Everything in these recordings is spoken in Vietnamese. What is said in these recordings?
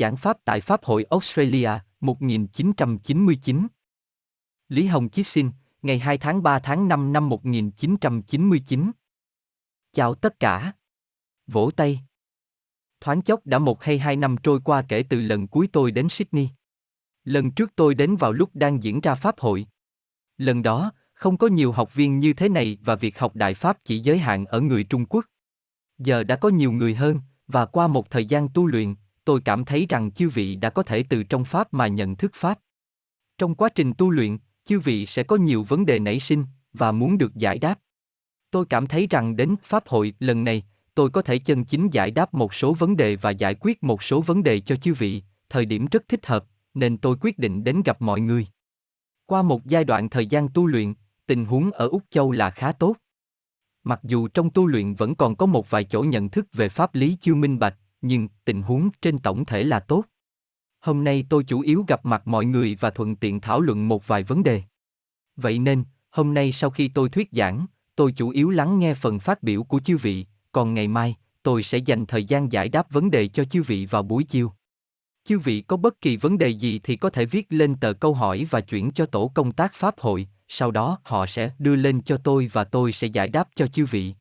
Giảng Pháp tại Pháp hội Australia, 1999. Lý Hồng Chí Sinh, ngày 2 tháng 3 tháng 5 năm 1999. Chào tất cả. Vỗ tay. Thoáng chốc đã một hay hai năm trôi qua kể từ lần cuối tôi đến Sydney. Lần trước tôi đến vào lúc đang diễn ra Pháp hội. Lần đó, không có nhiều học viên như thế này và việc học Đại Pháp chỉ giới hạn ở người Trung Quốc. Giờ đã có nhiều người hơn, và qua một thời gian tu luyện, tôi cảm thấy rằng chư vị đã có thể từ trong Pháp mà nhận thức Pháp. Trong quá trình tu luyện, chư vị sẽ có nhiều vấn đề nảy sinh, và muốn được giải đáp. Tôi cảm thấy rằng đến Pháp hội lần này, tôi có thể chân chính giải đáp một số vấn đề và giải quyết một số vấn đề cho chư vị, thời điểm rất thích hợp, nên tôi quyết định đến gặp mọi người. Qua một giai đoạn thời gian tu luyện, tình huống ở Úc Châu là khá tốt. Mặc dù trong tu luyện vẫn còn có một vài chỗ nhận thức về pháp lý chưa minh bạch, nhưng tình huống trên tổng thể là tốt. Hôm nay tôi chủ yếu gặp mặt mọi người và thuận tiện thảo luận một vài vấn đề. Vậy nên, hôm nay sau khi tôi thuyết giảng, tôi chủ yếu lắng nghe phần phát biểu của chư vị, còn ngày mai, tôi sẽ dành thời gian giải đáp vấn đề cho chư vị vào buổi chiều. Chư vị có bất kỳ vấn đề gì thì có thể viết lên tờ câu hỏi và chuyển cho tổ công tác pháp hội, sau đó họ sẽ đưa lên cho tôi và tôi sẽ giải đáp cho chư vị.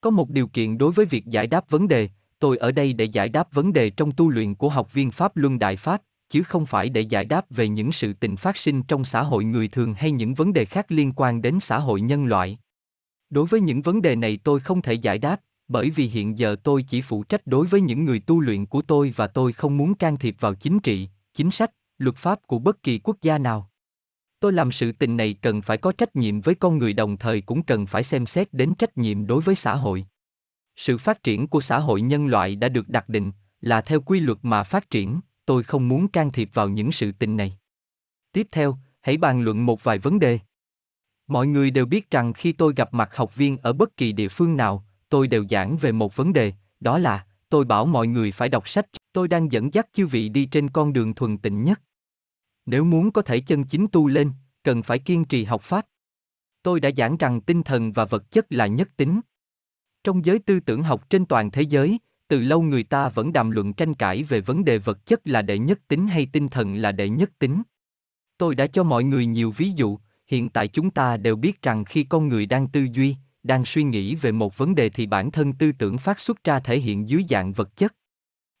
Có một điều kiện đối với việc giải đáp vấn đề, tôi ở đây để giải đáp vấn đề trong tu luyện của học viên Pháp Luân Đại Pháp, chứ không phải để giải đáp về những sự tình phát sinh trong xã hội người thường hay những vấn đề khác liên quan đến xã hội nhân loại. Đối với những vấn đề này tôi không thể giải đáp, bởi vì hiện giờ tôi chỉ phụ trách đối với những người tu luyện của tôi và tôi không muốn can thiệp vào chính trị, chính sách, luật pháp của bất kỳ quốc gia nào. Tôi làm sự tình này cần phải có trách nhiệm với con người đồng thời cũng cần phải xem xét đến trách nhiệm đối với xã hội. Sự phát triển của xã hội nhân loại đã được đặt định, là theo quy luật mà phát triển, tôi không muốn can thiệp vào những sự tình này. Tiếp theo, hãy bàn luận một vài vấn đề. Mọi người đều biết rằng khi tôi gặp mặt học viên ở bất kỳ địa phương nào, tôi đều giảng về một vấn đề, đó là, tôi bảo mọi người phải đọc sách, tôi đang dẫn dắt chư vị đi trên con đường thuần tịnh nhất. Nếu muốn có thể chân chính tu lên, cần phải kiên trì học pháp. Tôi đã giảng rằng tinh thần và vật chất là nhất tính. Trong giới tư tưởng học trên toàn thế giới, từ lâu người ta vẫn đàm luận tranh cãi về vấn đề vật chất là đệ nhất tính hay tinh thần là đệ nhất tính. Tôi đã cho mọi người nhiều ví dụ, hiện tại chúng ta đều biết rằng khi con người đang tư duy, đang suy nghĩ về một vấn đề thì bản thân tư tưởng phát xuất ra thể hiện dưới dạng vật chất.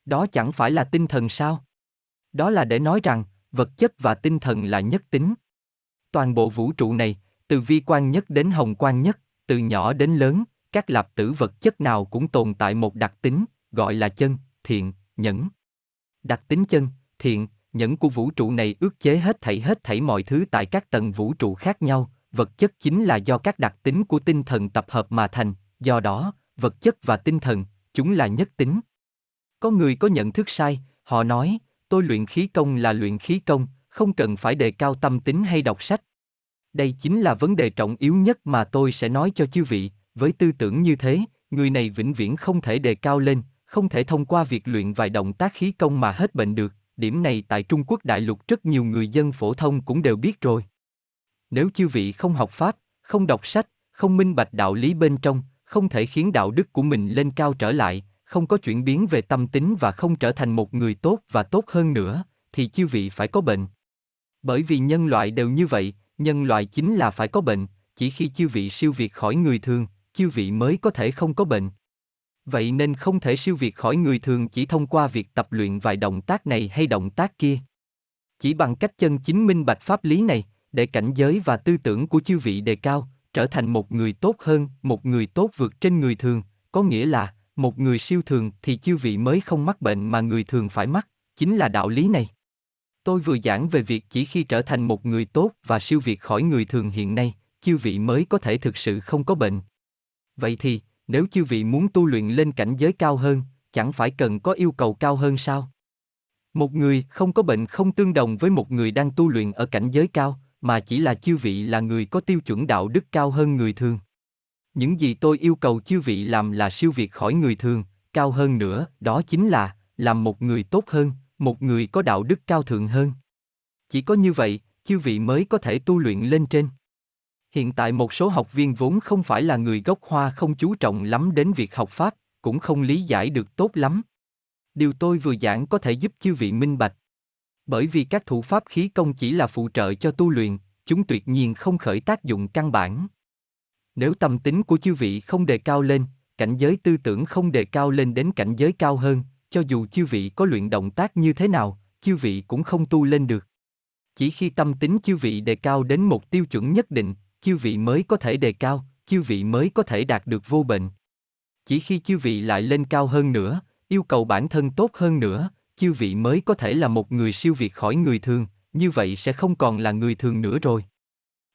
Đó chẳng phải là tinh thần sao? Đó là để nói rằng, vật chất và tinh thần là nhất tính. Toàn bộ vũ trụ này, từ vi quan nhất đến hồng quan nhất, từ nhỏ đến lớn, các lạp tử vật chất nào cũng tồn tại một đặc tính, gọi là chân, thiện, nhẫn. Đặc tính chân, thiện, nhẫn của vũ trụ này ước chế hết thảy hết thảy mọi thứ tại các tầng vũ trụ khác nhau, vật chất chính là do các đặc tính của tinh thần tập hợp mà thành, do đó, vật chất và tinh thần, chúng là nhất tính. Có người có nhận thức sai, họ nói, tôi luyện khí công là luyện khí công, không cần phải đề cao tâm tính hay đọc sách. Đây chính là vấn đề trọng yếu nhất mà tôi sẽ nói cho chư vị, với tư tưởng như thế, người này vĩnh viễn không thể đề cao lên, không thể thông qua việc luyện vài động tác khí công mà hết bệnh được, điểm này tại Trung Quốc đại lục rất nhiều người dân phổ thông cũng đều biết rồi. Nếu chư vị không học pháp, không đọc sách, không minh bạch đạo lý bên trong, không thể khiến đạo đức của mình lên cao trở lại, không có chuyển biến về tâm tính và không trở thành một người tốt và tốt hơn nữa, thì chư vị phải có bệnh. Bởi vì nhân loại đều như vậy, nhân loại chính là phải có bệnh, chỉ khi chư vị siêu việt khỏi người thường, chư vị mới có thể không có bệnh. Vậy nên không thể siêu việt khỏi người thường chỉ thông qua việc tập luyện vài động tác này hay động tác kia. Chỉ bằng cách chân chính minh bạch pháp lý này, để cảnh giới và tư tưởng của chư vị đề cao, trở thành một người tốt hơn, một người tốt vượt trên người thường, có nghĩa là, một người siêu thường thì chư vị mới không mắc bệnh mà người thường phải mắc, chính là đạo lý này. Tôi vừa giảng về việc chỉ khi trở thành một người tốt và siêu việt khỏi người thường hiện nay, chư vị mới có thể thực sự không có bệnh. Vậy thì, nếu chư vị muốn tu luyện lên cảnh giới cao hơn, chẳng phải cần có yêu cầu cao hơn sao? Một người không có bệnh không tương đồng với một người đang tu luyện ở cảnh giới cao, mà chỉ là chư vị là người có tiêu chuẩn đạo đức cao hơn người thường. Những gì tôi yêu cầu chư vị làm là siêu việt khỏi người thường, cao hơn nữa, đó chính là làm một người tốt hơn, một người có đạo đức cao thượng hơn. Chỉ có như vậy, chư vị mới có thể tu luyện lên trên. Hiện tại một số học viên vốn không phải là người gốc hoa không chú trọng lắm đến việc học pháp, cũng không lý giải được tốt lắm. Điều tôi vừa giảng có thể giúp chư vị minh bạch. Bởi vì các thủ pháp khí công chỉ là phụ trợ cho tu luyện, chúng tuyệt nhiên không khởi tác dụng căn bản. Nếu tâm tính của chư vị không đề cao lên, cảnh giới tư tưởng không đề cao lên đến cảnh giới cao hơn, cho dù chư vị có luyện động tác như thế nào, chư vị cũng không tu lên được. Chỉ khi tâm tính chư vị đề cao đến một tiêu chuẩn nhất định, chư vị mới có thể đề cao, chư vị mới có thể đạt được vô bệnh. Chỉ khi chư vị lại lên cao hơn nữa, yêu cầu bản thân tốt hơn nữa, chư vị mới có thể là một người siêu việt khỏi người thường, như vậy sẽ không còn là người thường nữa rồi.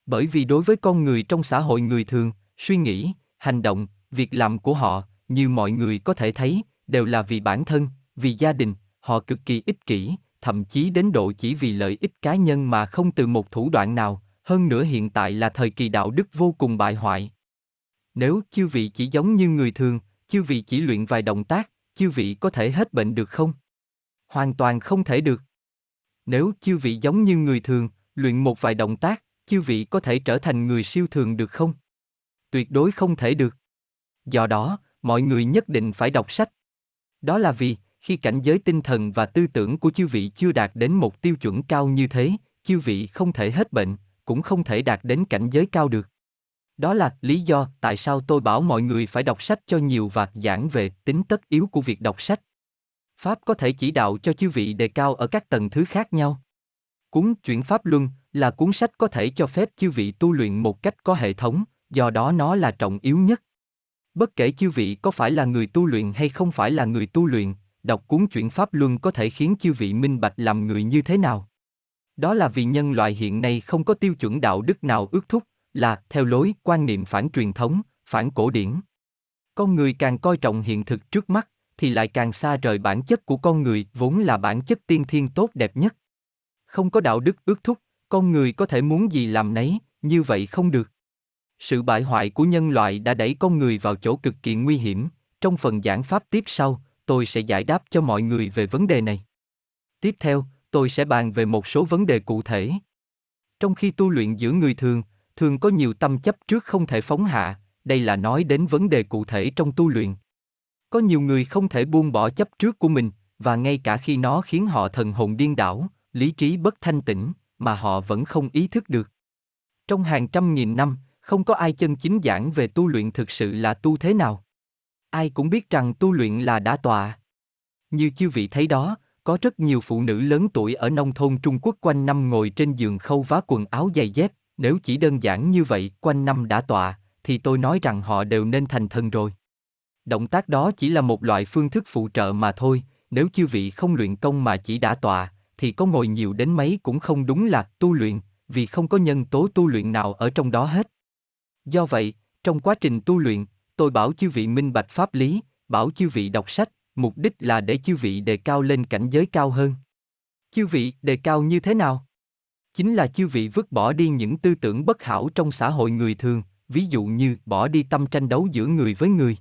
Bởi vì đối với con người trong xã hội người thường, suy nghĩ, hành động, việc làm của họ, như mọi người có thể thấy, đều là vì bản thân, vì gia đình, họ cực kỳ ích kỷ, thậm chí đến độ chỉ vì lợi ích cá nhân mà không từ một thủ đoạn nào, hơn nữa hiện tại là thời kỳ đạo đức vô cùng bại hoại. Nếu chư vị chỉ giống như người thường, chư vị chỉ luyện vài động tác, chư vị có thể hết bệnh được không? Hoàn toàn không thể được. Nếu chư vị giống như người thường, luyện một vài động tác, chư vị có thể trở thành người siêu thường được không? Tuyệt đối không thể được. Do đó, mọi người nhất định phải đọc sách. Đó là vì, khi cảnh giới tinh thần và tư tưởng của chư vị chưa đạt đến một tiêu chuẩn cao như thế, chư vị không thể hết bệnh, cũng không thể đạt đến cảnh giới cao được. Đó là lý do tại sao tôi bảo mọi người phải đọc sách cho nhiều và giảng về tính tất yếu của việc đọc sách. Pháp có thể chỉ đạo cho chư vị đề cao ở các tầng thứ khác nhau. Cuốn Chuyển Pháp Luân là cuốn sách có thể cho phép chư vị tu luyện một cách có hệ thống, do đó nó là trọng yếu nhất. Bất kể chư vị có phải là người tu luyện hay không phải là người tu luyện, đọc cuốn Chuyển Pháp Luân có thể khiến chư vị minh bạch làm người như thế nào. Đó là vì nhân loại hiện nay không có tiêu chuẩn đạo đức nào ước thúc, là theo lối quan niệm phản truyền thống, phản cổ điển. Con người càng coi trọng hiện thực trước mắt, thì lại càng xa rời bản chất của con người vốn là bản chất tiên thiên tốt đẹp nhất. Không có đạo đức ước thúc, con người có thể muốn gì làm nấy, như vậy không được. Sự bại hoại của nhân loại đã đẩy con người vào chỗ cực kỳ nguy hiểm. Trong phần giảng pháp tiếp sau, tôi sẽ giải đáp cho mọi người về vấn đề này. Tiếp theo, tôi sẽ bàn về một số vấn đề cụ thể. Trong khi tu luyện giữa người thường, thường có nhiều tâm chấp trước không thể phóng hạ, đây là nói đến vấn đề cụ thể trong tu luyện. Có nhiều người không thể buông bỏ chấp trước của mình, và ngay cả khi nó khiến họ thần hồn điên đảo, lý trí bất thanh tĩnh, mà họ vẫn không ý thức được. Trong hàng trăm nghìn năm, không có ai chân chính giảng về tu luyện thực sự là tu thế nào. Ai cũng biết rằng tu luyện là đã tọa. Như chư vị thấy đó, có rất nhiều phụ nữ lớn tuổi ở nông thôn Trung Quốc quanh năm ngồi trên giường khâu vá quần áo giày dép, nếu chỉ đơn giản như vậy, quanh năm đã tọa, thì tôi nói rằng họ đều nên thành thân rồi. Động tác đó chỉ là một loại phương thức phụ trợ mà thôi, nếu chư vị không luyện công mà chỉ đã tọa, thì có ngồi nhiều đến mấy cũng không đúng là tu luyện, vì không có nhân tố tu luyện nào ở trong đó hết. Do vậy, trong quá trình tu luyện, tôi bảo chư vị minh bạch pháp lý, bảo chư vị đọc sách, mục đích là để chư vị đề cao lên cảnh giới cao hơn. Chư vị đề cao như thế nào? Chính là chư vị vứt bỏ đi những tư tưởng bất hảo trong xã hội người thường, ví dụ như bỏ đi tâm tranh đấu giữa người với người.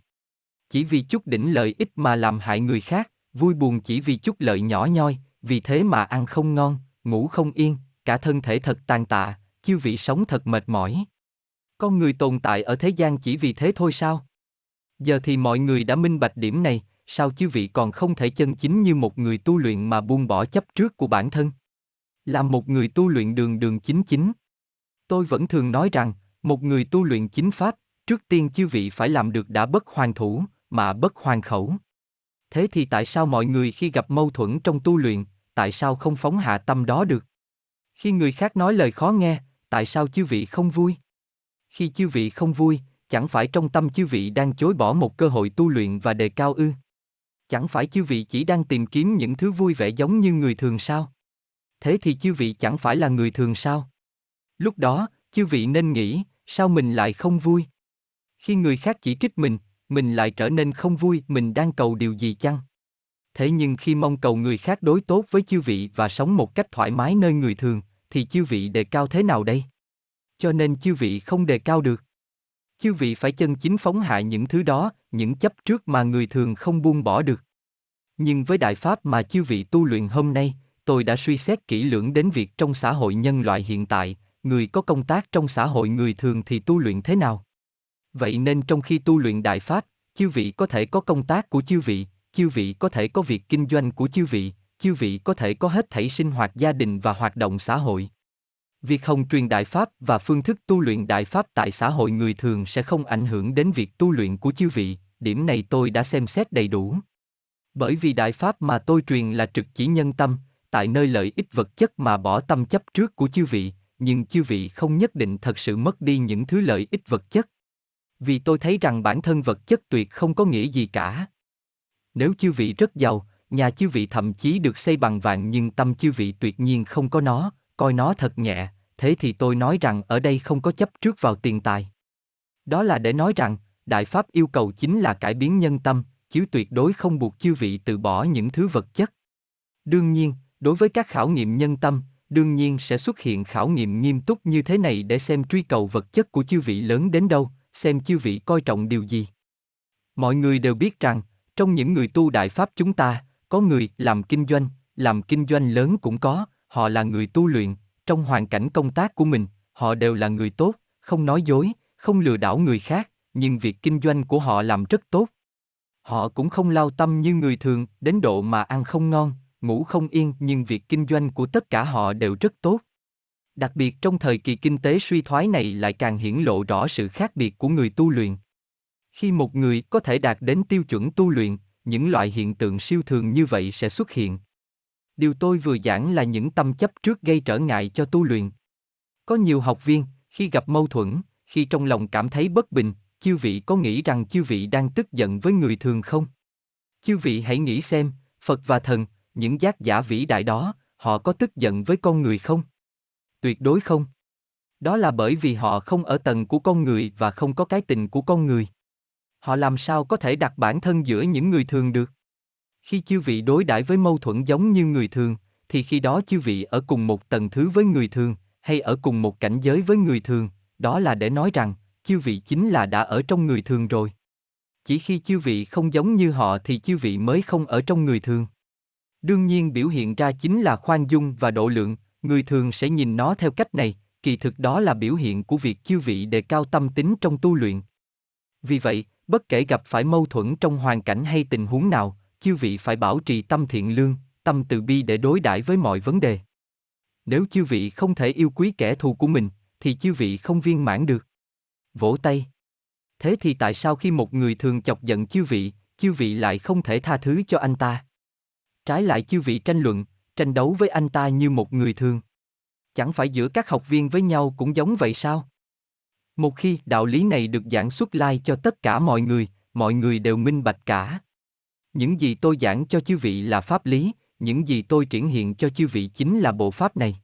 Chỉ vì chút đỉnh lợi ích mà làm hại người khác, vui buồn chỉ vì chút lợi nhỏ nhoi, vì thế mà ăn không ngon, ngủ không yên, cả thân thể thật tàn tạ, chư vị sống thật mệt mỏi. Con người tồn tại ở thế gian chỉ vì thế thôi sao? Giờ thì mọi người đã minh bạch điểm này, sao chư vị còn không thể chân chính như một người tu luyện mà buông bỏ chấp trước của bản thân? Làm một người tu luyện đường đường chính chính. Tôi vẫn thường nói rằng, một người tu luyện chính pháp, trước tiên chư vị phải làm được đã bất hoàn thủ, mà bất hoàn khẩu. Thế thì tại sao mọi người khi gặp mâu thuẫn trong tu luyện, tại sao không phóng hạ tâm đó được? Khi người khác nói lời khó nghe, tại sao chư vị không vui? Khi chư vị không vui, chẳng phải trong tâm chư vị đang chối bỏ một cơ hội tu luyện và đề cao ư? Chẳng phải chư vị chỉ đang tìm kiếm những thứ vui vẻ giống như người thường sao? Thế thì chư vị chẳng phải là người thường sao? Lúc đó, chư vị nên nghĩ, sao mình lại không vui? Khi người khác chỉ trích mình, mình lại trở nên không vui, mình đang cầu điều gì chăng? Thế nhưng khi mong cầu người khác đối tốt với chư vị và sống một cách thoải mái nơi người thường, thì chư vị đề cao thế nào đây? Cho nên chư vị không đề cao được. Chư vị phải chân chính phóng hại những thứ đó, những chấp trước mà người thường không buông bỏ được. Nhưng với đại pháp mà chư vị tu luyện hôm nay, tôi đã suy xét kỹ lưỡng đến việc trong xã hội nhân loại hiện tại, người có công tác trong xã hội người thường thì tu luyện thế nào. Vậy nên trong khi tu luyện đại pháp, chư vị có thể có công tác của chư vị, chư vị có thể có việc kinh doanh của chư vị, chư vị có thể có hết thảy sinh hoạt gia đình và hoạt động xã hội. Việc hồng truyền đại pháp và phương thức tu luyện đại pháp tại xã hội người thường sẽ không ảnh hưởng đến việc tu luyện của chư vị, điểm này tôi đã xem xét đầy đủ. Bởi vì đại pháp mà tôi truyền là trực chỉ nhân tâm, tại nơi lợi ích vật chất mà bỏ tâm chấp trước của chư vị, nhưng chư vị không nhất định thật sự mất đi những thứ lợi ích vật chất. Vì tôi thấy rằng bản thân vật chất tuyệt không có nghĩa gì cả. Nếu chư vị rất giàu, nhà chư vị thậm chí được xây bằng vàng nhưng tâm chư vị tuyệt nhiên không có nó, coi nó thật nhẹ, thế thì tôi nói rằng ở đây không có chấp trước vào tiền tài. Đó là để nói rằng, Đại Pháp yêu cầu chính là cải biến nhân tâm, chứ tuyệt đối không buộc chư vị từ bỏ những thứ vật chất. Đương nhiên, đối với các khảo nghiệm nhân tâm, đương nhiên sẽ xuất hiện khảo nghiệm nghiêm túc như thế này để xem truy cầu vật chất của chư vị lớn đến đâu, xem chư vị coi trọng điều gì. Mọi người đều biết rằng, trong những người tu đại pháp chúng ta, có người làm kinh doanh, làm kinh doanh lớn cũng có, họ là người tu luyện, trong hoàn cảnh công tác của mình, họ đều là người tốt, không nói dối, không lừa đảo người khác, nhưng việc kinh doanh của họ làm rất tốt. Họ cũng không lao tâm như người thường, đến độ mà ăn không ngon, ngủ không yên, nhưng việc kinh doanh của tất cả họ đều rất tốt. Đặc biệt trong thời kỳ kinh tế suy thoái này lại càng hiển lộ rõ sự khác biệt của người tu luyện. Khi một người có thể đạt đến tiêu chuẩn tu luyện, những loại hiện tượng siêu thường như vậy sẽ xuất hiện. Điều tôi vừa giảng là những tâm chấp trước gây trở ngại cho tu luyện. Có nhiều học viên, khi gặp mâu thuẫn, khi trong lòng cảm thấy bất bình, chư vị có nghĩ rằng chư vị đang tức giận với người thường không? Chư vị hãy nghĩ xem, Phật và thần, những giác giả vĩ đại đó, họ có tức giận với con người không? Tuyệt đối không. Đó là bởi vì họ không ở tầng của con người và không có cái tình của con người. Họ làm sao có thể đặt bản thân giữa những người thường được? Khi chư vị đối đãi với mâu thuẫn giống như người thường, thì khi đó chư vị ở cùng một tầng thứ với người thường, hay ở cùng một cảnh giới với người thường, đó là để nói rằng, chư vị chính là đã ở trong người thường rồi. Chỉ khi chư vị không giống như họ thì chư vị mới không ở trong người thường. Đương nhiên biểu hiện ra chính là khoan dung và độ lượng, người thường sẽ nhìn nó theo cách này, kỳ thực đó là biểu hiện của việc chư vị đề cao tâm tính trong tu luyện. Vì vậy, bất kể gặp phải mâu thuẫn trong hoàn cảnh hay tình huống nào, chư vị phải bảo trì tâm thiện lương, tâm từ bi để đối đãi với mọi vấn đề. Nếu chư vị không thể yêu quý kẻ thù của mình, thì chư vị không viên mãn được. Vỗ tay. Thế thì tại sao khi một người thường chọc giận chư vị, chư vị lại không thể tha thứ cho anh ta? Trái lại chư vị tranh luận, tranh đấu với anh ta như một người thường. Chẳng phải giữa các học viên với nhau cũng giống vậy sao? Một khi đạo lý này được giảng xuất lai cho tất cả mọi người, mọi người đều minh bạch cả. Những gì tôi giảng cho chư vị là pháp lý, những gì tôi triển hiện cho chư vị chính là bộ pháp này.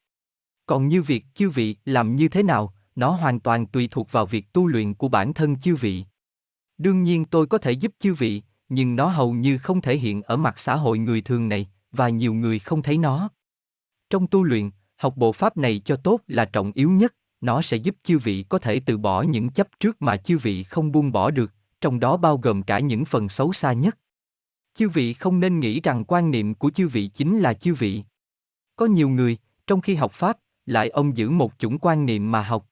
Còn như việc chư vị làm như thế nào, nó hoàn toàn tùy thuộc vào việc tu luyện của bản thân chư vị. Đương nhiên tôi có thể giúp chư vị, nhưng nó hầu như không thể hiện ở mặt xã hội người thường này, và nhiều người không thấy nó. Trong tu luyện, học bộ pháp này cho tốt là trọng yếu nhất, nó sẽ giúp chư vị có thể từ bỏ những chấp trước mà chư vị không buông bỏ được, trong đó bao gồm cả những phần xấu xa nhất. Chư vị không nên nghĩ rằng quan niệm của chư vị chính là chư vị. Có nhiều người, trong khi học Pháp, lại ông giữ một chủng quan niệm mà học.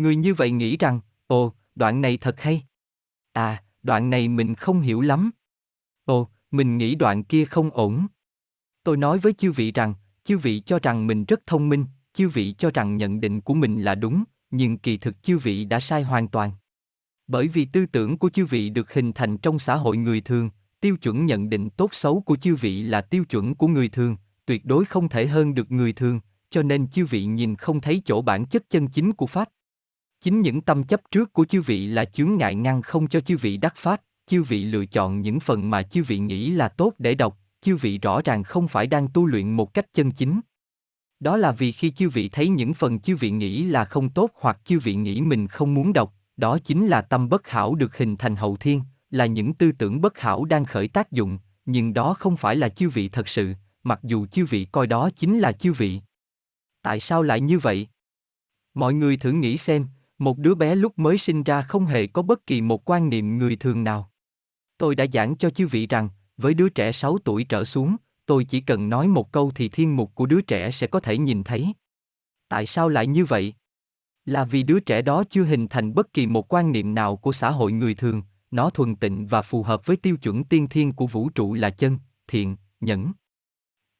Người như vậy nghĩ rằng, ồ, đoạn này thật hay. À, đoạn này mình không hiểu lắm. Ồ, mình nghĩ đoạn kia không ổn. Tôi nói với chư vị rằng, chư vị cho rằng mình rất thông minh, chư vị cho rằng nhận định của mình là đúng, nhưng kỳ thực chư vị đã sai hoàn toàn. Bởi vì tư tưởng của chư vị được hình thành trong xã hội người thường, tiêu chuẩn nhận định tốt xấu của chư vị là tiêu chuẩn của người thường, tuyệt đối không thể hơn được người thường, cho nên chư vị nhìn không thấy chỗ bản chất chân chính của pháp. Chính những tâm chấp trước của chư vị là chướng ngại ngăn không cho chư vị đắc pháp, chư vị lựa chọn những phần mà chư vị nghĩ là tốt để đọc, chư vị rõ ràng không phải đang tu luyện một cách chân chính. Đó là vì khi chư vị thấy những phần chư vị nghĩ là không tốt hoặc chư vị nghĩ mình không muốn đọc, đó chính là tâm bất hảo được hình thành hậu thiên, là những tư tưởng bất hảo đang khởi tác dụng, nhưng đó không phải là chư vị thật sự, mặc dù chư vị coi đó chính là chư vị. Tại sao lại như vậy? Mọi người thử nghĩ xem, một đứa bé lúc mới sinh ra không hề có bất kỳ một quan niệm người thường nào. Tôi đã giảng cho chư vị rằng, với đứa trẻ 6 tuổi trở xuống, tôi chỉ cần nói một câu thì thiên mục của đứa trẻ sẽ có thể nhìn thấy. Tại sao lại như vậy? Là vì đứa trẻ đó chưa hình thành bất kỳ một quan niệm nào của xã hội người thường, nó thuần tịnh và phù hợp với tiêu chuẩn tiên thiên của vũ trụ là chân, thiện, nhẫn.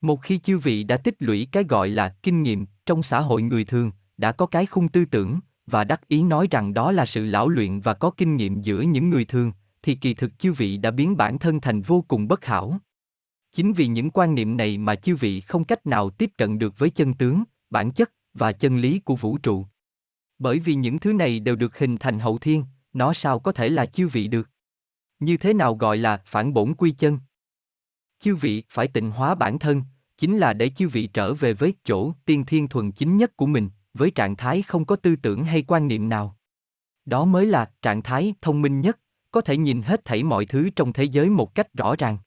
Một khi chư vị đã tích lũy cái gọi là kinh nghiệm trong xã hội người thường, đã có cái khung tư tưởng và đắc ý nói rằng đó là sự lão luyện và có kinh nghiệm giữa những người thường, thì kỳ thực chư vị đã biến bản thân thành vô cùng bất hảo. Chính vì những quan niệm này mà chư vị không cách nào tiếp cận được với chân tướng, bản chất và chân lý của vũ trụ. Bởi vì những thứ này đều được hình thành hậu thiên, nó sao có thể là chư vị được? Như thế nào gọi là phản bổn quy chân? Chư vị phải tịnh hóa bản thân, chính là để chư vị trở về với chỗ tiên thiên thuần chính nhất của mình, với trạng thái không có tư tưởng hay quan niệm nào. Đó mới là trạng thái thông minh nhất, có thể nhìn hết thảy mọi thứ trong thế giới một cách rõ ràng.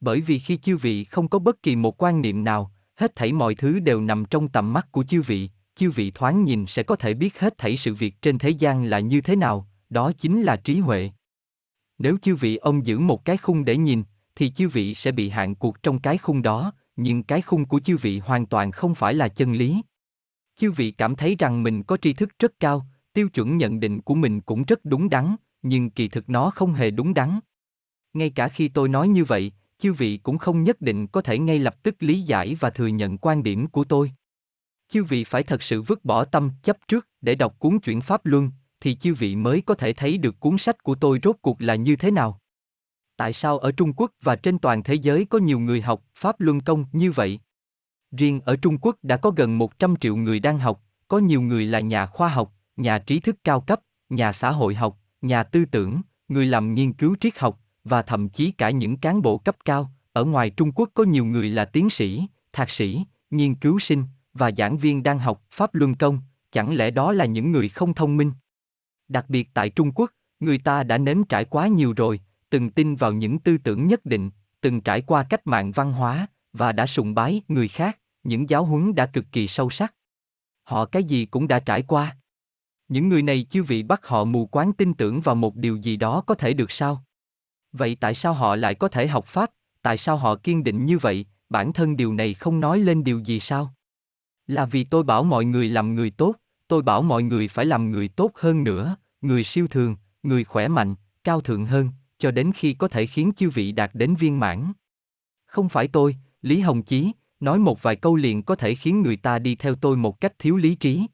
Bởi vì khi chư vị không có bất kỳ một quan niệm nào, hết thảy mọi thứ đều nằm trong tầm mắt của chư vị, chư vị thoáng nhìn sẽ có thể biết hết thảy sự việc trên thế gian là như thế nào, đó chính là trí huệ. Nếu chư vị ông giữ một cái khung để nhìn, thì chư vị sẽ bị hạn cuộc trong cái khung đó, nhưng cái khung của chư vị hoàn toàn không phải là chân lý. Chư vị cảm thấy rằng mình có tri thức rất cao, tiêu chuẩn nhận định của mình cũng rất đúng đắn, nhưng kỳ thực nó không hề đúng đắn. Ngay cả khi tôi nói như vậy, chư vị cũng không nhất định có thể ngay lập tức lý giải và thừa nhận quan điểm của tôi. Chư vị phải thật sự vứt bỏ tâm chấp trước để đọc cuốn chuyển pháp luân, thì chư vị mới có thể thấy được cuốn sách của tôi rốt cuộc là như thế nào. Tại sao ở Trung Quốc và trên toàn thế giới có nhiều người học Pháp Luân Công như vậy? Riêng ở Trung Quốc đã có gần 100 triệu người đang học, có nhiều người là nhà khoa học, nhà trí thức cao cấp, nhà xã hội học, nhà tư tưởng, người làm nghiên cứu triết học, và thậm chí cả những cán bộ cấp cao. Ở ngoài Trung Quốc có nhiều người là tiến sĩ, thạc sĩ, nghiên cứu sinh và giảng viên đang học Pháp Luân Công, chẳng lẽ đó là những người không thông minh? Đặc biệt tại Trung Quốc, người ta đã nếm trải quá nhiều rồi, từng tin vào những tư tưởng nhất định, từng trải qua cách mạng văn hóa và đã sùng bái người khác, những giáo huấn đã cực kỳ sâu sắc. Họ cái gì cũng đã trải qua. Những người này chưa vị bắt họ mù quáng tin tưởng vào một điều gì đó có thể được sao? Vậy tại sao họ lại có thể học pháp? Tại sao họ kiên định như vậy? Bản thân điều này không nói lên điều gì sao? Là vì tôi bảo mọi người làm người tốt, tôi bảo mọi người phải làm người tốt hơn nữa, người siêu thường, người khỏe mạnh, cao thượng hơn, cho đến khi có thể khiến chư vị đạt đến viên mãn. Không phải tôi, Lý Hồng Chí, nói một vài câu liền có thể khiến người ta đi theo tôi một cách thiếu lý trí.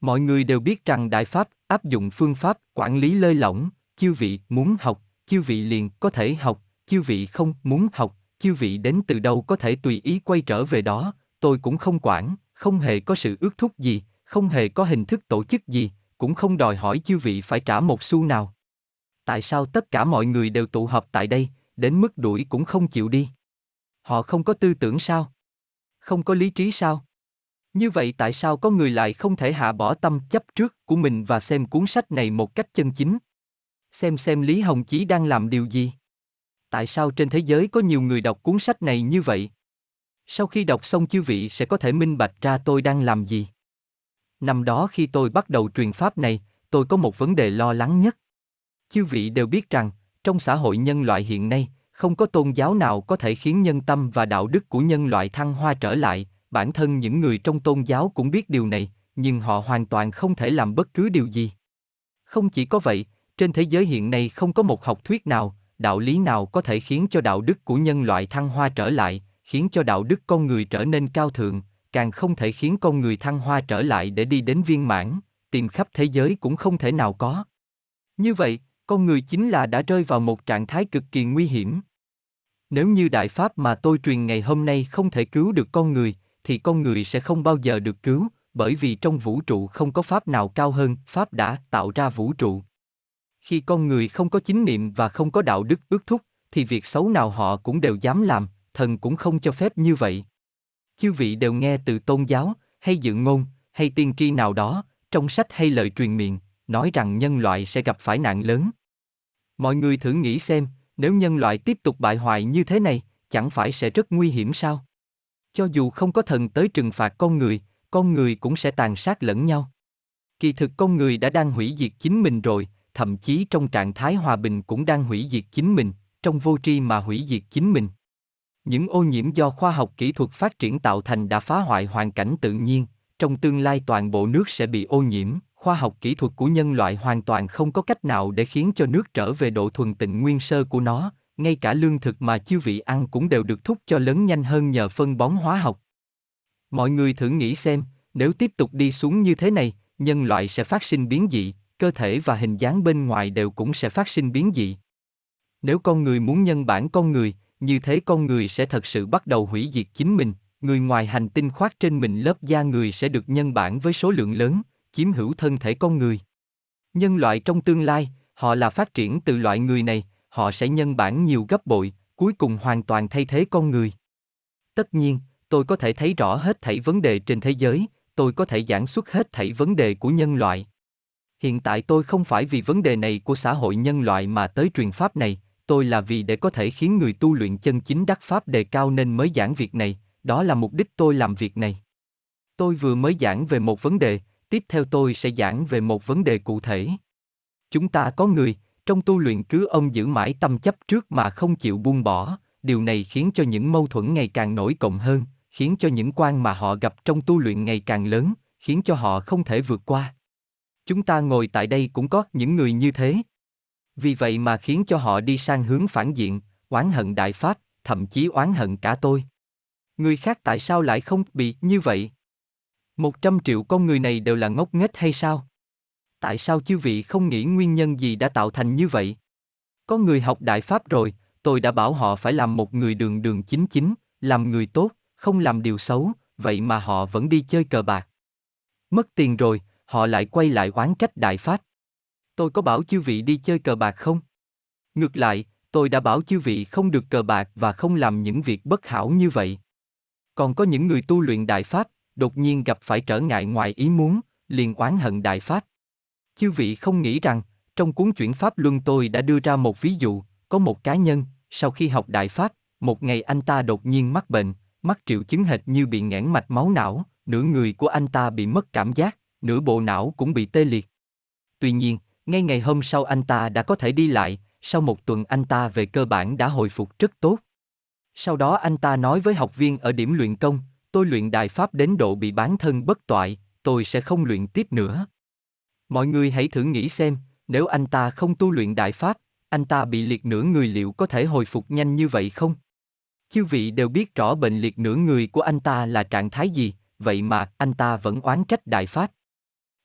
Mọi người đều biết rằng Đại Pháp áp dụng phương pháp quản lý lơi lỏng, chư vị muốn học, chư vị liền có thể học, chư vị không muốn học, chư vị đến từ đâu có thể tùy ý quay trở về đó, tôi cũng không quản, không hề có sự ước thúc gì, không hề có hình thức tổ chức gì, cũng không đòi hỏi chư vị phải trả một xu nào. Tại sao tất cả mọi người đều tụ họp tại đây, đến mức đuổi cũng không chịu đi? Họ không có tư tưởng sao? Không có lý trí sao? Như vậy tại sao có người lại không thể hạ bỏ tâm chấp trước của mình và xem cuốn sách này một cách chân chính? Xem xem Lý Hồng Chí đang làm điều gì? Tại sao trên thế giới có nhiều người đọc cuốn sách này như vậy? Sau khi đọc xong chư vị sẽ có thể minh bạch ra tôi đang làm gì. Năm đó khi tôi bắt đầu truyền pháp này, tôi có một vấn đề lo lắng nhất. Chư vị đều biết rằng, trong xã hội nhân loại hiện nay, không có tôn giáo nào có thể khiến nhân tâm và đạo đức của nhân loại thăng hoa trở lại, bản thân những người trong tôn giáo cũng biết điều này, nhưng họ hoàn toàn không thể làm bất cứ điều gì. Không chỉ có vậy, trên thế giới hiện nay không có một học thuyết nào, đạo lý nào có thể khiến cho đạo đức của nhân loại thăng hoa trở lại, khiến cho đạo đức con người trở nên cao thượng, càng không thể khiến con người thăng hoa trở lại để đi đến viên mãn, tìm khắp thế giới cũng không thể nào có. Như vậy, con người chính là đã rơi vào một trạng thái cực kỳ nguy hiểm. Nếu như đại pháp mà tôi truyền ngày hôm nay không thể cứu được con người, thì con người sẽ không bao giờ được cứu, bởi vì trong vũ trụ không có pháp nào cao hơn pháp đã tạo ra vũ trụ. Khi con người không có chính niệm và không có đạo đức ước thúc, thì việc xấu nào họ cũng đều dám làm, thần cũng không cho phép như vậy. Chư vị đều nghe từ tôn giáo, hay dự ngôn, hay tiên tri nào đó, trong sách hay lời truyền miệng, nói rằng nhân loại sẽ gặp phải nạn lớn. Mọi người thử nghĩ xem, nếu nhân loại tiếp tục bại hoại như thế này, chẳng phải sẽ rất nguy hiểm sao? Cho dù không có thần tới trừng phạt con người, con người cũng sẽ tàn sát lẫn nhau. Kỳ thực con người đã đang hủy diệt chính mình rồi, thậm chí trong trạng thái hòa bình cũng đang hủy diệt chính mình, trong vô tri mà hủy diệt chính mình. Những ô nhiễm do khoa học kỹ thuật phát triển tạo thành đã phá hoại hoàn cảnh tự nhiên, trong tương lai toàn bộ nước sẽ bị ô nhiễm, khoa học kỹ thuật của nhân loại hoàn toàn không có cách nào để khiến cho nước trở về độ thuần tịnh nguyên sơ của nó, ngay cả lương thực mà chư vị ăn cũng đều được thúc cho lớn nhanh hơn nhờ phân bón hóa học. Mọi người thử nghĩ xem, nếu tiếp tục đi xuống như thế này, nhân loại sẽ phát sinh biến dị, cơ thể và hình dáng bên ngoài đều cũng sẽ phát sinh biến dị. Nếu con người muốn nhân bản con người, như thế con người sẽ thật sự bắt đầu hủy diệt chính mình, người ngoài hành tinh khoác trên mình lớp da người sẽ được nhân bản với số lượng lớn, chiếm hữu thân thể con người. Nhân loại trong tương lai, họ là phát triển từ loại người này, họ sẽ nhân bản nhiều gấp bội, cuối cùng hoàn toàn thay thế con người. Tất nhiên, tôi có thể thấy rõ hết thảy vấn đề trên thế giới, tôi có thể giảng xuất hết thảy vấn đề của nhân loại. Hiện tại tôi không phải vì vấn đề này của xã hội nhân loại mà tới truyền pháp này, tôi là vì để có thể khiến người tu luyện chân chính đắc pháp đề cao nên mới giảng việc này, đó là mục đích tôi làm việc này. Tôi vừa mới giảng về một vấn đề, tiếp theo tôi sẽ giảng về một vấn đề cụ thể. Chúng ta có người, trong tu luyện cứ ông giữ mãi tâm chấp trước mà không chịu buông bỏ, điều này khiến cho những mâu thuẫn ngày càng nổi cộng hơn, khiến cho những quan mà họ gặp trong tu luyện ngày càng lớn, khiến cho họ không thể vượt qua. Chúng ta ngồi tại đây cũng có những người như thế. Vì vậy mà khiến cho họ đi sang hướng phản diện, oán hận đại pháp, thậm chí oán hận cả tôi. Người khác tại sao lại không bị như vậy? Một trăm triệu con người này đều là ngốc nghếch hay sao? Tại sao chư vị không nghĩ nguyên nhân gì đã tạo thành như vậy? Có người học đại pháp rồi, tôi đã bảo họ phải làm một người đường đường chính chính, làm người tốt, không làm điều xấu, vậy mà họ vẫn đi chơi cờ bạc. Mất tiền rồi, họ lại quay lại oán trách đại pháp. Tôi có bảo chư vị đi chơi cờ bạc không? Ngược lại, tôi đã bảo chư vị không được cờ bạc và không làm những việc bất hảo như vậy. Còn có những người tu luyện đại pháp, đột nhiên gặp phải trở ngại ngoài ý muốn, liền oán hận đại pháp. Chư vị không nghĩ rằng, trong cuốn chuyển pháp luân tôi đã đưa ra một ví dụ, có một cá nhân, sau khi học đại pháp, một ngày anh ta đột nhiên mắc bệnh, mắc triệu chứng hệt như bị nghẽn mạch máu não, nửa người của anh ta bị mất cảm giác, nửa bộ não cũng bị tê liệt. Tuy nhiên, ngay ngày hôm sau anh ta đã có thể đi lại, sau một tuần anh ta về cơ bản đã hồi phục rất tốt. Sau đó anh ta nói với học viên ở điểm luyện công, tôi luyện đại pháp đến độ bị bán thân bất toại, tôi sẽ không luyện tiếp nữa. Mọi người hãy thử nghĩ xem, nếu anh ta không tu luyện đại pháp, anh ta bị liệt nửa người liệu có thể hồi phục nhanh như vậy không? Chư vị đều biết rõ bệnh liệt nửa người của anh ta là trạng thái gì, vậy mà anh ta vẫn oán trách đại pháp.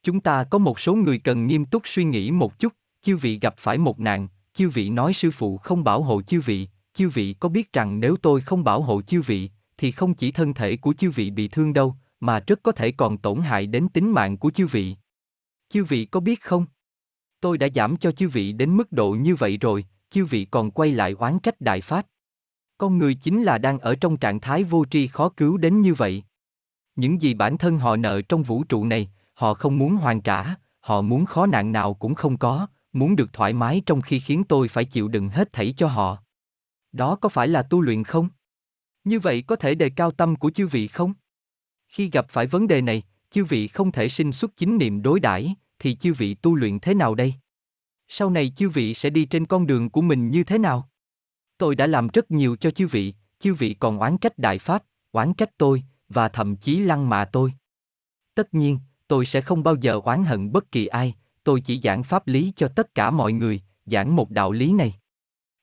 Chúng ta có một số người cần nghiêm túc suy nghĩ một chút, chư vị gặp phải một nạn, chư vị nói sư phụ không bảo hộ chư vị, chư vị có biết rằng nếu tôi không bảo hộ chư vị, thì không chỉ thân thể của chư vị bị thương đâu, mà rất có thể còn tổn hại đến tính mạng của chư vị. Chư vị có biết không? Tôi đã giảm cho chư vị đến mức độ như vậy rồi, chư vị còn quay lại oán trách đại pháp. Con người chính là đang ở trong trạng thái vô tri khó cứu đến như vậy. Những gì bản thân họ nợ trong vũ trụ này, họ không muốn hoàn trả, họ muốn khó nạn nào cũng không có, muốn được thoải mái trong khi khiến tôi phải chịu đựng hết thảy cho họ. Đó có phải là tu luyện không? Như vậy có thể đề cao tâm của chư vị không? Khi gặp phải vấn đề này, chư vị không thể sinh xuất chính niệm đối đãi, thì chư vị tu luyện thế nào đây? Sau này chư vị sẽ đi trên con đường của mình như thế nào? Tôi đã làm rất nhiều cho chư vị, chư vị còn oán trách đại pháp, oán trách tôi, và thậm chí lăng mạ tôi. Tất nhiên, tôi sẽ không bao giờ oán hận bất kỳ ai, tôi chỉ giảng pháp lý cho tất cả mọi người, giảng một đạo lý này.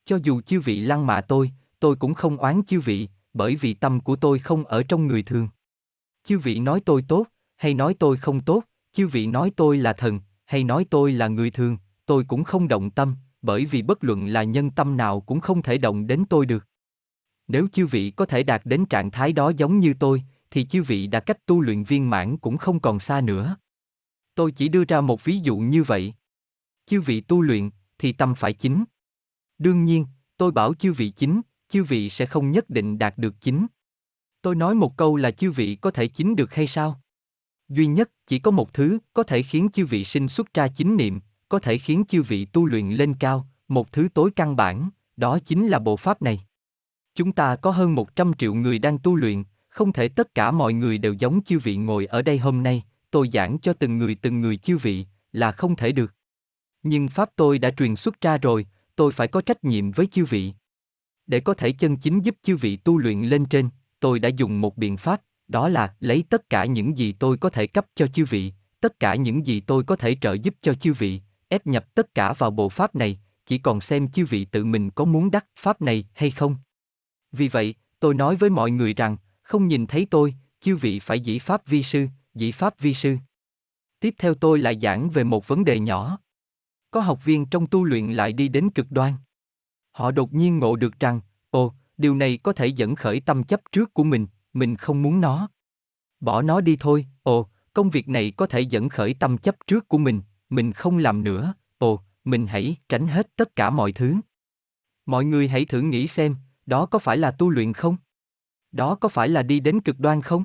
Cho dù chư vị lăng mạ tôi, tôi cũng không oán chư vị, bởi vì tâm của tôi không ở trong người thường. Chư vị nói tôi tốt, hay nói tôi không tốt, chư vị nói tôi là thần, hay nói tôi là người thường, tôi cũng không động tâm, bởi vì bất luận là nhân tâm nào cũng không thể động đến tôi được. Nếu chư vị có thể đạt đến trạng thái đó giống như tôi, thì chư vị đã cách tu luyện viên mãn cũng không còn xa nữa. Tôi chỉ đưa ra một ví dụ như vậy. Chư vị tu luyện, thì tâm phải chính. Đương nhiên, tôi bảo chư vị chính, chư vị sẽ không nhất định đạt được chính. Tôi nói một câu là chư vị có thể chính được hay sao? Duy nhất, chỉ có một thứ có thể khiến chư vị sinh xuất ra chính niệm, có thể khiến chư vị tu luyện lên cao, một thứ tối căn bản, đó chính là bộ pháp này. Chúng ta có hơn 100 triệu người đang tu luyện, không thể tất cả mọi người đều giống chư vị ngồi ở đây hôm nay, tôi giảng cho từng người từng người chư vị, là không thể được. Nhưng pháp tôi đã truyền xuất ra rồi, tôi phải có trách nhiệm với chư vị. Để có thể chân chính giúp chư vị tu luyện lên trên, tôi đã dùng một biện pháp, đó là lấy tất cả những gì tôi có thể cấp cho chư vị, tất cả những gì tôi có thể trợ giúp cho chư vị, ép nhập tất cả vào bộ pháp này, chỉ còn xem chư vị tự mình có muốn đắc pháp này hay không. Vì vậy, tôi nói với mọi người rằng, không nhìn thấy tôi, chư vị phải dĩ pháp vi sư, dĩ pháp vi sư. Tiếp theo tôi lại giảng về một vấn đề nhỏ. Có học viên trong tu luyện lại đi đến cực đoan. Họ đột nhiên ngộ được rằng, ồ, điều này có thể dẫn khởi tâm chấp trước của mình, mình không muốn nó. Bỏ nó đi thôi, ồ, công việc này có thể dẫn khởi tâm chấp trước của mình, mình không làm nữa, ồ, mình hãy tránh hết tất cả mọi thứ. Mọi người hãy thử nghĩ xem, đó có phải là tu luyện không? Đó có phải là đi đến cực đoan không?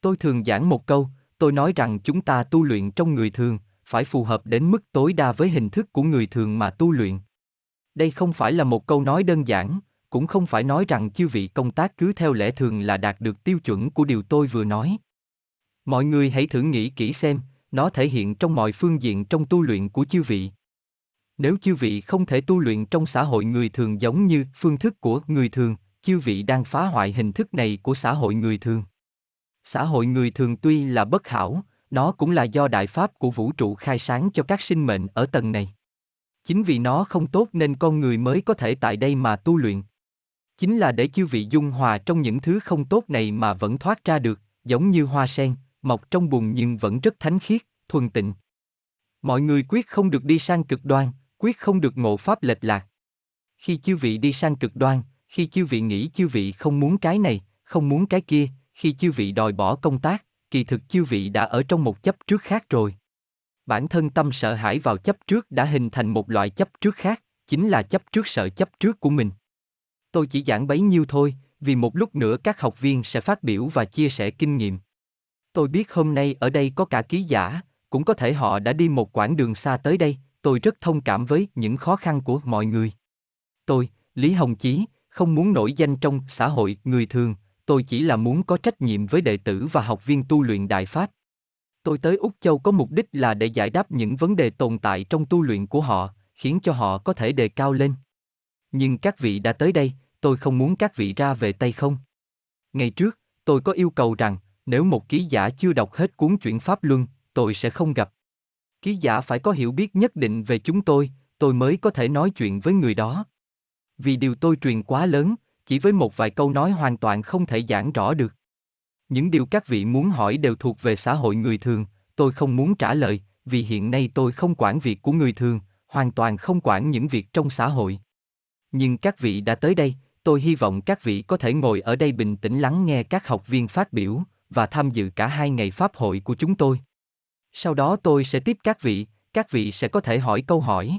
Tôi thường giảng một câu, tôi nói rằng chúng ta tu luyện trong người thường, phải phù hợp đến mức tối đa với hình thức của người thường mà tu luyện. Đây không phải là một câu nói đơn giản, cũng không phải nói rằng chư vị công tác cứ theo lẽ thường là đạt được tiêu chuẩn của điều tôi vừa nói. Mọi người hãy thử nghĩ kỹ xem, nó thể hiện trong mọi phương diện trong tu luyện của chư vị. Nếu chư vị không thể tu luyện trong xã hội người thường giống như phương thức của người thường, chư vị đang phá hoại hình thức này của xã hội người thường. Xã hội người thường tuy là bất hảo, nó cũng là do đại pháp của vũ trụ khai sáng cho các sinh mệnh ở tầng này. Chính vì nó không tốt nên con người mới có thể tại đây mà tu luyện. Chính là để chư vị dung hòa trong những thứ không tốt này mà vẫn thoát ra được, giống như hoa sen, mọc trong bùn nhưng vẫn rất thánh khiết, thuần tịnh. Mọi người quyết không được đi sang cực đoan, quyết không được ngộ pháp lệch lạc. Khi chư vị đi sang cực đoan, khi chư vị nghĩ chư vị không muốn cái này, không muốn cái kia, khi chư vị đòi bỏ công tác, kỳ thực chư vị đã ở trong một chấp trước khác rồi. Bản thân tâm sợ hãi vào chấp trước đã hình thành một loại chấp trước khác, chính là chấp trước sợ chấp trước của mình. Tôi chỉ giảng bấy nhiêu thôi, vì một lúc nữa các học viên sẽ phát biểu và chia sẻ kinh nghiệm. Tôi biết hôm nay ở đây có cả ký giả, cũng có thể họ đã đi một quãng đường xa tới đây, tôi rất thông cảm với những khó khăn của mọi người. Tôi, Lý Hồng Chí, không muốn nổi danh trong xã hội người thường, tôi chỉ là muốn có trách nhiệm với đệ tử và học viên tu luyện Đại Pháp. Tôi tới Úc Châu có mục đích là để giải đáp những vấn đề tồn tại trong tu luyện của họ, khiến cho họ có thể đề cao lên. Nhưng các vị đã tới đây, tôi không muốn các vị ra về tay không. Ngày trước, tôi có yêu cầu rằng, nếu một ký giả chưa đọc hết cuốn chuyển Pháp Luân, tôi sẽ không gặp. Ký giả phải có hiểu biết nhất định về chúng tôi, tôi mới có thể nói chuyện với người đó. Vì điều tôi truyền quá lớn, chỉ với một vài câu nói hoàn toàn không thể giảng rõ được. Những điều các vị muốn hỏi đều thuộc về xã hội người thường, tôi không muốn trả lời, vì hiện nay tôi không quản việc của người thường, hoàn toàn không quản những việc trong xã hội. Nhưng các vị đã tới đây, tôi hy vọng các vị có thể ngồi ở đây bình tĩnh lắng nghe các học viên phát biểu và tham dự cả hai ngày pháp hội của chúng tôi. Sau đó tôi sẽ tiếp các vị, các vị sẽ có thể hỏi câu hỏi.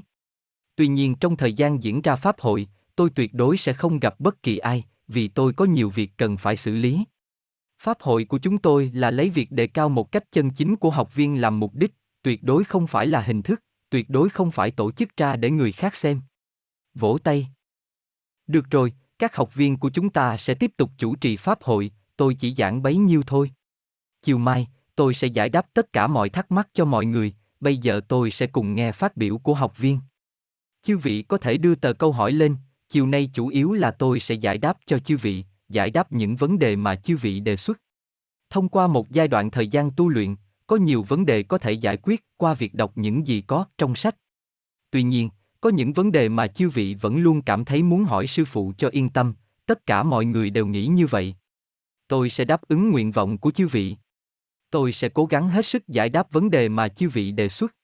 Tuy nhiên trong thời gian diễn ra pháp hội, tôi tuyệt đối sẽ không gặp bất kỳ ai, vì tôi có nhiều việc cần phải xử lý. Pháp hội của chúng tôi là lấy việc đề cao một cách chân chính của học viên làm mục đích, tuyệt đối không phải là hình thức, tuyệt đối không phải tổ chức ra để người khác xem. Vỗ tay. Được rồi, các học viên của chúng ta sẽ tiếp tục chủ trì pháp hội, tôi chỉ giảng bấy nhiêu thôi. Chiều mai, tôi sẽ giải đáp tất cả mọi thắc mắc cho mọi người, bây giờ tôi sẽ cùng nghe phát biểu của học viên. Chư vị có thể đưa tờ câu hỏi lên, chiều nay chủ yếu là tôi sẽ giải đáp cho chư vị, giải đáp những vấn đề mà chư vị đề xuất. Thông qua một giai đoạn thời gian tu luyện, có nhiều vấn đề có thể giải quyết qua việc đọc những gì có trong sách. Tuy nhiên, có những vấn đề mà chư vị vẫn luôn cảm thấy muốn hỏi sư phụ cho yên tâm, tất cả mọi người đều nghĩ như vậy. Tôi sẽ đáp ứng nguyện vọng của chư vị. Tôi sẽ cố gắng hết sức giải đáp vấn đề mà chư vị đề xuất.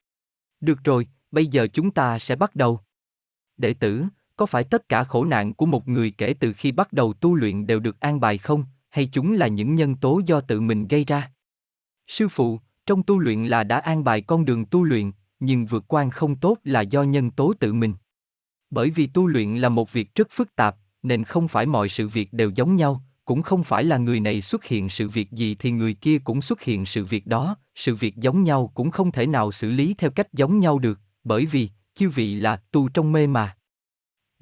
Được rồi, bây giờ chúng ta sẽ bắt đầu. Đệ tử, có phải tất cả khổ nạn của một người kể từ khi bắt đầu tu luyện đều được an bài không, hay chúng là những nhân tố do tự mình gây ra? Sư phụ, trong tu luyện là đã an bài con đường tu luyện, nhưng vượt quan không tốt là do nhân tố tự mình. Bởi vì tu luyện là một việc rất phức tạp, nên không phải mọi sự việc đều giống nhau, cũng không phải là người này xuất hiện sự việc gì thì người kia cũng xuất hiện sự việc đó, sự việc giống nhau cũng không thể nào xử lý theo cách giống nhau được, bởi vì, chư vị là tu trong mê mà.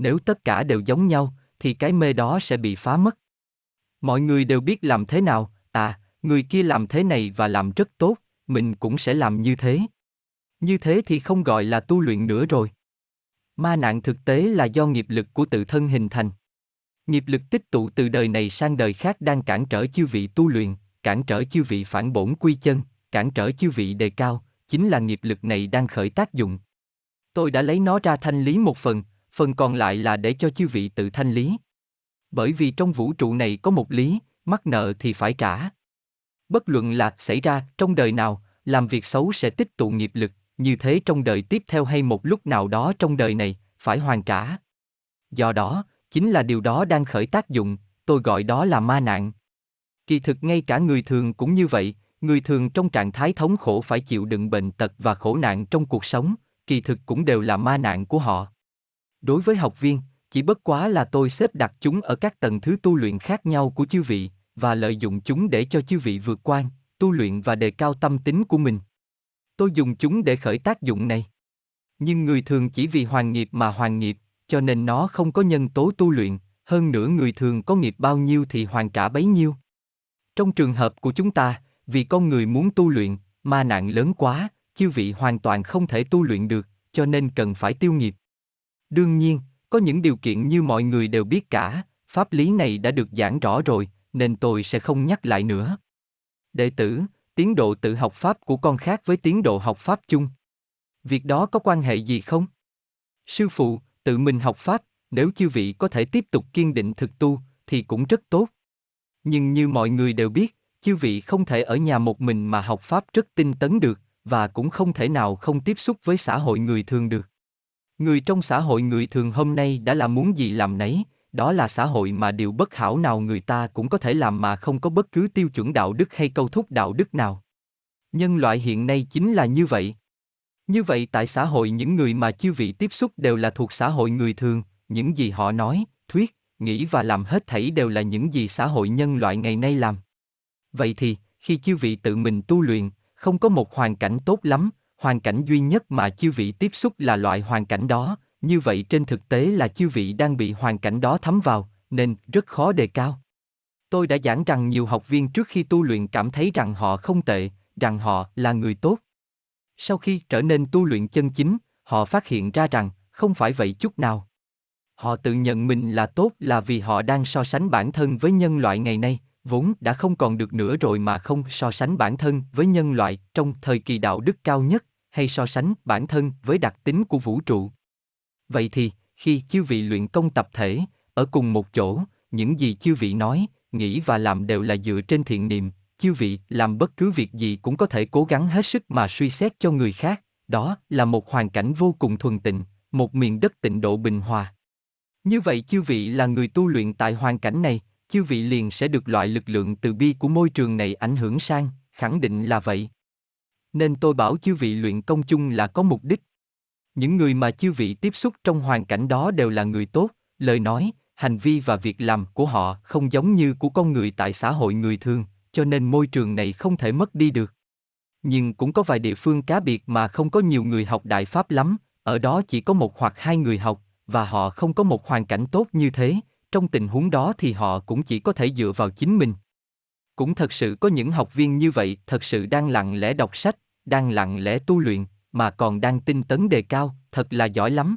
Nếu tất cả đều giống nhau, thì cái mê đó sẽ bị phá mất. Mọi người đều biết làm thế nào, à, người kia làm thế này và làm rất tốt, mình cũng sẽ làm như thế. Như thế thì không gọi là tu luyện nữa rồi. Ma nạn thực tế là do nghiệp lực của tự thân hình thành. Nghiệp lực tích tụ từ đời này sang đời khác đang cản trở chư vị tu luyện, cản trở chư vị phản bổn quy chân, cản trở chư vị đề cao, chính là nghiệp lực này đang khởi tác dụng. Tôi đã lấy nó ra thanh lý một phần, phần còn lại là để cho chư vị tự thanh lý. Bởi vì trong vũ trụ này có một lý, mắc nợ thì phải trả. Bất luận là xảy ra trong đời nào, làm việc xấu sẽ tích tụ nghiệp lực, như thế trong đời tiếp theo hay một lúc nào đó trong đời này, phải hoàn trả. Do đó, chính là điều đó đang khởi tác dụng, tôi gọi đó là ma nạn. Kỳ thực ngay cả người thường cũng như vậy, người thường trong trạng thái thống khổ phải chịu đựng bệnh tật và khổ nạn trong cuộc sống, kỳ thực cũng đều là ma nạn của họ. Đối với học viên, chỉ bất quá là tôi xếp đặt chúng ở các tầng thứ tu luyện khác nhau của chư vị, và lợi dụng chúng để cho chư vị vượt qua, tu luyện và đề cao tâm tính của mình. Tôi dùng chúng để khởi tác dụng này. Nhưng người thường chỉ vì hoàn nghiệp mà hoàn nghiệp, cho nên nó không có nhân tố tu luyện, hơn nữa người thường có nghiệp bao nhiêu thì hoàn trả bấy nhiêu. Trong trường hợp của chúng ta, vì con người muốn tu luyện, ma nạn lớn quá, chư vị hoàn toàn không thể tu luyện được, cho nên cần phải tiêu nghiệp. Đương nhiên, có những điều kiện như mọi người đều biết cả, pháp lý này đã được giảng rõ rồi, nên tôi sẽ không nhắc lại nữa. Đệ tử, tiến độ tự học pháp của con khác với tiến độ học pháp chung. Việc đó có quan hệ gì không? Sư phụ, tự mình học pháp, nếu chư vị có thể tiếp tục kiên định thực tu, thì cũng rất tốt. Nhưng như mọi người đều biết, chư vị không thể ở nhà một mình mà học pháp rất tinh tấn được, và cũng không thể nào không tiếp xúc với xã hội người thường được. Người trong xã hội người thường hôm nay đã là muốn gì làm nấy, đó là xã hội mà điều bất hảo nào người ta cũng có thể làm mà không có bất cứ tiêu chuẩn đạo đức hay câu thúc đạo đức nào. Nhân loại hiện nay chính là như vậy. Như vậy tại xã hội những người mà chư vị tiếp xúc đều là thuộc xã hội người thường, những gì họ nói, thuyết, nghĩ và làm hết thảy đều là những gì xã hội nhân loại ngày nay làm. Vậy thì, khi chư vị tự mình tu luyện, không có một hoàn cảnh tốt lắm, hoàn cảnh duy nhất mà chư vị tiếp xúc là loại hoàn cảnh đó, như vậy trên thực tế là chư vị đang bị hoàn cảnh đó thấm vào, nên rất khó đề cao. Tôi đã giảng rằng nhiều học viên trước khi tu luyện cảm thấy rằng họ không tệ, rằng họ là người tốt. Sau khi trở nên tu luyện chân chính, họ phát hiện ra rằng không phải vậy chút nào. Họ tự nhận mình là tốt là vì họ đang so sánh bản thân với nhân loại ngày nay, vốn đã không còn được nữa rồi mà không so sánh bản thân với nhân loại trong thời kỳ đạo đức cao nhất, hay so sánh bản thân với đặc tính của vũ trụ. Vậy thì, khi chư vị luyện công tập thể, ở cùng một chỗ, những gì chư vị nói, nghĩ và làm đều là dựa trên thiện niệm, chư vị làm bất cứ việc gì cũng có thể cố gắng hết sức mà suy xét cho người khác, đó là một hoàn cảnh vô cùng thuần tịnh, một miền đất tịnh độ bình hòa. Như vậy chư vị là người tu luyện tại hoàn cảnh này, chư vị liền sẽ được loại lực lượng từ bi của môi trường này ảnh hưởng sang, khẳng định là vậy. Nên tôi bảo chư vị luyện công chung là có mục đích. Những người mà chư vị tiếp xúc trong hoàn cảnh đó đều là người tốt, lời nói, hành vi và việc làm của họ không giống như của con người tại xã hội người thường, cho nên môi trường này không thể mất đi được. Nhưng cũng có vài địa phương cá biệt mà không có nhiều người học đại pháp lắm, ở đó chỉ có một hoặc hai người học, và họ không có một hoàn cảnh tốt như thế, trong tình huống đó thì họ cũng chỉ có thể dựa vào chính mình. Cũng thật sự có những học viên như vậy thật sự đang lặng lẽ đọc sách, đang lặng lẽ tu luyện, mà còn đang tinh tấn đề cao, thật là giỏi lắm.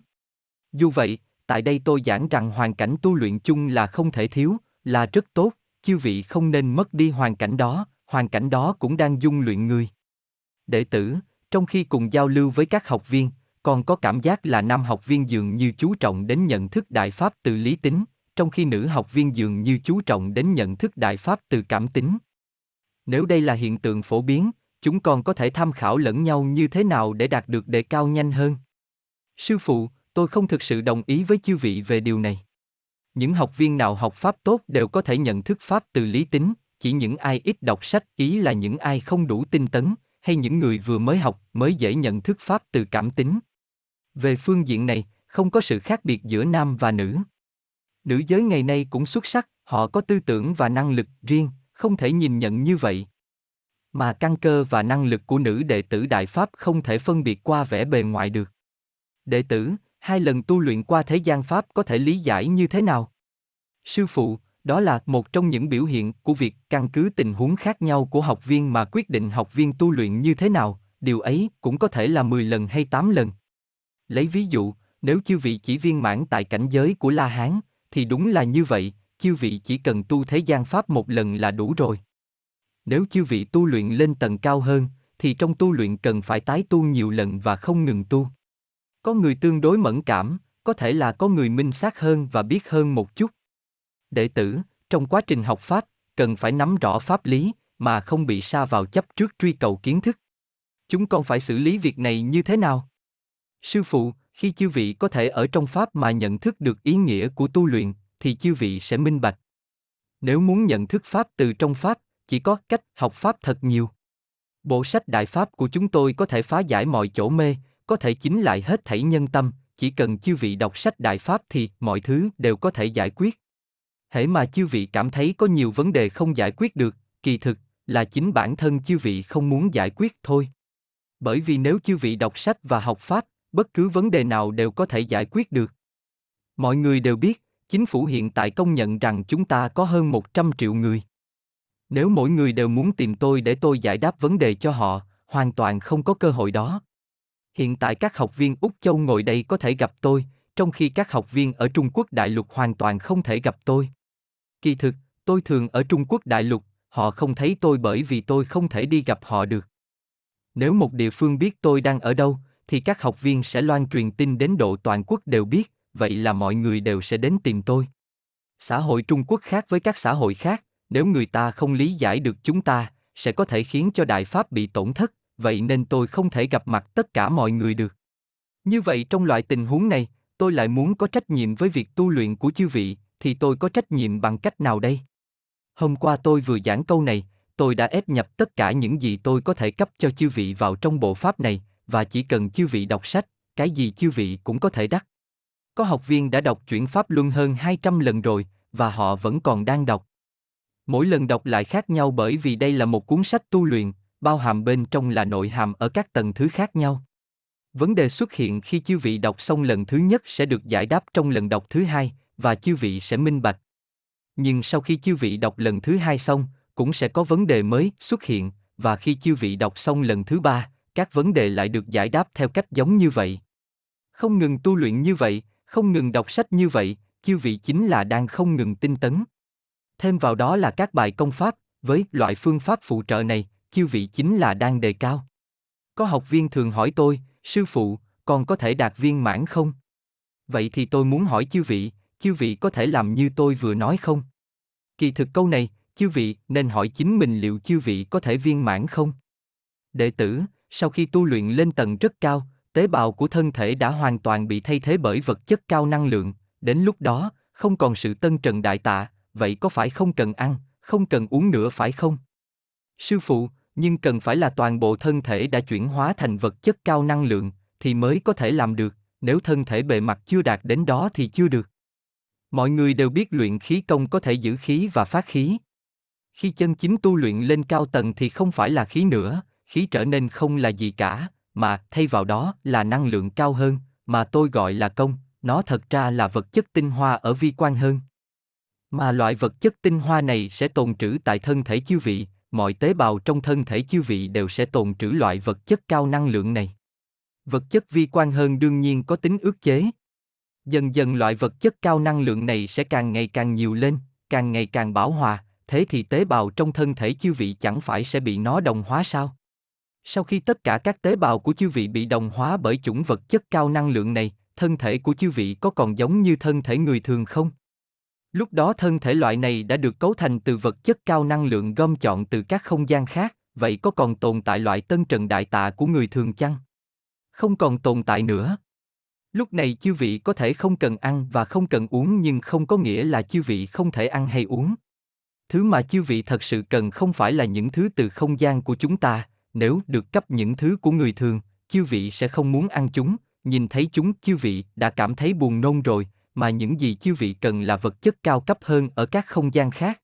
Dù vậy, tại đây tôi giảng rằng hoàn cảnh tu luyện chung là không thể thiếu, là rất tốt, chư vị không nên mất đi hoàn cảnh đó, hoàn cảnh đó cũng đang dung luyện người. Đệ tử, trong khi cùng giao lưu với các học viên, còn có cảm giác là nam học viên dường như chú trọng đến nhận thức đại pháp từ lý tính, trong khi nữ học viên dường như chú trọng đến nhận thức đại pháp từ cảm tính. Nếu đây là hiện tượng phổ biến, chúng còn có thể tham khảo lẫn nhau như thế nào để đạt được đề cao nhanh hơn. Sư phụ, tôi không thực sự đồng ý với chư vị về điều này. Những học viên nào học pháp tốt đều có thể nhận thức pháp từ lý tính, chỉ những ai ít đọc sách ý là những ai không đủ tinh tấn, hay những người vừa mới học mới dễ nhận thức pháp từ cảm tính. Về phương diện này, không có sự khác biệt giữa nam và nữ. Nữ giới ngày nay cũng xuất sắc, họ có tư tưởng và năng lực riêng, không thể nhìn nhận như vậy. Mà căn cơ và năng lực của nữ đệ tử Đại Pháp không thể phân biệt qua vẻ bề ngoài được. Đệ tử, hai lần tu luyện qua thế gian Pháp có thể lý giải như thế nào? Sư phụ, đó là một trong những biểu hiện của việc căn cứ tình huống khác nhau của học viên mà quyết định học viên tu luyện như thế nào, điều ấy cũng có thể là 10 lần hay 8 lần. Lấy ví dụ, nếu chư vị chỉ viên mãn tại cảnh giới của La Hán, thì đúng là như vậy, chư vị chỉ cần tu thế gian pháp một lần là đủ rồi. Nếu chư vị tu luyện lên tầng cao hơn, thì trong tu luyện cần phải tái tu nhiều lần và không ngừng tu. Có người tương đối mẫn cảm, có thể là có người minh xác hơn và biết hơn một chút. Đệ tử, trong quá trình học Pháp, cần phải nắm rõ pháp lý, mà không bị sa vào chấp trước truy cầu kiến thức. Chúng con phải xử lý việc này như thế nào? Sư phụ, khi chư vị có thể ở trong Pháp mà nhận thức được ý nghĩa của tu luyện, thì chư vị sẽ minh bạch. Nếu muốn nhận thức Pháp từ trong Pháp, chỉ có cách học Pháp thật nhiều. Bộ sách Đại Pháp của chúng tôi có thể phá giải mọi chỗ mê, có thể chính lại hết thảy nhân tâm, chỉ cần chư vị đọc sách Đại Pháp thì mọi thứ đều có thể giải quyết. Hễ mà chư vị cảm thấy có nhiều vấn đề không giải quyết được, kỳ thực là chính bản thân chư vị không muốn giải quyết thôi. Bởi vì nếu chư vị đọc sách và học Pháp, bất cứ vấn đề nào đều có thể giải quyết được. Mọi người đều biết, chính phủ hiện tại công nhận rằng chúng ta có hơn 100 triệu người. Nếu mỗi người đều muốn tìm tôi để tôi giải đáp vấn đề cho họ, hoàn toàn không có cơ hội đó. Hiện tại các học viên Úc Châu ngồi đây có thể gặp tôi, trong khi các học viên ở Trung Quốc đại lục hoàn toàn không thể gặp tôi. Kỳ thực, tôi thường ở Trung Quốc đại lục, họ không thấy tôi bởi vì tôi không thể đi gặp họ được. Nếu một địa phương biết tôi đang ở đâu, thì các học viên sẽ loan truyền tin đến độ toàn quốc đều biết, vậy là mọi người đều sẽ đến tìm tôi. Xã hội Trung Quốc khác với các xã hội khác, nếu người ta không lý giải được chúng ta, sẽ có thể khiến cho Đại Pháp bị tổn thất, vậy nên tôi không thể gặp mặt tất cả mọi người được. Như vậy trong loại tình huống này, tôi lại muốn có trách nhiệm với việc tu luyện của chư vị, thì tôi có trách nhiệm bằng cách nào đây? Hôm qua tôi vừa giảng câu này, tôi đã ép nhập tất cả những gì tôi có thể cấp cho chư vị vào trong bộ pháp này, và chỉ cần chư vị đọc sách, cái gì chư vị cũng có thể đắc. Có học viên đã đọc chuyển pháp luân hơn 200 lần rồi, và họ vẫn còn đang đọc. Mỗi lần đọc lại khác nhau bởi vì đây là một cuốn sách tu luyện, bao hàm bên trong là nội hàm ở các tầng thứ khác nhau. Vấn đề xuất hiện khi chư vị đọc xong lần thứ nhất sẽ được giải đáp trong lần đọc thứ hai, và chư vị sẽ minh bạch. Nhưng sau khi chư vị đọc lần thứ hai xong, cũng sẽ có vấn đề mới xuất hiện, và khi chư vị đọc xong lần thứ ba, các vấn đề lại được giải đáp theo cách giống như vậy. Không ngừng tu luyện như vậy, không ngừng đọc sách như vậy, chư vị chính là đang không ngừng tinh tấn. Thêm vào đó là các bài công pháp, với loại phương pháp phụ trợ này, chư vị chính là đang đề cao. Có học viên thường hỏi tôi, sư phụ, còn có thể đạt viên mãn không? Vậy thì tôi muốn hỏi chư vị, chư vị có thể làm như tôi vừa nói không? Kỳ thực câu này, chư vị nên hỏi chính mình liệu chư vị có thể viên mãn không? Đệ tử, sau khi tu luyện lên tầng rất cao, tế bào của thân thể đã hoàn toàn bị thay thế bởi vật chất cao năng lượng, đến lúc đó, không còn sự tân trần đại tạ, vậy có phải không cần ăn, không cần uống nữa phải không? Sư phụ, nhưng cần phải là toàn bộ thân thể đã chuyển hóa thành vật chất cao năng lượng, thì mới có thể làm được, nếu thân thể bề mặt chưa đạt đến đó thì chưa được. Mọi người đều biết luyện khí công có thể giữ khí và phát khí. Khi chân chính tu luyện lên cao tầng thì không phải là khí nữa, khí trở nên không là gì cả, mà thay vào đó là năng lượng cao hơn, mà tôi gọi là công, nó thật ra là vật chất tinh hoa ở vi quan hơn. Mà loại vật chất tinh hoa này sẽ tồn trữ tại thân thể chư vị, mọi tế bào trong thân thể chư vị đều sẽ tồn trữ loại vật chất cao năng lượng này. Vật chất vi quan hơn đương nhiên có tính ước chế. Dần dần loại vật chất cao năng lượng này sẽ càng ngày càng nhiều lên, càng ngày càng bảo hòa, thế thì tế bào trong thân thể chư vị chẳng phải sẽ bị nó đồng hóa sao? Sau khi tất cả các tế bào của chư vị bị đồng hóa bởi chủng vật chất cao năng lượng này, thân thể của chư vị có còn giống như thân thể người thường không? Lúc đó thân thể loại này đã được cấu thành từ vật chất cao năng lượng gom chọn từ các không gian khác, vậy có còn tồn tại loại tân trần đại tạ của người thường chăng? Không còn tồn tại nữa. Lúc này chư vị có thể không cần ăn và không cần uống nhưng không có nghĩa là chư vị không thể ăn hay uống. Thứ mà chư vị thật sự cần không phải là những thứ từ không gian của chúng ta, nếu được cấp những thứ của người thường, chư vị sẽ không muốn ăn chúng, nhìn thấy chúng chư vị đã cảm thấy buồn nôn rồi, mà những gì chư vị cần là vật chất cao cấp hơn ở các không gian khác.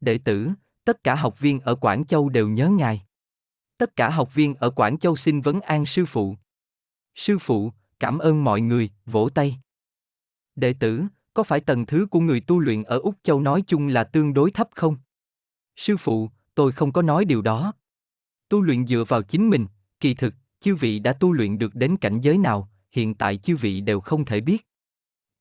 Đệ tử, tất cả học viên ở Quảng Châu đều nhớ ngài. Tất cả học viên ở Quảng Châu xin vấn an sư phụ. Sư phụ, cảm ơn mọi người, vỗ tay. Đệ tử, có phải tầng thứ của người tu luyện ở Úc Châu nói chung là tương đối thấp không? Sư phụ, tôi không có nói điều đó. Tu luyện dựa vào chính mình, kỳ thực, chư vị đã tu luyện được đến cảnh giới nào, hiện tại chư vị đều không thể biết.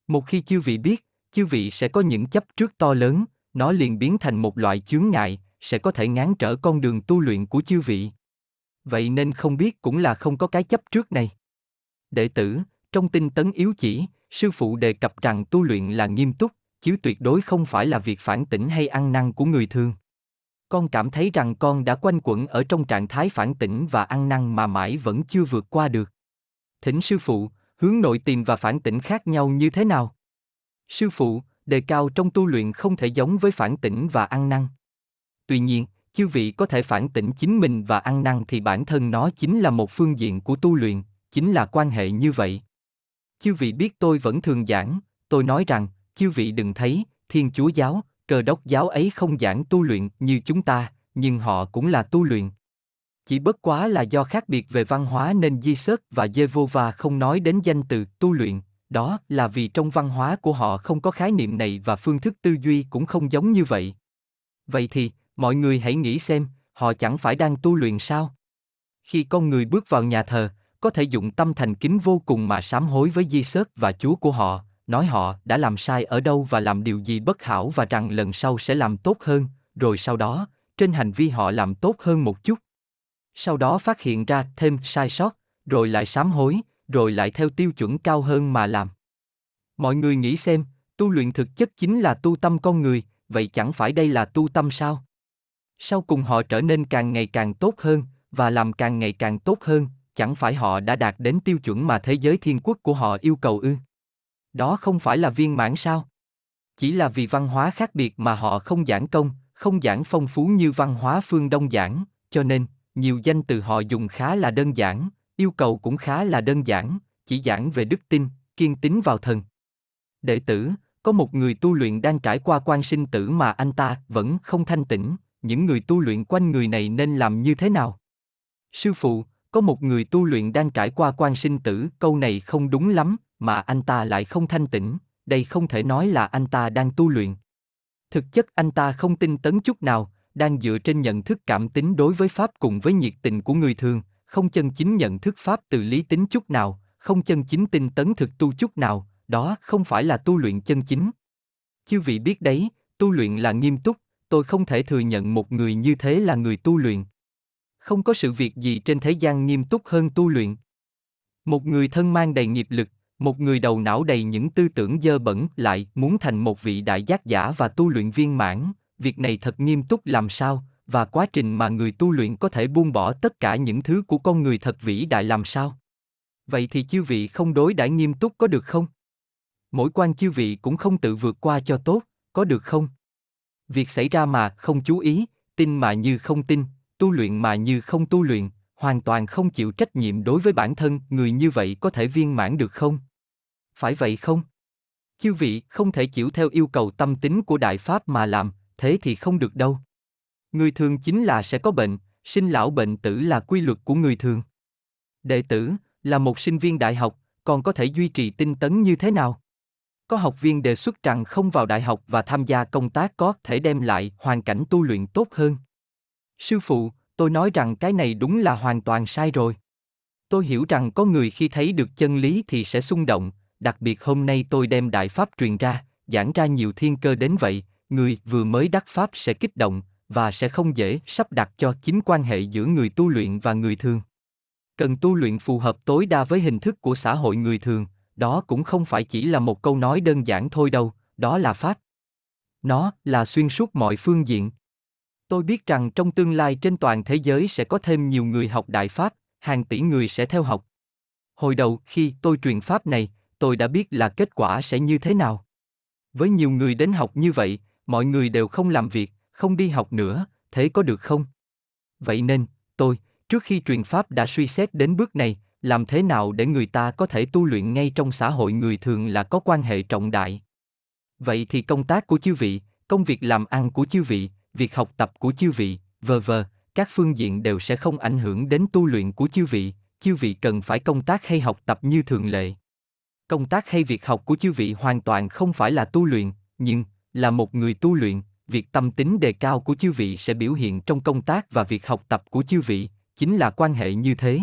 Một khi chư vị biết, chư vị sẽ có những chấp trước to lớn, nó liền biến thành một loại chướng ngại, sẽ có thể ngán trở con đường tu luyện của chư vị. Vậy nên không biết cũng là không có cái chấp trước này. Đệ tử, trong tinh tấn yếu chỉ, sư phụ đề cập rằng tu luyện là nghiêm túc, chứ tuyệt đối không phải là việc phản tỉnh hay ăn năn của người thường. Con cảm thấy rằng con đã quanh quẩn ở trong trạng thái phản tỉnh và ăn năn mà mãi vẫn chưa vượt qua được. Thỉnh sư phụ, hướng nội tìm và phản tỉnh khác nhau như thế nào? Sư phụ, đề cao trong tu luyện không thể giống với phản tỉnh và ăn năn. Tuy nhiên, chư vị có thể phản tỉnh chính mình và ăn năn thì bản thân nó chính là một phương diện của tu luyện, chính là quan hệ như vậy. Chư vị biết tôi vẫn thường giảng, tôi nói rằng, chư vị đừng thấy, Thiên Chúa giáo, Cơ đốc giáo ấy không giảng tu luyện như chúng ta, nhưng họ cũng là tu luyện. Chỉ bất quá là do khác biệt về văn hóa nên Di Sớt và Jehovah không nói đến danh từ tu luyện, đó là vì trong văn hóa của họ không có khái niệm này và phương thức tư duy cũng không giống như vậy. Vậy thì, mọi người hãy nghĩ xem, họ chẳng phải đang tu luyện sao? Khi con người bước vào nhà thờ, có thể dụng tâm thành kính vô cùng mà sám hối với Di Sớt và Chúa của họ, nói họ đã làm sai ở đâu và làm điều gì bất hảo và rằng lần sau sẽ làm tốt hơn, rồi sau đó, trên hành vi họ làm tốt hơn một chút. Sau đó phát hiện ra thêm sai sót, rồi lại sám hối, rồi lại theo tiêu chuẩn cao hơn mà làm. Mọi người nghĩ xem, tu luyện thực chất chính là tu tâm con người, vậy chẳng phải đây là tu tâm sao? Sau cùng họ trở nên càng ngày càng tốt hơn, và làm càng ngày càng tốt hơn, chẳng phải họ đã đạt đến tiêu chuẩn mà thế giới thiên quốc của họ yêu cầu ư? Đó không phải là viên mãn sao? Chỉ là vì văn hóa khác biệt mà họ không giảng công, không giảng phong phú như văn hóa phương Đông giảng, cho nên, nhiều danh từ họ dùng khá là đơn giản, yêu cầu cũng khá là đơn giản, chỉ giảng về đức tin, kiên tín vào thần. Đệ tử, có một người tu luyện đang trải qua quan sinh tử mà anh ta vẫn không thanh tĩnh, những người tu luyện quanh người này nên làm như thế nào? Sư phụ, có một người tu luyện đang trải qua quan sinh tử, câu này không đúng lắm, mà anh ta lại không thanh tĩnh, đây không thể nói là anh ta đang tu luyện. Thực chất anh ta không tin tấn chút nào, đang dựa trên nhận thức cảm tính đối với Pháp cùng với nhiệt tình của người thường, không chân chính nhận thức Pháp từ lý tính chút nào, không chân chính tin tấn thực tu chút nào, đó không phải là tu luyện chân chính. Chư vị biết đấy, tu luyện là nghiêm túc, tôi không thể thừa nhận một người như thế là người tu luyện. Không có sự việc gì trên thế gian nghiêm túc hơn tu luyện. Một người thân mang đầy nghiệp lực, một người đầu não đầy những tư tưởng dơ bẩn lại muốn thành một vị đại giác giả và tu luyện viên mãn, việc này thật nghiêm túc làm sao, và quá trình mà người tu luyện có thể buông bỏ tất cả những thứ của con người thật vĩ đại làm sao? Vậy thì chư vị không đối đãi nghiêm túc có được không? Mỗi quan chư vị cũng không tự vượt qua cho tốt, có được không? Việc xảy ra mà không chú ý, tin mà như không tin, tu luyện mà như không tu luyện, hoàn toàn không chịu trách nhiệm đối với bản thân, người như vậy có thể viên mãn được không? Phải vậy không? Chư vị không thể chịu theo yêu cầu tâm tính của Đại Pháp mà làm, thế thì không được đâu. Người thường chính là sẽ có bệnh, sinh lão bệnh tử là quy luật của người thường. Đệ tử, là một sinh viên đại học, còn có thể duy trì tinh tấn như thế nào? Có học viên đề xuất rằng không vào đại học và tham gia công tác có thể đem lại hoàn cảnh tu luyện tốt hơn. Sư phụ, tôi nói rằng cái này đúng là hoàn toàn sai rồi. Tôi hiểu rằng có người khi thấy được chân lý thì sẽ xung động, đặc biệt hôm nay tôi đem đại pháp truyền ra, giảng ra nhiều thiên cơ đến vậy, người vừa mới đắc pháp sẽ kích động và sẽ không dễ sắp đặt cho chính quan hệ giữa người tu luyện và người thường. Cần tu luyện phù hợp tối đa với hình thức của xã hội người thường, đó cũng không phải chỉ là một câu nói đơn giản thôi đâu, đó là pháp. Nó là xuyên suốt mọi phương diện. Tôi biết rằng trong tương lai trên toàn thế giới sẽ có thêm nhiều người học đại pháp, hàng tỷ người sẽ theo học. Hồi đầu khi tôi truyền pháp này, tôi đã biết là kết quả sẽ như thế nào. Với nhiều người đến học như vậy, mọi người đều không làm việc, không đi học nữa, thế có được không? Vậy nên, tôi, trước khi truyền pháp đã suy xét đến bước này, làm thế nào để người ta có thể tu luyện ngay trong xã hội người thường là có quan hệ trọng đại. Vậy thì công tác của chư vị, công việc làm ăn của chư vị, việc học tập của chư vị, vờ vờ, các phương diện đều sẽ không ảnh hưởng đến tu luyện của chư vị, chư vị cần phải công tác hay học tập như thường lệ. Công tác hay việc học của chư vị hoàn toàn không phải là tu luyện, nhưng là một người tu luyện, việc tâm tính đề cao của chư vị sẽ biểu hiện trong công tác và việc học tập của chư vị, chính là quan hệ như thế.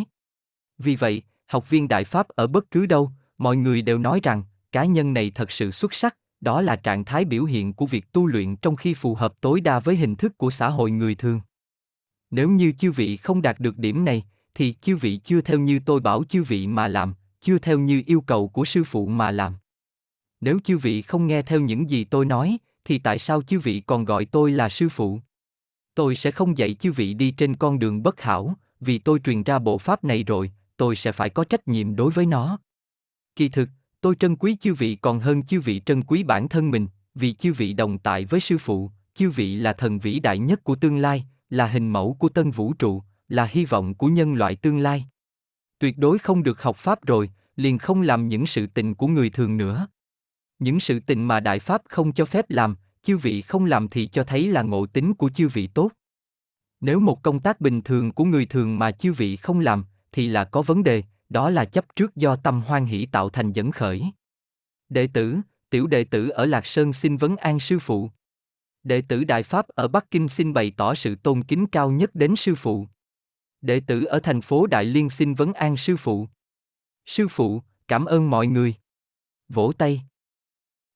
Vì vậy, học viên Đại Pháp ở bất cứ đâu, mọi người đều nói rằng, cá nhân này thật sự xuất sắc, đó là trạng thái biểu hiện của việc tu luyện trong khi phù hợp tối đa với hình thức của xã hội người thường. Nếu như chư vị không đạt được điểm này, thì chư vị chưa theo như tôi bảo chư vị mà làm, chưa theo như yêu cầu của sư phụ mà làm. Nếu chư vị không nghe theo những gì tôi nói, thì tại sao chư vị còn gọi tôi là sư phụ? Tôi sẽ không dạy chư vị đi trên con đường bất hảo, vì tôi truyền ra bộ pháp này rồi, tôi sẽ phải có trách nhiệm đối với nó. Kỳ thực, tôi trân quý chư vị còn hơn chư vị trân quý bản thân mình, vì chư vị đồng tại với sư phụ, chư vị là thần vĩ đại nhất của tương lai, là hình mẫu của tân vũ trụ, là hy vọng của nhân loại tương lai. Tuyệt đối không được học pháp rồi, liền không làm những sự tình của người thường nữa. Những sự tình mà đại pháp không cho phép làm, chư vị không làm thì cho thấy là ngộ tính của chư vị tốt. Nếu một công tác bình thường của người thường mà chư vị không làm, thì là có vấn đề, đó là chấp trước do tâm hoan hỷ tạo thành dẫn khởi. Đệ tử, tiểu đệ tử ở Lạc Sơn xin vấn an sư phụ. Đệ tử Đại Pháp ở Bắc Kinh xin bày tỏ sự tôn kính cao nhất đến sư phụ. Đệ tử ở thành phố Đại Liên xin vấn an sư phụ. Sư phụ, cảm ơn mọi người. Vỗ tay.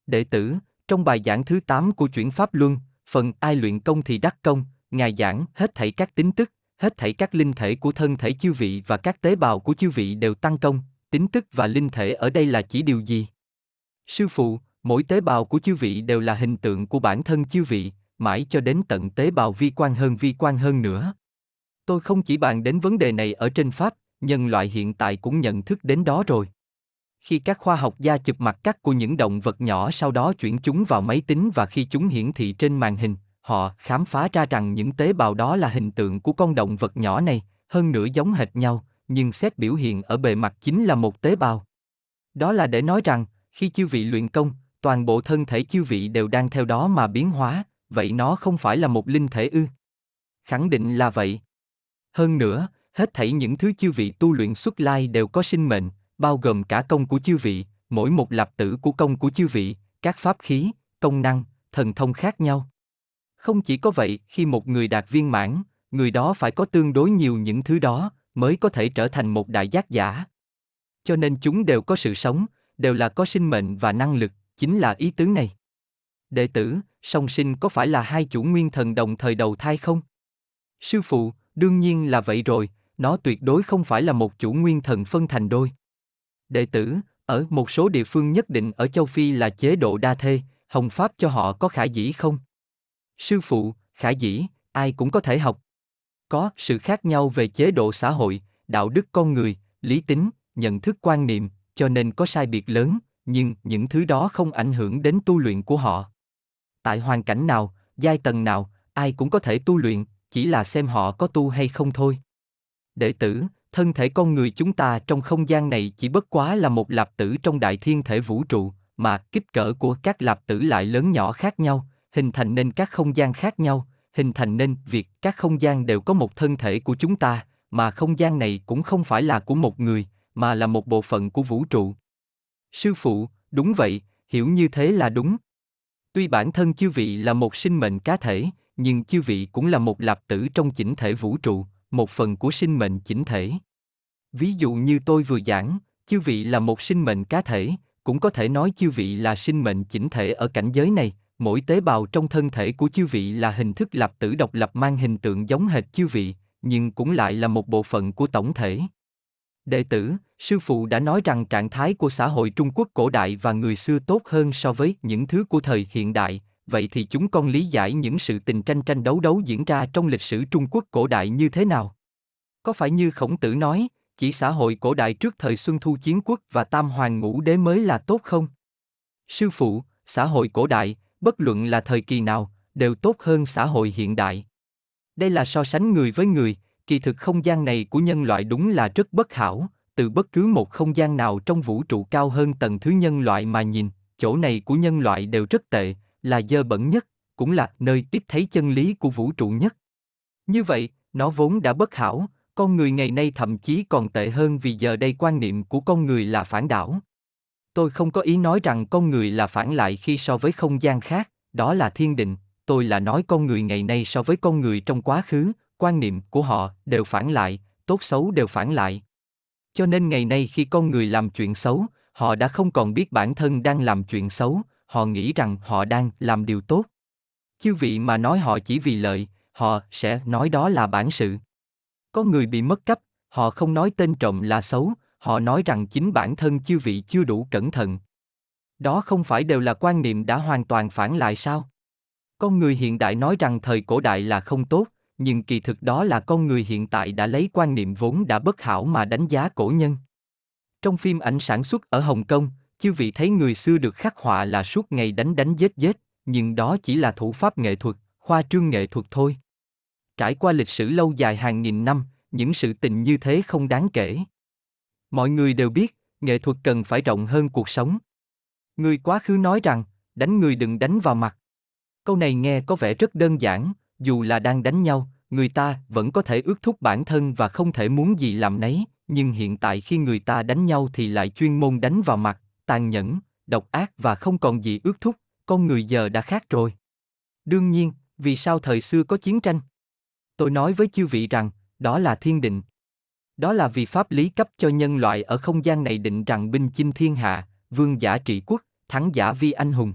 Đệ tử, trong bài giảng thứ 8 của chuyển Pháp Luân, phần ai luyện công thì đắc công, Ngài giảng hết thảy các tính tức, hết thảy các linh thể của thân thể chư vị và các tế bào của chư vị đều tăng công, tính tức và linh thể ở đây là chỉ điều gì? Sư phụ, mỗi tế bào của chư vị đều là hình tượng của bản thân chư vị, mãi cho đến tận tế bào vi quan hơn vi quan hơn nữa. Tôi không chỉ bàn đến vấn đề này ở trên Pháp, nhân loại hiện tại cũng nhận thức đến đó rồi. Khi các khoa học gia chụp mặt cắt của những động vật nhỏ sau đó chuyển chúng vào máy tính và khi chúng hiển thị trên màn hình, họ khám phá ra rằng những tế bào đó là hình tượng của con động vật nhỏ này, hơn nữa giống hệt nhau, nhưng xét biểu hiện ở bề mặt chính là một tế bào. Đó là để nói rằng, khi chư vị luyện công, toàn bộ thân thể chư vị đều đang theo đó mà biến hóa, vậy nó không phải là một linh thể ư? Khẳng định là vậy. Hơn nữa, hết thảy những thứ chư vị tu luyện xuất lai đều có sinh mệnh, bao gồm cả công của chư vị, mỗi một lạp tử của công của chư vị, các pháp khí, công năng, thần thông khác nhau. Không chỉ có vậy, khi một người đạt viên mãn, người đó phải có tương đối nhiều những thứ đó, mới có thể trở thành một đại giác giả. Cho nên chúng đều có sự sống, đều là có sinh mệnh và năng lực, chính là ý tứ này. Đệ tử, song sinh có phải là hai chủ nguyên thần đồng thời đầu thai không? Sư phụ, đương nhiên là vậy rồi, nó tuyệt đối không phải là một chủ nguyên thần phân thành đôi. Đệ tử, ở một số địa phương nhất định ở châu Phi là chế độ đa thê, hồng pháp cho họ có khả dĩ không? Sư phụ, khả dĩ, ai cũng có thể học. Có sự khác nhau về chế độ xã hội, đạo đức con người, lý tính, nhận thức quan niệm, cho nên có sai biệt lớn, nhưng những thứ đó không ảnh hưởng đến tu luyện của họ. Tại hoàn cảnh nào, giai tầng nào, ai cũng có thể tu luyện, chỉ là xem họ có tu hay không thôi. Đệ tử, thân thể con người chúng ta trong không gian này chỉ bất quá là một lạp tử trong đại thiên thể vũ trụ, mà kích cỡ của các lạp tử lại lớn nhỏ khác nhau, hình thành nên các không gian khác nhau, hình thành nên việc các không gian đều có một thân thể của chúng ta, mà không gian này cũng không phải là của một người, mà là một bộ phận của vũ trụ. Sư phụ, đúng vậy, hiểu như thế là đúng. Tuy bản thân chư vị là một sinh mệnh cá thể, nhưng chư vị cũng là một lạp tử trong chỉnh thể vũ trụ, một phần của sinh mệnh chỉnh thể. Ví dụ như tôi vừa giảng, chư vị là một sinh mệnh cá thể, cũng có thể nói chư vị là sinh mệnh chỉnh thể ở cảnh giới này, mỗi tế bào trong thân thể của chư vị là hình thức lạp tử độc lập mang hình tượng giống hệt chư vị, nhưng cũng lại là một bộ phận của tổng thể. Đệ tử, sư phụ đã nói rằng trạng thái của xã hội Trung Quốc cổ đại và người xưa tốt hơn so với những thứ của thời hiện đại, vậy thì chúng con lý giải những sự tình tranh tranh đấu đấu diễn ra trong lịch sử Trung Quốc cổ đại như thế nào? Có phải như khổng tử nói, chỉ xã hội cổ đại trước thời Xuân Thu Chiến Quốc và Tam Hoàng Ngũ Đế mới là tốt không? Sư phụ, xã hội cổ đại, bất luận là thời kỳ nào, đều tốt hơn xã hội hiện đại. Đây là so sánh người với người, kỳ thực không gian này của nhân loại đúng là rất bất hảo, từ bất cứ một không gian nào trong vũ trụ cao hơn tầng thứ nhân loại mà nhìn, chỗ này của nhân loại đều rất tệ, là dơ bẩn nhất, cũng là nơi tiếp thấy chân lý của vũ trụ nhất. Như vậy, nó vốn đã bất hảo, con người ngày nay thậm chí còn tệ hơn vì giờ đây quan niệm của con người là phản đảo. Tôi không có ý nói rằng con người là phản lại khi so với không gian khác, đó là thiên định, tôi là nói con người ngày nay so với con người trong quá khứ, quan niệm của họ đều phản lại, tốt xấu đều phản lại. Cho nên ngày nay khi con người làm chuyện xấu, họ đã không còn biết bản thân đang làm chuyện xấu, họ nghĩ rằng họ đang làm điều tốt. Chư vị mà nói họ chỉ vì lợi, họ sẽ nói đó là bản sự. Có người bị mất cấp, họ không nói tên trộm là xấu, họ nói rằng chính bản thân chư vị chưa đủ cẩn thận. Đó không phải đều là quan niệm đã hoàn toàn phản lại sao? Con người hiện đại nói rằng thời cổ đại là không tốt, nhưng kỳ thực đó là con người hiện tại đã lấy quan niệm vốn đã bất hảo mà đánh giá cổ nhân. Trong phim ảnh sản xuất ở Hồng Kông, chư vị thấy người xưa được khắc họa là suốt ngày đánh đánh giết giết, nhưng đó chỉ là thủ pháp nghệ thuật, khoa trương nghệ thuật thôi. Trải qua lịch sử lâu dài hàng nghìn năm, những sự tình như thế không đáng kể. Mọi người đều biết, nghệ thuật cần phải rộng hơn cuộc sống. Người quá khứ nói rằng, đánh người đừng đánh vào mặt. Câu này nghe có vẻ rất đơn giản, dù là đang đánh nhau, người ta vẫn có thể ước thúc bản thân và không thể muốn gì làm nấy, nhưng hiện tại khi người ta đánh nhau thì lại chuyên môn đánh vào mặt, tàn nhẫn, độc ác và không còn gì ước thúc, con người giờ đã khác rồi. Đương nhiên, vì sao thời xưa có chiến tranh? Tôi nói với chư vị rằng, đó là thiên định. Đó là vì pháp lý cấp cho nhân loại ở không gian này định rằng binh chinh thiên hạ, vương giả trị quốc, thắng giả vi anh hùng.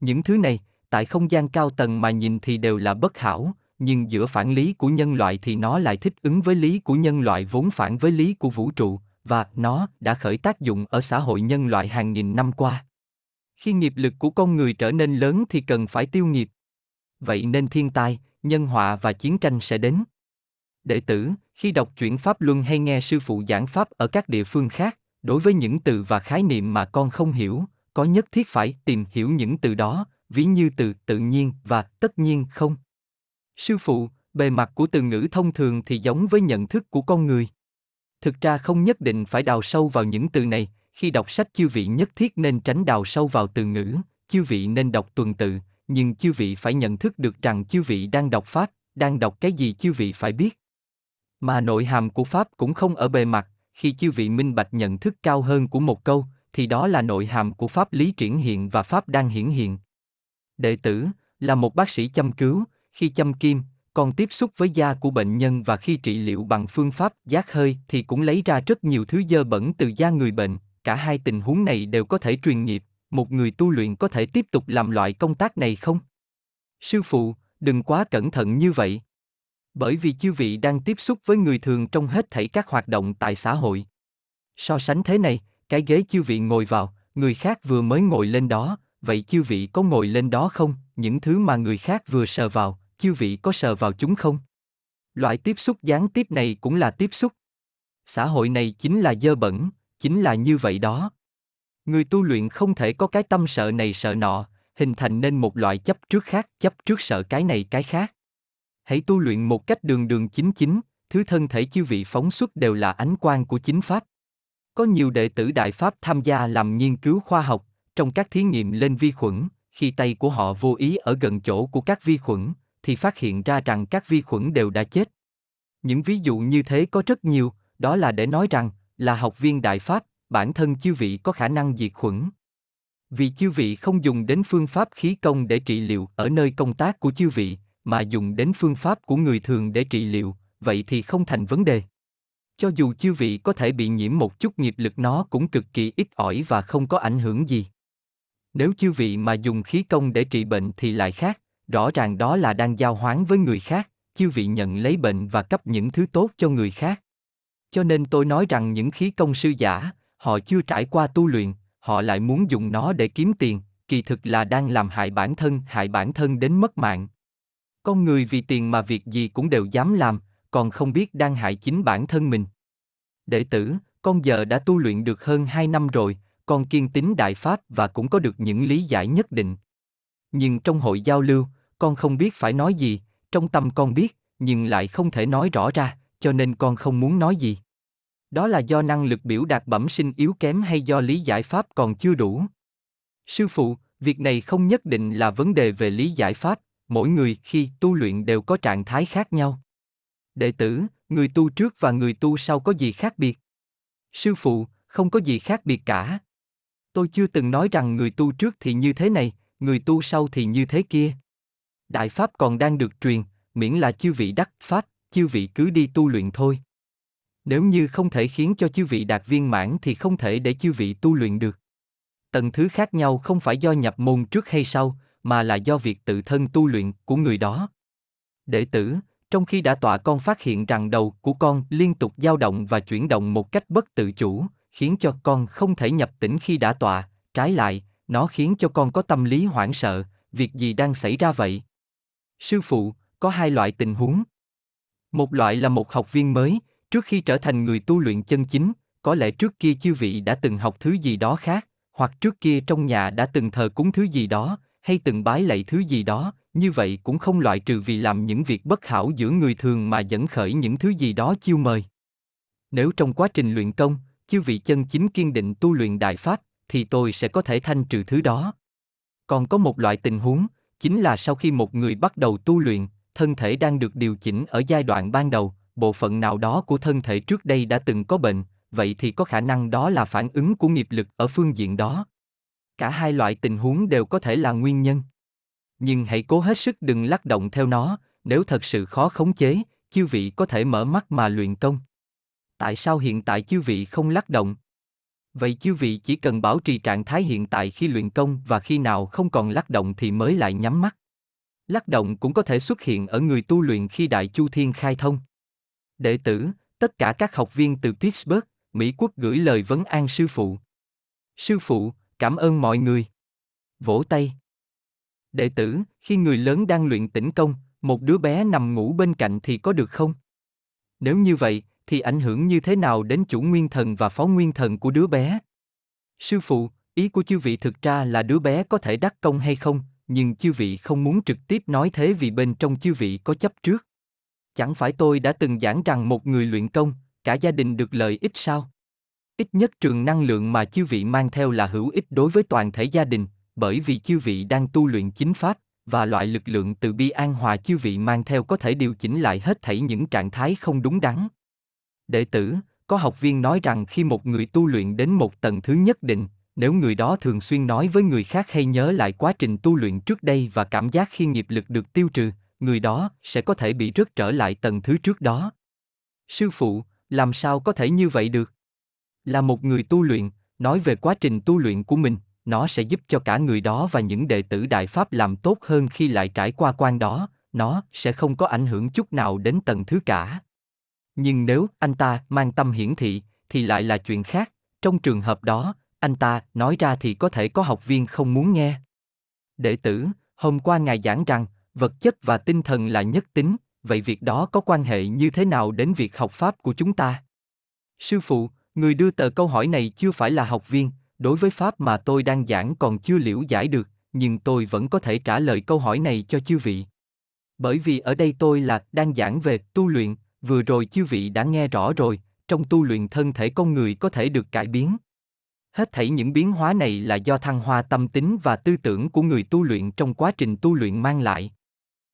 Những thứ này, tại không gian cao tầng mà nhìn thì đều là bất hảo, nhưng giữa phản lý của nhân loại thì nó lại thích ứng với lý của nhân loại vốn phản với lý của vũ trụ, và nó đã khởi tác dụng ở xã hội nhân loại hàng nghìn năm qua. Khi nghiệp lực của con người trở nên lớn thì cần phải tiêu nghiệp. Vậy nên thiên tai, nhân họa và chiến tranh sẽ đến. Đệ tử, khi đọc chuyển pháp luân hay nghe sư phụ giảng pháp ở các địa phương khác, đối với những từ và khái niệm mà con không hiểu, có nhất thiết phải tìm hiểu những từ đó, ví như từ tự nhiên và tất nhiên không. Sư phụ, bề mặt của từ ngữ thông thường thì giống với nhận thức của con người. Thực ra không nhất định phải đào sâu vào những từ này, khi đọc sách chư vị nhất thiết nên tránh đào sâu vào từ ngữ, chư vị nên đọc tuần tự, nhưng chư vị phải nhận thức được rằng chư vị đang đọc pháp, đang đọc cái gì chư vị phải biết. Mà nội hàm của pháp cũng không ở bề mặt, khi chư vị minh bạch nhận thức cao hơn của một câu, thì đó là nội hàm của pháp lý triển hiện và pháp đang hiển hiện. Đệ tử là một bác sĩ chăm cứu, khi châm kim, còn tiếp xúc với da của bệnh nhân và khi trị liệu bằng phương pháp giác hơi thì cũng lấy ra rất nhiều thứ dơ bẩn từ da người bệnh, cả hai tình huống này đều có thể truyền nghiệp, một người tu luyện có thể tiếp tục làm loại công tác này không? Sư phụ, đừng quá cẩn thận như vậy. Bởi vì chư vị đang tiếp xúc với người thường trong hết thảy các hoạt động tại xã hội. So sánh thế này, cái ghế chư vị ngồi vào, người khác vừa mới ngồi lên đó, vậy chư vị có ngồi lên đó không? Những thứ mà người khác vừa sờ vào, chư vị có sờ vào chúng không? Loại tiếp xúc gián tiếp này cũng là tiếp xúc. Xã hội này chính là dơ bẩn, chính là như vậy đó. Người tu luyện không thể có cái tâm sợ này sợ nọ, hình thành nên một loại chấp trước khác, chấp trước sợ cái này cái khác. Hãy tu luyện một cách đường đường chính chính, thứ thân thể chư vị phóng xuất đều là ánh quang của chính pháp. Có nhiều đệ tử Đại Pháp tham gia làm nghiên cứu khoa học, trong các thí nghiệm lên vi khuẩn, khi tay của họ vô ý ở gần chỗ của các vi khuẩn, thì phát hiện ra rằng các vi khuẩn đều đã chết. Những ví dụ như thế có rất nhiều, đó là để nói rằng, là học viên Đại Pháp, bản thân chư vị có khả năng diệt khuẩn. Vì chư vị không dùng đến phương pháp khí công để trị liệu ở nơi công tác của chư vị, mà dùng đến phương pháp của người thường để trị liệu, vậy thì không thành vấn đề. Cho dù chư vị có thể bị nhiễm một chút nghiệp lực nó cũng cực kỳ ít ỏi và không có ảnh hưởng gì. Nếu chư vị mà dùng khí công để trị bệnh thì lại khác, rõ ràng đó là đang giao hoán với người khác, chư vị nhận lấy bệnh và cấp những thứ tốt cho người khác. Cho nên tôi nói rằng những khí công sư giả, họ chưa trải qua tu luyện, họ lại muốn dùng nó để kiếm tiền, kỳ thực là đang làm hại bản thân, hại bản thân đến mất mạng. Con người vì tiền mà việc gì cũng đều dám làm, còn không biết đang hại chính bản thân mình. Đệ tử, con giờ đã tu luyện được hơn 2 năm rồi, con kiên tín đại pháp và cũng có được những lý giải nhất định. Nhưng trong hội giao lưu, con không biết phải nói gì, trong tâm con biết, nhưng lại không thể nói rõ ra, cho nên con không muốn nói gì. Đó là do năng lực biểu đạt bẩm sinh yếu kém hay do lý giải pháp còn chưa đủ. Sư phụ, việc này không nhất định là vấn đề về lý giải pháp, mỗi người khi tu luyện đều có trạng thái khác nhau. Đệ tử, người tu trước và người tu sau có gì khác biệt? Sư phụ, không có gì khác biệt cả. Tôi chưa từng nói rằng người tu trước thì như thế này, người tu sau thì như thế kia. Đại pháp còn đang được truyền, miễn là chư vị đắc pháp, chư vị cứ đi tu luyện thôi. Nếu như không thể khiến cho chư vị đạt viên mãn thì không thể để chư vị tu luyện được. Tầng thứ khác nhau không phải do nhập môn trước hay sau, mà là do việc tự thân tu luyện của người đó. Đệ tử, trong khi đã tọa con phát hiện rằng đầu của con liên tục dao động và chuyển động một cách bất tự chủ, khiến cho con không thể nhập tĩnh khi đã tọa, trái lại, nó khiến cho con có tâm lý hoảng sợ, việc gì đang xảy ra vậy? Sư phụ, có hai loại tình huống. Một loại là một học viên mới, trước khi trở thành người tu luyện chân chính, có lẽ trước kia chư vị đã từng học thứ gì đó khác, hoặc trước kia trong nhà đã từng thờ cúng thứ gì đó, hay từng bái lạy thứ gì đó, như vậy cũng không loại trừ vì làm những việc bất hảo giữa người thường mà dẫn khởi những thứ gì đó chiêu mời. Nếu trong quá trình luyện công, chư vị chân chính kiên định tu luyện đại pháp, thì tôi sẽ có thể thanh trừ thứ đó. Còn có một loại tình huống, chính là sau khi một người bắt đầu tu luyện, thân thể đang được điều chỉnh ở giai đoạn ban đầu, bộ phận nào đó của thân thể trước đây đã từng có bệnh, vậy thì có khả năng đó là phản ứng của nghiệp lực ở phương diện đó. Cả hai loại tình huống đều có thể là nguyên nhân. Nhưng hãy cố hết sức đừng lắc động theo nó, nếu thật sự khó khống chế, chư vị có thể mở mắt mà luyện công. Tại sao hiện tại chư vị không lắc động? Vậy chư vị chỉ cần bảo trì trạng thái hiện tại khi luyện công và khi nào không còn lắc động thì mới lại nhắm mắt. Lắc động cũng có thể xuất hiện ở người tu luyện khi Đại Chu Thiên khai thông. Đệ tử, tất cả các học viên từ Pittsburgh, Mỹ Quốc gửi lời vấn an sư phụ. Sư phụ, cảm ơn mọi người. Vỗ tay. Đệ tử, khi người lớn đang luyện tĩnh công, một đứa bé nằm ngủ bên cạnh thì có được không? Nếu như vậy, thì ảnh hưởng như thế nào đến chủ nguyên thần và phó nguyên thần của đứa bé? Sư phụ, ý của chư vị thực ra là đứa bé có thể đắc công hay không, nhưng chư vị không muốn trực tiếp nói thế vì bên trong chư vị có chấp trước. Chẳng phải tôi đã từng giảng rằng một người luyện công, cả gia đình được lợi ích sao? Ít nhất trường năng lượng mà chư vị mang theo là hữu ích đối với toàn thể gia đình, bởi vì chư vị đang tu luyện chính pháp, và loại lực lượng từ bi an hòa chư vị mang theo có thể điều chỉnh lại hết thảy những trạng thái không đúng đắn. Đệ tử, có học viên nói rằng khi một người tu luyện đến một tầng thứ nhất định, nếu người đó thường xuyên nói với người khác hay nhớ lại quá trình tu luyện trước đây và cảm giác khi nghiệp lực được tiêu trừ, người đó sẽ có thể bị rớt trở lại tầng thứ trước đó. Sư phụ, làm sao có thể như vậy được? Là một người tu luyện, nói về quá trình tu luyện của mình, nó sẽ giúp cho cả người đó và những đệ tử đại pháp làm tốt hơn khi lại trải qua quan đó, nó sẽ không có ảnh hưởng chút nào đến tầng thứ cả. Nhưng nếu anh ta mang tâm hiển thị, thì lại là chuyện khác, trong trường hợp đó, anh ta nói ra thì có thể có học viên không muốn nghe. Đệ tử, hôm qua ngài giảng rằng, vật chất và tinh thần là nhất tính, vậy việc đó có quan hệ như thế nào đến việc học pháp của chúng ta? Sư phụ, người đưa tờ câu hỏi này chưa phải là học viên, đối với pháp mà tôi đang giảng còn chưa liễu giải được, nhưng tôi vẫn có thể trả lời câu hỏi này cho chư vị. Bởi vì ở đây tôi là đang giảng về tu luyện, vừa rồi chư vị đã nghe rõ rồi, trong tu luyện thân thể con người có thể được cải biến. Hết thảy những biến hóa này là do thăng hoa tâm tính và tư tưởng của người tu luyện trong quá trình tu luyện mang lại.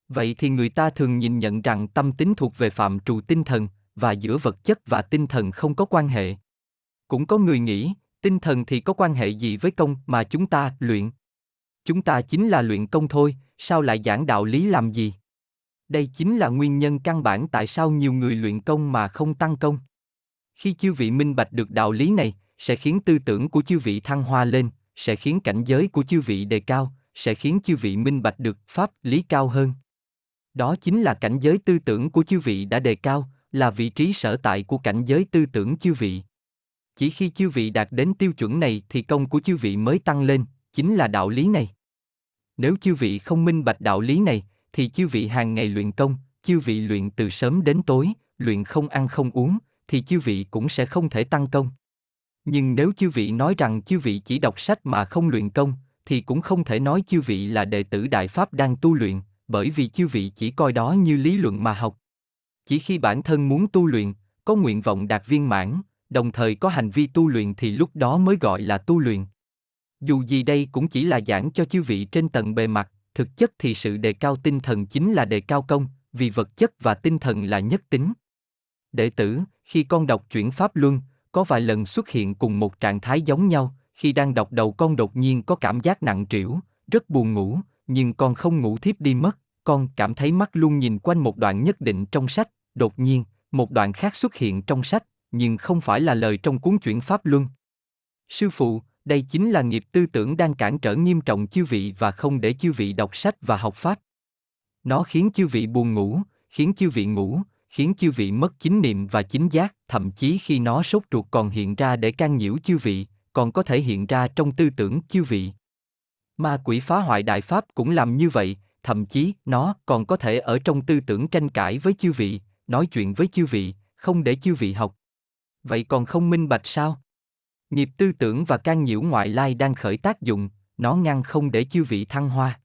Vậy thì người ta thường nhìn nhận rằng tâm tính thuộc về phạm trù tinh thần, và giữa vật chất và tinh thần không có quan hệ. Cũng có người nghĩ, tinh thần thì có quan hệ gì với công mà chúng ta luyện? Chúng ta chính là luyện công thôi, sao lại giảng đạo lý làm gì? Đây chính là nguyên nhân căn bản tại sao nhiều người luyện công mà không tăng công. Khi chư vị minh bạch được đạo lý này, sẽ khiến tư tưởng của chư vị thăng hoa lên, sẽ khiến cảnh giới của chư vị đề cao, sẽ khiến chư vị minh bạch được pháp lý cao hơn. Đó chính là cảnh giới tư tưởng của chư vị đã đề cao, là vị trí sở tại của cảnh giới tư tưởng chư vị. Chỉ khi chư vị đạt đến tiêu chuẩn này thì công của chư vị mới tăng lên, chính là đạo lý này. Nếu chư vị không minh bạch đạo lý này, thì chư vị hàng ngày luyện công, chư vị luyện từ sớm đến tối, luyện không ăn không uống, thì chư vị cũng sẽ không thể tăng công. Nhưng nếu chư vị nói rằng chư vị chỉ đọc sách mà không luyện công, thì cũng không thể nói chư vị là đệ tử Đại Pháp đang tu luyện, bởi vì chư vị chỉ coi đó như lý luận mà học. Chỉ khi bản thân muốn tu luyện, có nguyện vọng đạt viên mãn, đồng thời có hành vi tu luyện thì lúc đó mới gọi là tu luyện. Dù gì đây cũng chỉ là giảng cho chư vị trên tầng bề mặt, thực chất thì sự đề cao tinh thần chính là đề cao công, vì vật chất và tinh thần là nhất tính. Đệ tử, khi con đọc chuyển pháp luân, có vài lần xuất hiện cùng một trạng thái giống nhau, khi đang đọc đầu con đột nhiên có cảm giác nặng trĩu, rất buồn ngủ, nhưng con không ngủ thiếp đi mất, con cảm thấy mắt luôn nhìn quanh một đoạn nhất định trong sách, đột nhiên, một đoạn khác xuất hiện trong sách, nhưng không phải là lời trong cuốn chuyển pháp luân. Sư phụ, đây chính là nghiệp tư tưởng đang cản trở nghiêm trọng chư vị và không để chư vị đọc sách và học pháp. Nó khiến chư vị buồn ngủ, khiến chư vị ngủ, khiến chư vị mất chính niệm và chính giác, thậm chí khi nó sốt ruột còn hiện ra để can nhiễu chư vị, còn có thể hiện ra trong tư tưởng chư vị. Ma quỷ phá hoại đại pháp cũng làm như vậy, thậm chí nó còn có thể ở trong tư tưởng tranh cãi với chư vị, nói chuyện với chư vị, không để chư vị học. Vậy còn không minh bạch sao? Nghiệp tư tưởng và can nhiễu ngoại lai đang khởi tác dụng, nó ngăn không để chư vị thăng hoa.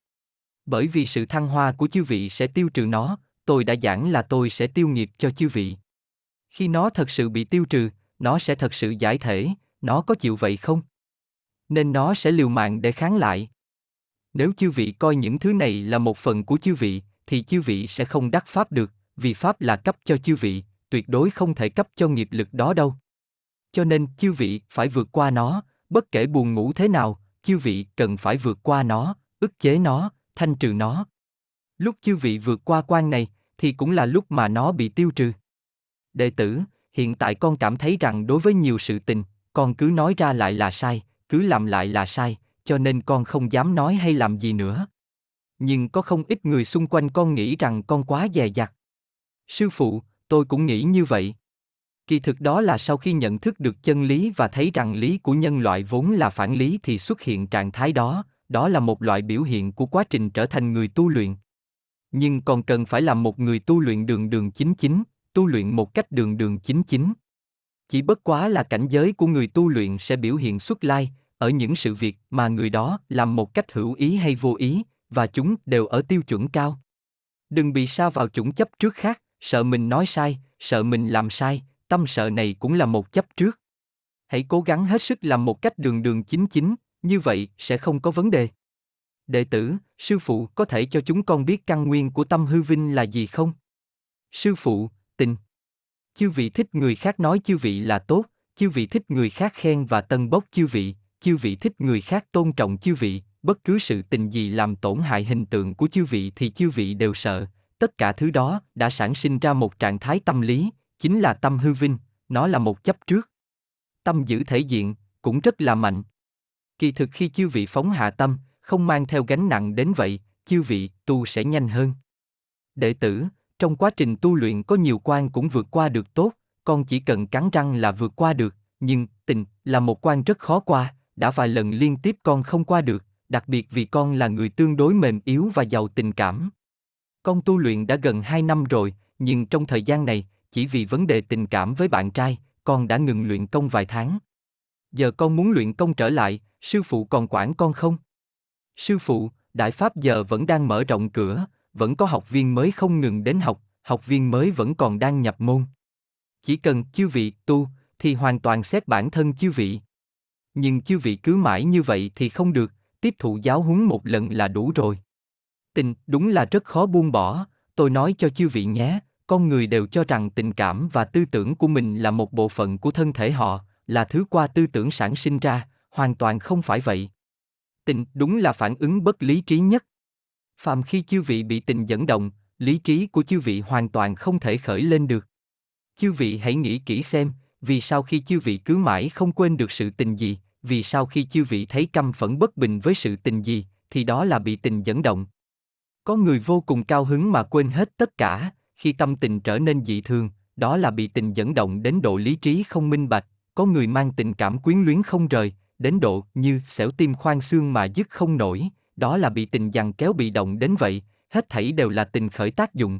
Bởi vì sự thăng hoa của chư vị sẽ tiêu trừ nó, tôi đã giảng là tôi sẽ tiêu nghiệp cho chư vị. Khi nó thật sự bị tiêu trừ, nó sẽ thật sự giải thể, nó có chịu vậy không? Nên nó sẽ liều mạng để kháng lại. Nếu chư vị coi những thứ này là một phần của chư vị, thì chư vị sẽ không đắc pháp được, vì pháp là cấp cho chư vị, tuyệt đối không thể cấp cho nghiệp lực đó đâu. Cho nên chư vị phải vượt qua nó, bất kể buồn ngủ thế nào, chư vị cần phải vượt qua nó, ức chế nó, thanh trừ nó. Lúc chư vị vượt qua quan này, thì cũng là lúc mà nó bị tiêu trừ. Đệ tử, hiện tại con cảm thấy rằng đối với nhiều sự tình, con cứ nói ra lại là sai, cứ làm lại là sai, cho nên con không dám nói hay làm gì nữa. Nhưng có không ít người xung quanh con nghĩ rằng con quá dè dặt. Sư phụ, tôi cũng nghĩ như vậy. Kỳ thực đó là sau khi nhận thức được chân lý và thấy rằng lý của nhân loại vốn là phản lý thì xuất hiện trạng thái đó, đó là một loại biểu hiện của quá trình trở thành người tu luyện. Nhưng còn cần phải làm một người tu luyện đường đường chính chính, tu luyện một cách đường đường chính chính. Chỉ bất quá là cảnh giới của người tu luyện sẽ biểu hiện xuất lai, ở những sự việc mà người đó làm một cách hữu ý hay vô ý, và chúng đều ở tiêu chuẩn cao. Đừng bị sa vào chủng chấp trước khác, sợ mình nói sai, sợ mình làm sai, tâm sợ này cũng là một chấp trước. Hãy cố gắng hết sức làm một cách đường đường chính chính, như vậy sẽ không có vấn đề. Đệ tử, sư phụ có thể cho chúng con biết căn nguyên của tâm hư vinh là gì không? Sư phụ, tình. Chư vị thích người khác nói chư vị là tốt, chư vị thích người khác khen và tân bốc chư vị, chư vị thích người khác tôn trọng chư vị, bất cứ sự tình gì làm tổn hại hình tượng của chư vị thì chư vị đều sợ, tất cả thứ đó đã sản sinh ra một trạng thái tâm lý, chính là tâm hư vinh, nó là một chấp trước. Tâm giữ thể diện, cũng rất là mạnh. Kỳ thực khi chư vị phóng hạ tâm, không mang theo gánh nặng đến vậy, chư vị tu sẽ nhanh hơn. Đệ tử, trong quá trình tu luyện có nhiều quan cũng vượt qua được tốt, con chỉ cần cắn răng là vượt qua được, nhưng tình là một quan rất khó qua, đã vài lần liên tiếp con không qua được, đặc biệt vì con là người tương đối mềm yếu và giàu tình cảm. Con tu luyện đã gần 2 năm rồi, nhưng trong thời gian này, chỉ vì vấn đề tình cảm với bạn trai, con đã ngừng luyện công vài tháng. Giờ con muốn luyện công trở lại, sư phụ còn quản con không? Sư phụ, Đại Pháp giờ vẫn đang mở rộng cửa, vẫn có học viên mới không ngừng đến học, học viên mới vẫn còn đang nhập môn. Chỉ cần chư vị tu, thì hoàn toàn xét bản thân chư vị. Nhưng chư vị cứ mãi như vậy thì không được, tiếp thụ giáo huấn một lần là đủ rồi. Tình đúng là rất khó buông bỏ, tôi nói cho chư vị nhé, con người đều cho rằng tình cảm và tư tưởng của mình là một bộ phận của thân thể họ, là thứ qua tư tưởng sản sinh ra, hoàn toàn không phải vậy. Tình đúng là phản ứng bất lý trí nhất. Phàm khi chư vị bị tình dẫn động, lý trí của chư vị hoàn toàn không thể khởi lên được. Chư vị hãy nghĩ kỹ xem, vì sao khi chư vị cứ mãi không quên được sự tình gì, vì sao khi chư vị thấy căm phẫn bất bình với sự tình gì, thì đó là bị tình dẫn động. Có người vô cùng cao hứng mà quên hết tất cả, khi tâm tình trở nên dị thường, đó là bị tình dẫn động đến độ lý trí không minh bạch, có người mang tình cảm quyến luyến không rời, đến độ như xẻo tim khoan xương mà dứt không nổi, đó là bị tình dằn kéo bị động đến vậy, hết thảy đều là tình khởi tác dụng.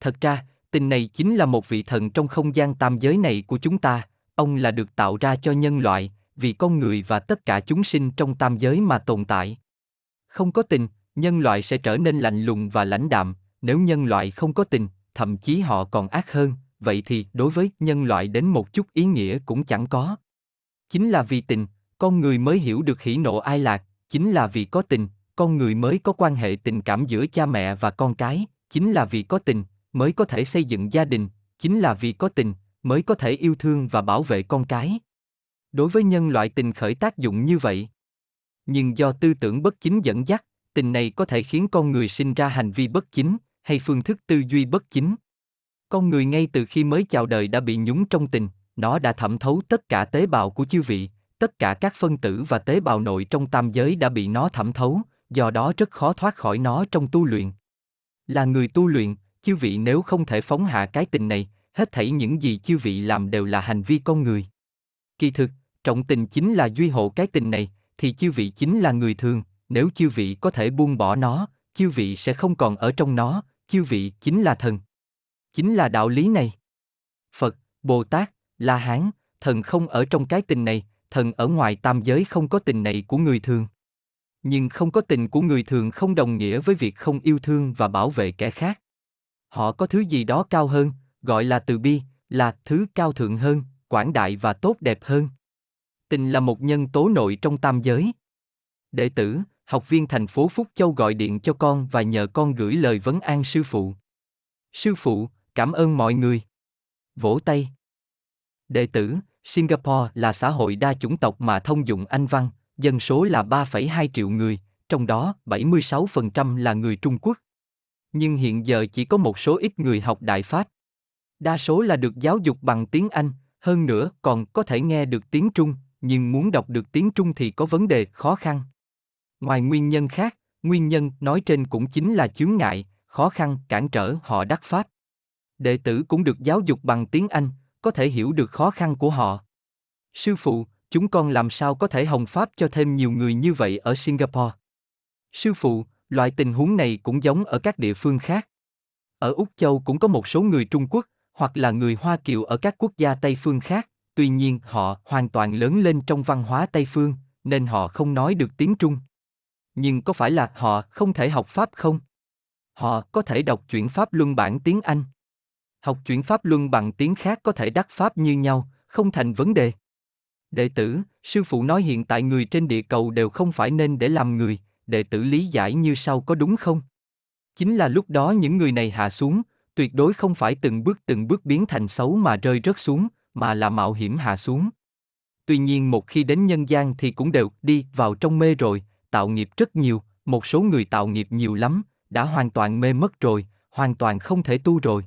Thật ra, tình này chính là một vị thần trong không gian tam giới này của chúng ta, ông là được tạo ra cho nhân loại, vì con người và tất cả chúng sinh trong tam giới mà tồn tại. Không có tình, nhân loại sẽ trở nên lạnh lùng và lãnh đạm, nếu nhân loại không có tình, thậm chí họ còn ác hơn, vậy thì đối với nhân loại đến một chút ý nghĩa cũng chẳng có. Chính là vì tình, con người mới hiểu được hỉ nộ ai lạc, chính là vì có tình, con người mới có quan hệ tình cảm giữa cha mẹ và con cái, chính là vì có tình, mới có thể xây dựng gia đình, chính là vì có tình, mới có thể yêu thương và bảo vệ con cái. Đối với nhân loại tình khởi tác dụng như vậy. Nhưng do tư tưởng bất chính dẫn dắt, tình này có thể khiến con người sinh ra hành vi bất chính, hay phương thức tư duy bất chính. Con người ngay từ khi mới chào đời đã bị nhúng trong tình, nó đã thẩm thấu tất cả tế bào của chư vị, tất cả các phân tử và tế bào nội trong tam giới đã bị nó thẩm thấu, do đó rất khó thoát khỏi nó trong tu luyện. Là người tu luyện, chư vị nếu không thể phóng hạ cái tình này, hết thảy những gì chư vị làm đều là hành vi con người. Kỳ thực, trọng tình chính là duy hộ cái tình này, thì chư vị chính là người thường, nếu chư vị có thể buông bỏ nó, chư vị sẽ không còn ở trong nó, chư vị chính là thần. Chính là đạo lý này. Phật, Bồ Tát, La Hán, thần không ở trong cái tình này, thần ở ngoài tam giới không có tình này của người thường. Nhưng không có tình của người thường không đồng nghĩa với việc không yêu thương và bảo vệ kẻ khác. Họ có thứ gì đó cao hơn, gọi là từ bi, là thứ cao thượng hơn, quảng đại và tốt đẹp hơn. Tình là một nhân tố nội trong tam giới. Đệ tử, học viên thành phố Phúc Châu gọi điện cho con và nhờ con gửi lời vấn an sư phụ. Sư phụ, cảm ơn mọi người. Vỗ tay. Đệ tử, Singapore là xã hội đa chủng tộc mà thông dụng Anh văn, dân số là 3,2 triệu người, trong đó 76% là người Trung Quốc. Nhưng hiện giờ chỉ có một số ít người học Đại Pháp. Đa số là được giáo dục bằng tiếng Anh, hơn nữa còn có thể nghe được tiếng Trung, nhưng muốn đọc được tiếng Trung thì có vấn đề khó khăn. Ngoài nguyên nhân khác, nguyên nhân nói trên cũng chính là chướng ngại, khó khăn cản trở họ đắc pháp. Đệ tử cũng được giáo dục bằng tiếng Anh, có thể hiểu được khó khăn của họ. Sư phụ, chúng con làm sao có thể hồng pháp cho thêm nhiều người như vậy ở Singapore? Sư phụ, loại tình huống này cũng giống ở các địa phương khác. Ở Úc Châu cũng có một số người Trung Quốc, hoặc là người Hoa Kiều ở các quốc gia Tây phương khác, tuy nhiên họ hoàn toàn lớn lên trong văn hóa Tây phương, nên họ không nói được tiếng Trung. Nhưng có phải là họ không thể học Pháp không? Họ có thể đọc chuyển Pháp luân bản tiếng Anh. Học chuyển Pháp luân bằng tiếng khác có thể đắc Pháp như nhau, không thành vấn đề. Đệ tử, sư phụ nói hiện tại người trên địa cầu đều không phải nên để làm người, đệ tử lý giải như sau có đúng không? Chính là lúc đó những người này hạ xuống, tuyệt đối không phải từng bước từng bước biến thành xấu mà rơi rớt xuống, mà là mạo hiểm hạ xuống. Tuy nhiên một khi đến nhân gian thì cũng đều đi vào trong mê rồi, tạo nghiệp rất nhiều, một số người tạo nghiệp nhiều lắm, đã hoàn toàn mê mất rồi, hoàn toàn không thể tu rồi.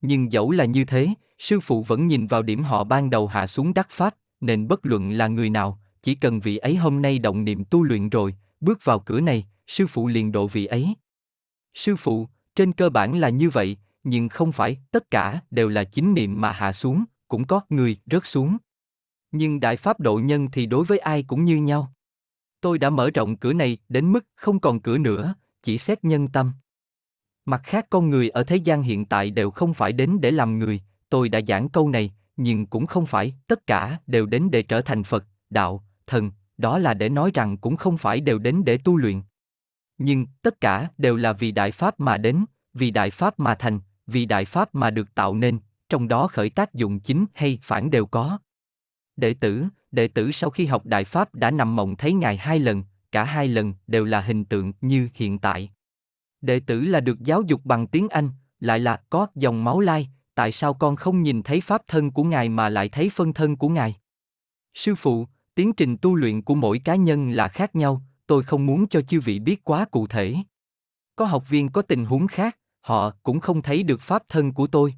Nhưng dẫu là như thế, sư phụ vẫn nhìn vào điểm họ ban đầu hạ xuống đắc pháp, nên bất luận là người nào, chỉ cần vị ấy hôm nay động niệm tu luyện rồi, bước vào cửa này, sư phụ liền độ vị ấy. Sư phụ, trên cơ bản là như vậy, nhưng không phải tất cả đều là chính niệm mà hạ xuống, cũng có người rớt xuống. Nhưng đại pháp độ nhân thì đối với ai cũng như nhau. Tôi đã mở rộng cửa này đến mức không còn cửa nữa, chỉ xét nhân tâm. Mặt khác con người ở thế gian hiện tại đều không phải đến để làm người, tôi đã giảng câu này, nhưng cũng không phải tất cả đều đến để trở thành Phật, đạo, thần, đó là để nói rằng cũng không phải đều đến để tu luyện. Nhưng tất cả đều là vì đại pháp mà đến, vì đại pháp mà thành, vì đại pháp mà được tạo nên, trong đó khởi tác dụng chính hay phản đều có. Đệ tử, đệ tử sau khi học đại pháp đã nằm mộng thấy ngài hai lần, cả hai lần đều là hình tượng như hiện tại. Đệ tử là được giáo dục bằng tiếng Anh, lại là có dòng máu lai, tại sao con không nhìn thấy pháp thân của ngài mà lại thấy phân thân của ngài? Sư phụ, tiến trình tu luyện của mỗi cá nhân là khác nhau, tôi không muốn cho chư vị biết quá cụ thể. Có học viên có tình huống khác, họ cũng không thấy được pháp thân của tôi.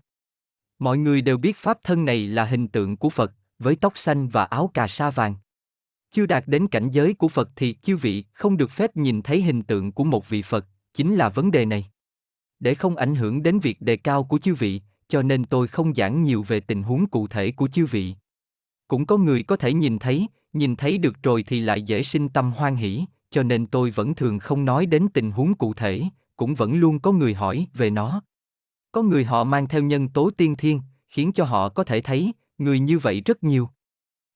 Mọi người đều biết pháp thân này là hình tượng của Phật, với tóc xanh và áo cà sa vàng. Chưa đạt đến cảnh giới của Phật thì chư vị không được phép nhìn thấy hình tượng của một vị Phật, chính là vấn đề này. Để không ảnh hưởng đến việc đề cao của chư vị, cho nên tôi không giảng nhiều về tình huống cụ thể của chư vị. Cũng có người có thể nhìn thấy, nhìn thấy được rồi thì lại dễ sinh tâm hoan hỷ, cho nên tôi vẫn thường không nói đến tình huống cụ thể, cũng vẫn luôn có người hỏi về nó. Có người họ mang theo nhân tố tiên thiên, khiến cho họ có thể thấy, người như vậy rất nhiều.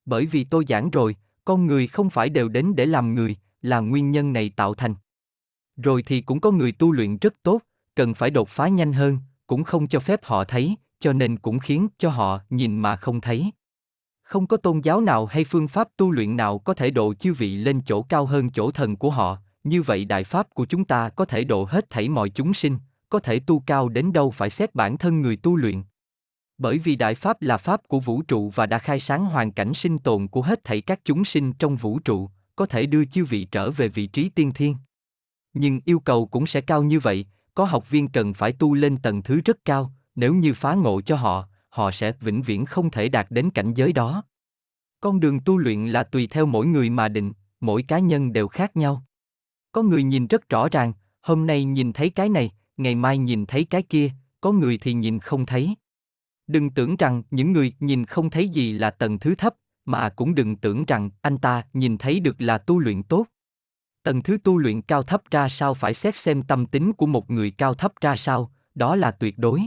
Bởi vì tôi giảng rồi, con người không phải đều đến để làm người, là nguyên nhân này tạo thành. Rồi thì cũng có người tu luyện rất tốt, cần phải đột phá nhanh hơn, cũng không cho phép họ thấy, cho nên cũng khiến cho họ nhìn mà không thấy. Không có tôn giáo nào hay phương pháp tu luyện nào có thể độ chư vị lên chỗ cao hơn chỗ thần của họ, như vậy đại pháp của chúng ta có thể độ hết thảy mọi chúng sinh, có thể tu cao đến đâu phải xét bản thân người tu luyện. Bởi vì đại pháp là pháp của vũ trụ và đã khai sáng hoàn cảnh sinh tồn của hết thảy các chúng sinh trong vũ trụ, có thể đưa chư vị trở về vị trí tiên thiên. Nhưng yêu cầu cũng sẽ cao như vậy, có học viên cần phải tu lên tầng thứ rất cao, nếu như phá ngộ cho họ, họ sẽ vĩnh viễn không thể đạt đến cảnh giới đó. Con đường tu luyện là tùy theo mỗi người mà định, mỗi cá nhân đều khác nhau. Có người nhìn rất rõ ràng, hôm nay nhìn thấy cái này, ngày mai nhìn thấy cái kia, có người thì nhìn không thấy. Đừng tưởng rằng những người nhìn không thấy gì là tầng thứ thấp, mà cũng đừng tưởng rằng anh ta nhìn thấy được là tu luyện tốt. Tầng thứ tu luyện cao thấp ra sao phải xét xem tâm tính của một người cao thấp ra sao, đó là tuyệt đối.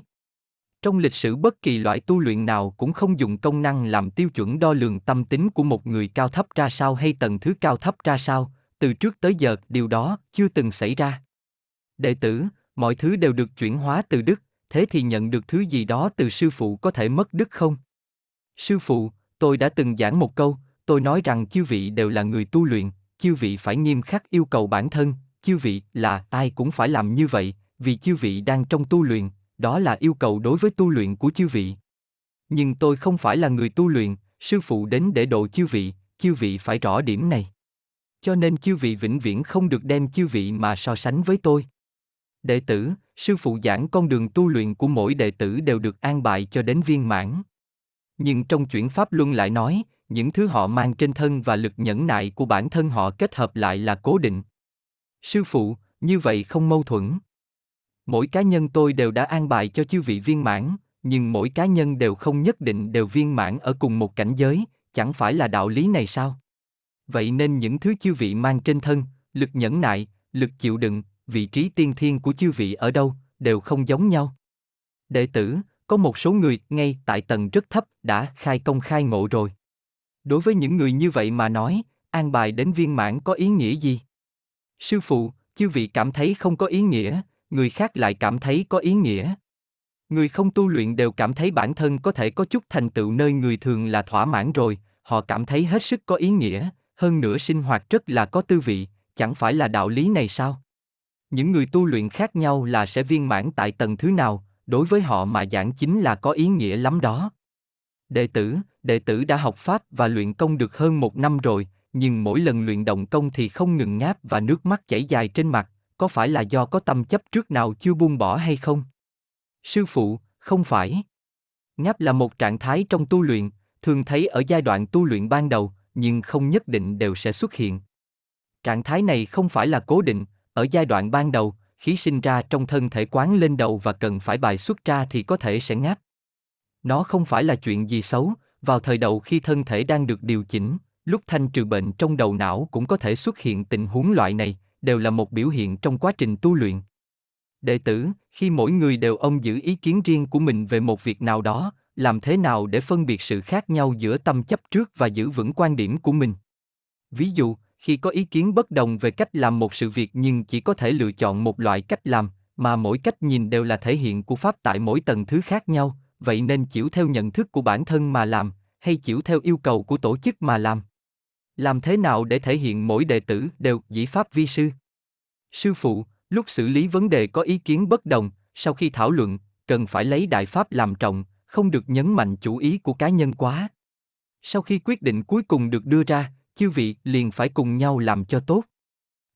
Trong lịch sử bất kỳ loại tu luyện nào cũng không dùng công năng làm tiêu chuẩn đo lường tâm tính của một người cao thấp ra sao hay tầng thứ cao thấp ra sao, từ trước tới giờ điều đó chưa từng xảy ra. Đệ tử, mọi thứ đều được chuyển hóa từ đức, thế thì nhận được thứ gì đó từ sư phụ có thể mất đức không? Sư phụ, tôi đã từng giảng một câu, tôi nói rằng chư vị đều là người tu luyện, chư vị phải nghiêm khắc yêu cầu bản thân, chư vị là ai cũng phải làm như vậy, vì chư vị đang trong tu luyện, đó là yêu cầu đối với tu luyện của chư vị. Nhưng tôi không phải là người tu luyện, sư phụ đến để độ chư vị, chư vị phải rõ điểm này. Cho nên chư vị vĩnh viễn không được đem chư vị mà so sánh với tôi. Đệ tử, sư phụ giảng con đường tu luyện của mỗi đệ tử đều được an bài cho đến viên mãn. Nhưng trong chuyển pháp luân lại nói, những thứ họ mang trên thân và lực nhẫn nại của bản thân họ kết hợp lại là cố định. Sư phụ, như vậy không mâu thuẫn. Mỗi cá nhân tôi đều đã an bài cho chư vị viên mãn, nhưng mỗi cá nhân đều không nhất định đều viên mãn ở cùng một cảnh giới, chẳng phải là đạo lý này sao? Vậy nên những thứ chư vị mang trên thân, lực nhẫn nại, lực chịu đựng, vị trí tiên thiên của chư vị ở đâu, đều không giống nhau. Đệ tử, có một số người ngay tại tầng rất thấp đã khai công khai ngộ rồi. Đối với những người như vậy mà nói, an bài đến viên mãn có ý nghĩa gì? Sư phụ, chư vị cảm thấy không có ý nghĩa, người khác lại cảm thấy có ý nghĩa. Người không tu luyện đều cảm thấy bản thân có thể có chút thành tựu nơi người thường là thỏa mãn rồi, họ cảm thấy hết sức có ý nghĩa, hơn nữa sinh hoạt rất là có tư vị, chẳng phải là đạo lý này sao? Những người tu luyện khác nhau là sẽ viên mãn tại tầng thứ nào, đối với họ mà giảng chính là có ý nghĩa lắm đó. Đệ tử, đệ tử đã học pháp và luyện công được hơn một năm rồi, nhưng mỗi lần luyện động công thì không ngừng ngáp và nước mắt chảy dài trên mặt, có phải là do có tâm chấp trước nào chưa buông bỏ hay không? Sư phụ, không phải. Ngáp là một trạng thái trong tu luyện, thường thấy ở giai đoạn tu luyện ban đầu, nhưng không nhất định đều sẽ xuất hiện. Trạng thái này không phải là cố định, ở giai đoạn ban đầu, khí sinh ra trong thân thể quán lên đầu và cần phải bài xuất ra thì có thể sẽ ngáp. Nó không phải là chuyện gì xấu, vào thời đầu khi thân thể đang được điều chỉnh, lúc thanh trừ bệnh trong đầu não cũng có thể xuất hiện tình huống loại này, đều là một biểu hiện trong quá trình tu luyện. Đệ tử, khi mỗi người đều ông giữ ý kiến riêng của mình về một việc nào đó, làm thế nào để phân biệt sự khác nhau giữa tâm chấp trước và giữ vững quan điểm của mình? Ví dụ, khi có ý kiến bất đồng về cách làm một sự việc nhưng chỉ có thể lựa chọn một loại cách làm, mà mỗi cách nhìn đều là thể hiện của pháp tại mỗi tầng thứ khác nhau, vậy nên chịu theo nhận thức của bản thân mà làm, hay chịu theo yêu cầu của tổ chức mà làm? Làm thế nào để thể hiện mỗi đệ tử đều dĩ pháp vi sư? Sư phụ, lúc xử lý vấn đề có ý kiến bất đồng, sau khi thảo luận, cần phải lấy đại pháp làm trọng, không được nhấn mạnh chủ ý của cá nhân quá. Sau khi quyết định cuối cùng được đưa ra, chư vị liền phải cùng nhau làm cho tốt.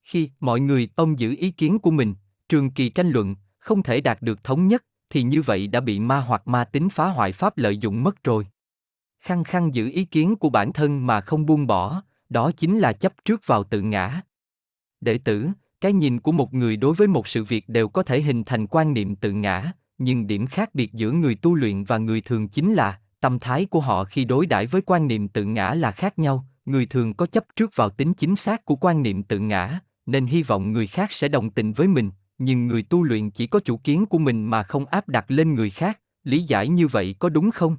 Khi mọi người ông giữ ý kiến của mình, trường kỳ tranh luận, không thể đạt được thống nhất, thì như vậy đã bị ma hoặc ma tính phá hoại pháp lợi dụng mất rồi. Khăng khăng giữ ý kiến của bản thân mà không buông bỏ, đó chính là chấp trước vào tự ngã. Đệ tử, cái nhìn của một người đối với một sự việc đều có thể hình thành quan niệm tự ngã, nhưng điểm khác biệt giữa người tu luyện và người thường chính là tâm thái của họ khi đối đãi với quan niệm tự ngã là khác nhau, người thường có chấp trước vào tính chính xác của quan niệm tự ngã, nên hy vọng người khác sẽ đồng tình với mình, nhưng người tu luyện chỉ có chủ kiến của mình mà không áp đặt lên người khác, lý giải như vậy có đúng không?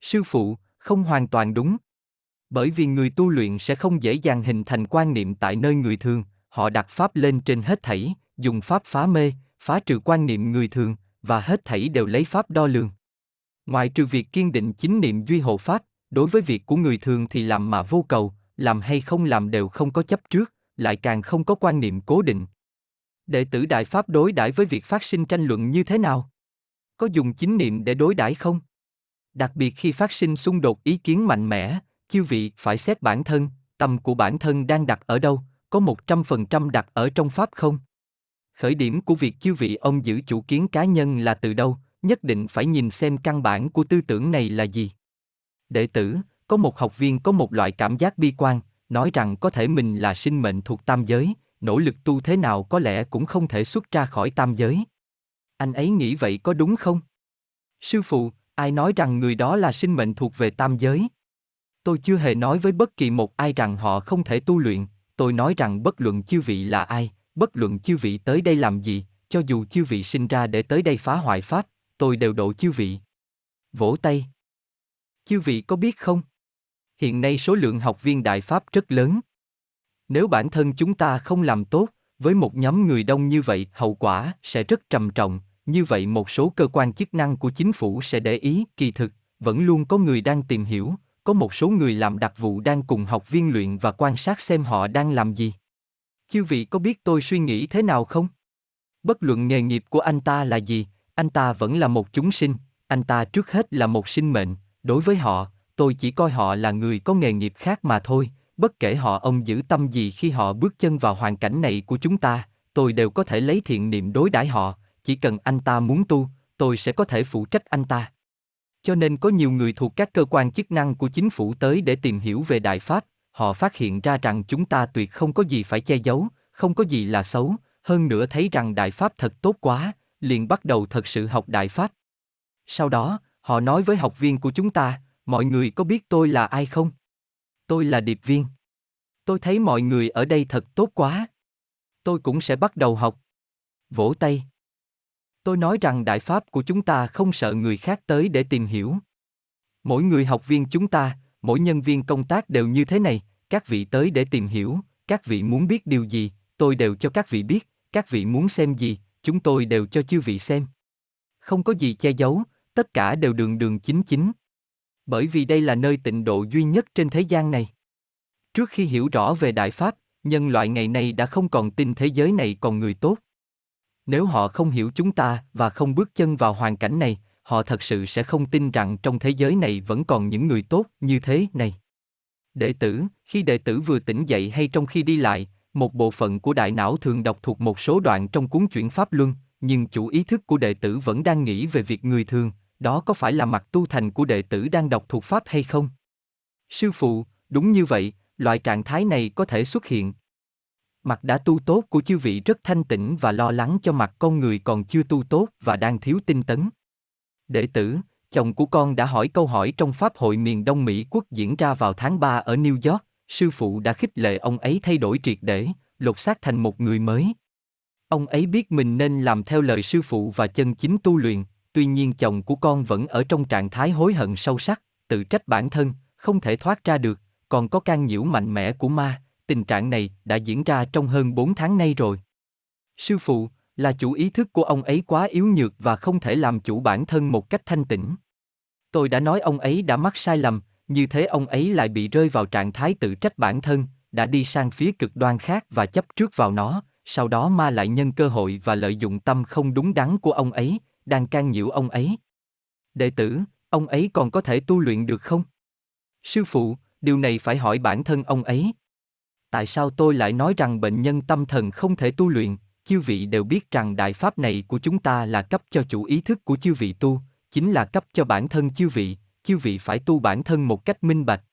Sư phụ, không hoàn toàn đúng. Bởi vì người tu luyện sẽ không dễ dàng hình thành quan niệm tại nơi người thường, họ đặt pháp lên trên hết thảy, dùng pháp phá mê, phá trừ quan niệm người thường, và hết thảy đều lấy pháp đo lường. Ngoài trừ việc kiên định chính niệm duy hộ pháp, đối với việc của người thường thì làm mà vô cầu, làm hay không làm đều không có chấp trước, lại càng không có quan niệm cố định. Đệ tử Đại Pháp đối đãi với việc phát sinh tranh luận như thế nào? Có dùng chính niệm để đối đãi không? Đặc biệt khi phát sinh xung đột ý kiến mạnh mẽ, chư vị phải xét bản thân, tâm của bản thân đang đặt ở đâu, có một trăm phần trăm đặt ở trong Pháp không? Khởi điểm của việc chư vị ông giữ chủ kiến cá nhân là từ đâu, nhất định phải nhìn xem căn bản của tư tưởng này là gì. Đệ tử, có một học viên có một loại cảm giác bi quan, nói rằng có thể mình là sinh mệnh thuộc tam giới, nỗ lực tu thế nào có lẽ cũng không thể xuất ra khỏi tam giới. Anh ấy nghĩ vậy có đúng không? Sư phụ, ai nói rằng người đó là sinh mệnh thuộc về tam giới? Tôi chưa hề nói với bất kỳ một ai rằng họ không thể tu luyện, tôi nói rằng bất luận chư vị là ai, bất luận chư vị tới đây làm gì, cho dù chư vị sinh ra để tới đây phá hoại pháp, tôi đều độ chư vị. Vỗ tay. Chư vị có biết không? Hiện nay số lượng học viên đại pháp rất lớn. Nếu bản thân chúng ta không làm tốt, với một nhóm người đông như vậy, hậu quả sẽ rất trầm trọng, như vậy một số cơ quan chức năng của chính phủ sẽ để ý, kỳ thực, vẫn luôn có người đang tìm hiểu, có một số người làm đặc vụ đang cùng học viên luyện và quan sát xem họ đang làm gì. Chư vị có biết tôi suy nghĩ thế nào không? Bất luận nghề nghiệp của anh ta là gì, anh ta vẫn là một chúng sinh, anh ta trước hết là một sinh mệnh, đối với họ, tôi chỉ coi họ là người có nghề nghiệp khác mà thôi, bất kể họ ông giữ tâm gì khi họ bước chân vào hoàn cảnh này của chúng ta, tôi đều có thể lấy thiện niệm đối đãi họ, chỉ cần anh ta muốn tu, tôi sẽ có thể phụ trách anh ta. Cho nên có nhiều người thuộc các cơ quan chức năng của chính phủ tới để tìm hiểu về Đại Pháp, họ phát hiện ra rằng chúng ta tuyệt không có gì phải che giấu, không có gì là xấu, hơn nữa thấy rằng Đại Pháp thật tốt quá, liền bắt đầu thật sự học Đại Pháp. Sau đó, họ nói với học viên của chúng ta, mọi người có biết tôi là ai không? Tôi là điệp viên. Tôi thấy mọi người ở đây thật tốt quá. Tôi cũng sẽ bắt đầu học. Vỗ tay. Tôi nói rằng đại pháp của chúng ta không sợ người khác tới để tìm hiểu. Mỗi người học viên chúng ta, mỗi nhân viên công tác đều như thế này, các vị tới để tìm hiểu, các vị muốn biết điều gì, tôi đều cho các vị biết, các vị muốn xem gì, chúng tôi đều cho chư vị xem. Không có gì che giấu, tất cả đều đường đường chính chính. Bởi vì đây là nơi tịnh độ duy nhất trên thế gian này. Trước khi hiểu rõ về Đại Pháp, nhân loại ngày nay đã không còn tin thế giới này còn người tốt. Nếu họ không hiểu chúng ta và không bước chân vào hoàn cảnh này, họ thật sự sẽ không tin rằng trong thế giới này vẫn còn những người tốt như thế này. Đệ tử, khi đệ tử vừa tỉnh dậy hay trong khi đi lại, một bộ phận của đại não thường đọc thuộc một số đoạn trong cuốn chuyển pháp luân, nhưng chủ ý thức của đệ tử vẫn đang nghĩ về việc người thường, đó có phải là mặt tu thành của đệ tử đang đọc thuộc pháp hay không? Sư phụ, đúng như vậy, loại trạng thái này có thể xuất hiện. Mặt đã tu tốt của chư vị rất thanh tịnh và lo lắng cho mặt con người còn chưa tu tốt và đang thiếu tinh tấn. Đệ tử, chồng của con đã hỏi câu hỏi trong Pháp hội miền Đông Mỹ quốc diễn ra vào tháng 3 ở New York, sư phụ đã khích lệ ông ấy thay đổi triệt để, lột xác thành một người mới. Ông ấy biết mình nên làm theo lời sư phụ và chân chính tu luyện, tuy nhiên chồng của con vẫn ở trong trạng thái hối hận sâu sắc, tự trách bản thân, không thể thoát ra được, còn có can nhiễu mạnh mẽ của ma, tình trạng này đã diễn ra trong hơn 4 tháng nay rồi. Sư phụ, là chủ ý thức của ông ấy quá yếu nhược và không thể làm chủ bản thân một cách thanh tĩnh. Tôi đã nói ông ấy đã mắc sai lầm, như thế ông ấy lại bị rơi vào trạng thái tự trách bản thân, đã đi sang phía cực đoan khác và chấp trước vào nó, sau đó ma lại nhân cơ hội và lợi dụng tâm không đúng đắn của ông ấy, đang can nhiễu ông ấy. Đệ tử, ông ấy còn có thể tu luyện được không? Sư phụ, điều này phải hỏi bản thân ông ấy. Tại sao tôi lại nói rằng bệnh nhân tâm thần không thể tu luyện? Chư vị đều biết rằng đại pháp này của chúng ta là cấp cho chủ ý thức của chư vị tu, chính là cấp cho bản thân chư vị, chư vị phải tu bản thân một cách minh bạch.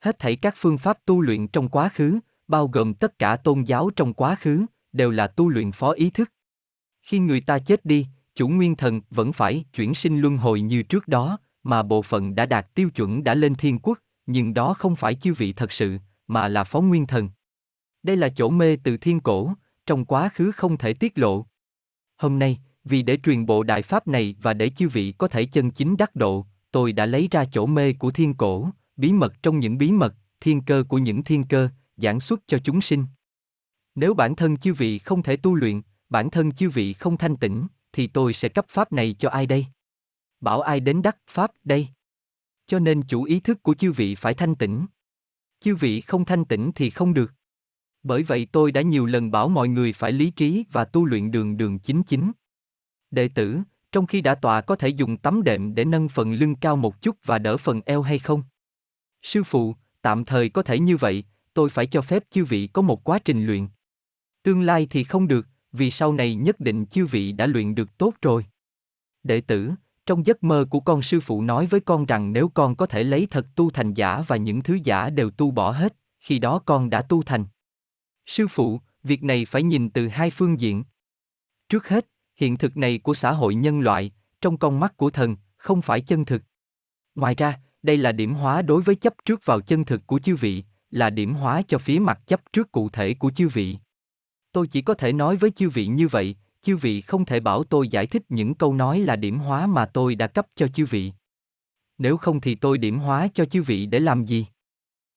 Hết thảy các phương pháp tu luyện trong quá khứ, bao gồm tất cả tôn giáo trong quá khứ, đều là tu luyện phó ý thức. Khi người ta chết đi, chủ nguyên thần vẫn phải chuyển sinh luân hồi như trước đó, mà bộ phận đã đạt tiêu chuẩn đã lên thiên quốc, nhưng đó không phải chư vị thật sự, mà là phó nguyên thần. Đây là chỗ mê từ thiên cổ, trong quá khứ không thể tiết lộ. Hôm nay, vì để truyền bộ đại pháp này và để chư vị có thể chân chính đắc độ, tôi đã lấy ra chỗ mê của thiên cổ, bí mật trong những bí mật, thiên cơ của những thiên cơ, giảng xuất cho chúng sinh. Nếu bản thân chư vị không thể tu luyện, bản thân chư vị không thanh tịnh thì tôi sẽ cấp pháp này cho ai đây? Bảo ai đến đắc pháp đây? Cho nên chủ ý thức của chư vị phải thanh tĩnh. Chư vị không thanh tĩnh thì không được. Bởi vậy tôi đã nhiều lần bảo mọi người phải lý trí và tu luyện đường đường chính chính. Đệ tử, trong khi đã tọa có thể dùng tấm đệm để nâng phần lưng cao một chút và đỡ phần eo hay không? Sư phụ, tạm thời có thể như vậy, tôi phải cho phép chư vị có một quá trình luyện. Tương lai thì không được, vì sau này nhất định chư vị đã luyện được tốt rồi. Đệ tử, trong giấc mơ của con sư phụ nói với con rằng nếu con có thể lấy thật tu thành giả và những thứ giả đều tu bỏ hết, khi đó con đã tu thành. Sư phụ, việc này phải nhìn từ hai phương diện. Trước hết, hiện thực này của xã hội nhân loại, trong con mắt của thần, không phải chân thực. Ngoài ra, đây là điểm hóa đối với chấp trước vào chân thực của chư vị, là điểm hóa cho phía mặt chấp trước cụ thể của chư vị. Tôi chỉ có thể nói với chư vị như vậy, chư vị không thể bảo tôi giải thích những câu nói là điểm hóa mà tôi đã cấp cho chư vị. Nếu không thì tôi điểm hóa cho chư vị để làm gì?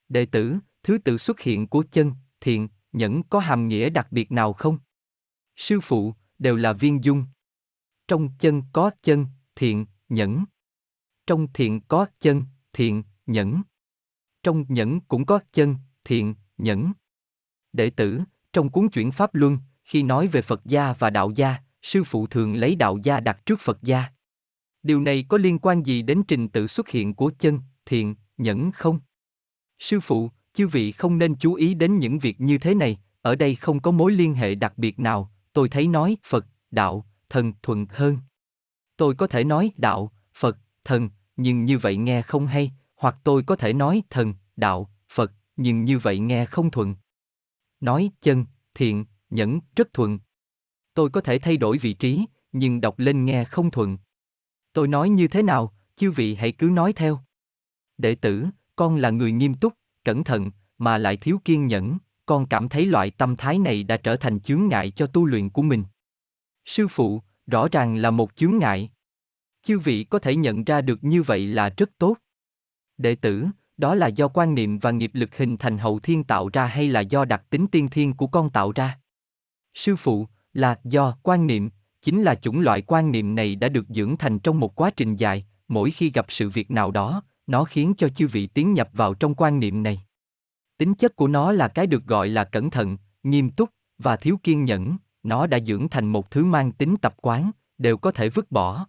Đệ tử, thứ tự xuất hiện của chân, thiện, nhẫn có hàm nghĩa đặc biệt nào không? Sư phụ, đều là viên dung. Trong chân có chân, thiện, nhẫn. Trong thiện có chân, thiện, nhẫn. Trong nhẫn cũng có chân, thiện, nhẫn. Đệ tử, trong cuốn chuyển Pháp Luân, khi nói về Phật gia và đạo gia, sư phụ thường lấy đạo gia đặt trước Phật gia. Điều này có liên quan gì đến trình tự xuất hiện của chân, thiện, nhẫn không? Sư phụ, chư vị không nên chú ý đến những việc như thế này, ở đây không có mối liên hệ đặc biệt nào, tôi thấy nói Phật, đạo, thần thuận hơn. Tôi có thể nói đạo, Phật, thần, nhưng như vậy nghe không hay, hoặc tôi có thể nói thần, đạo, Phật, nhưng như vậy nghe không thuận. Nói chân, thiện, nhẫn, rất thuận. Tôi có thể thay đổi vị trí, nhưng đọc lên nghe không thuận. Tôi nói như thế nào, chư vị hãy cứ nói theo. Đệ tử, con là người nghiêm túc, cẩn thận, mà lại thiếu kiên nhẫn, con cảm thấy loại tâm thái này đã trở thành chướng ngại cho tu luyện của mình. Sư phụ, rõ ràng là một chướng ngại. Chư vị có thể nhận ra được như vậy là rất tốt. Đệ tử, đó là do quan niệm và nghiệp lực hình thành hậu thiên tạo ra hay là do đặc tính tiên thiên của con tạo ra? Sư phụ, là do quan niệm, chính là chủng loại quan niệm này đã được dưỡng thành trong một quá trình dài, mỗi khi gặp sự việc nào đó, nó khiến cho chư vị tiến nhập vào trong quan niệm này. Tính chất của nó là cái được gọi là cẩn thận, nghiêm túc và thiếu kiên nhẫn, nó đã dưỡng thành một thứ mang tính tập quán, đều có thể vứt bỏ.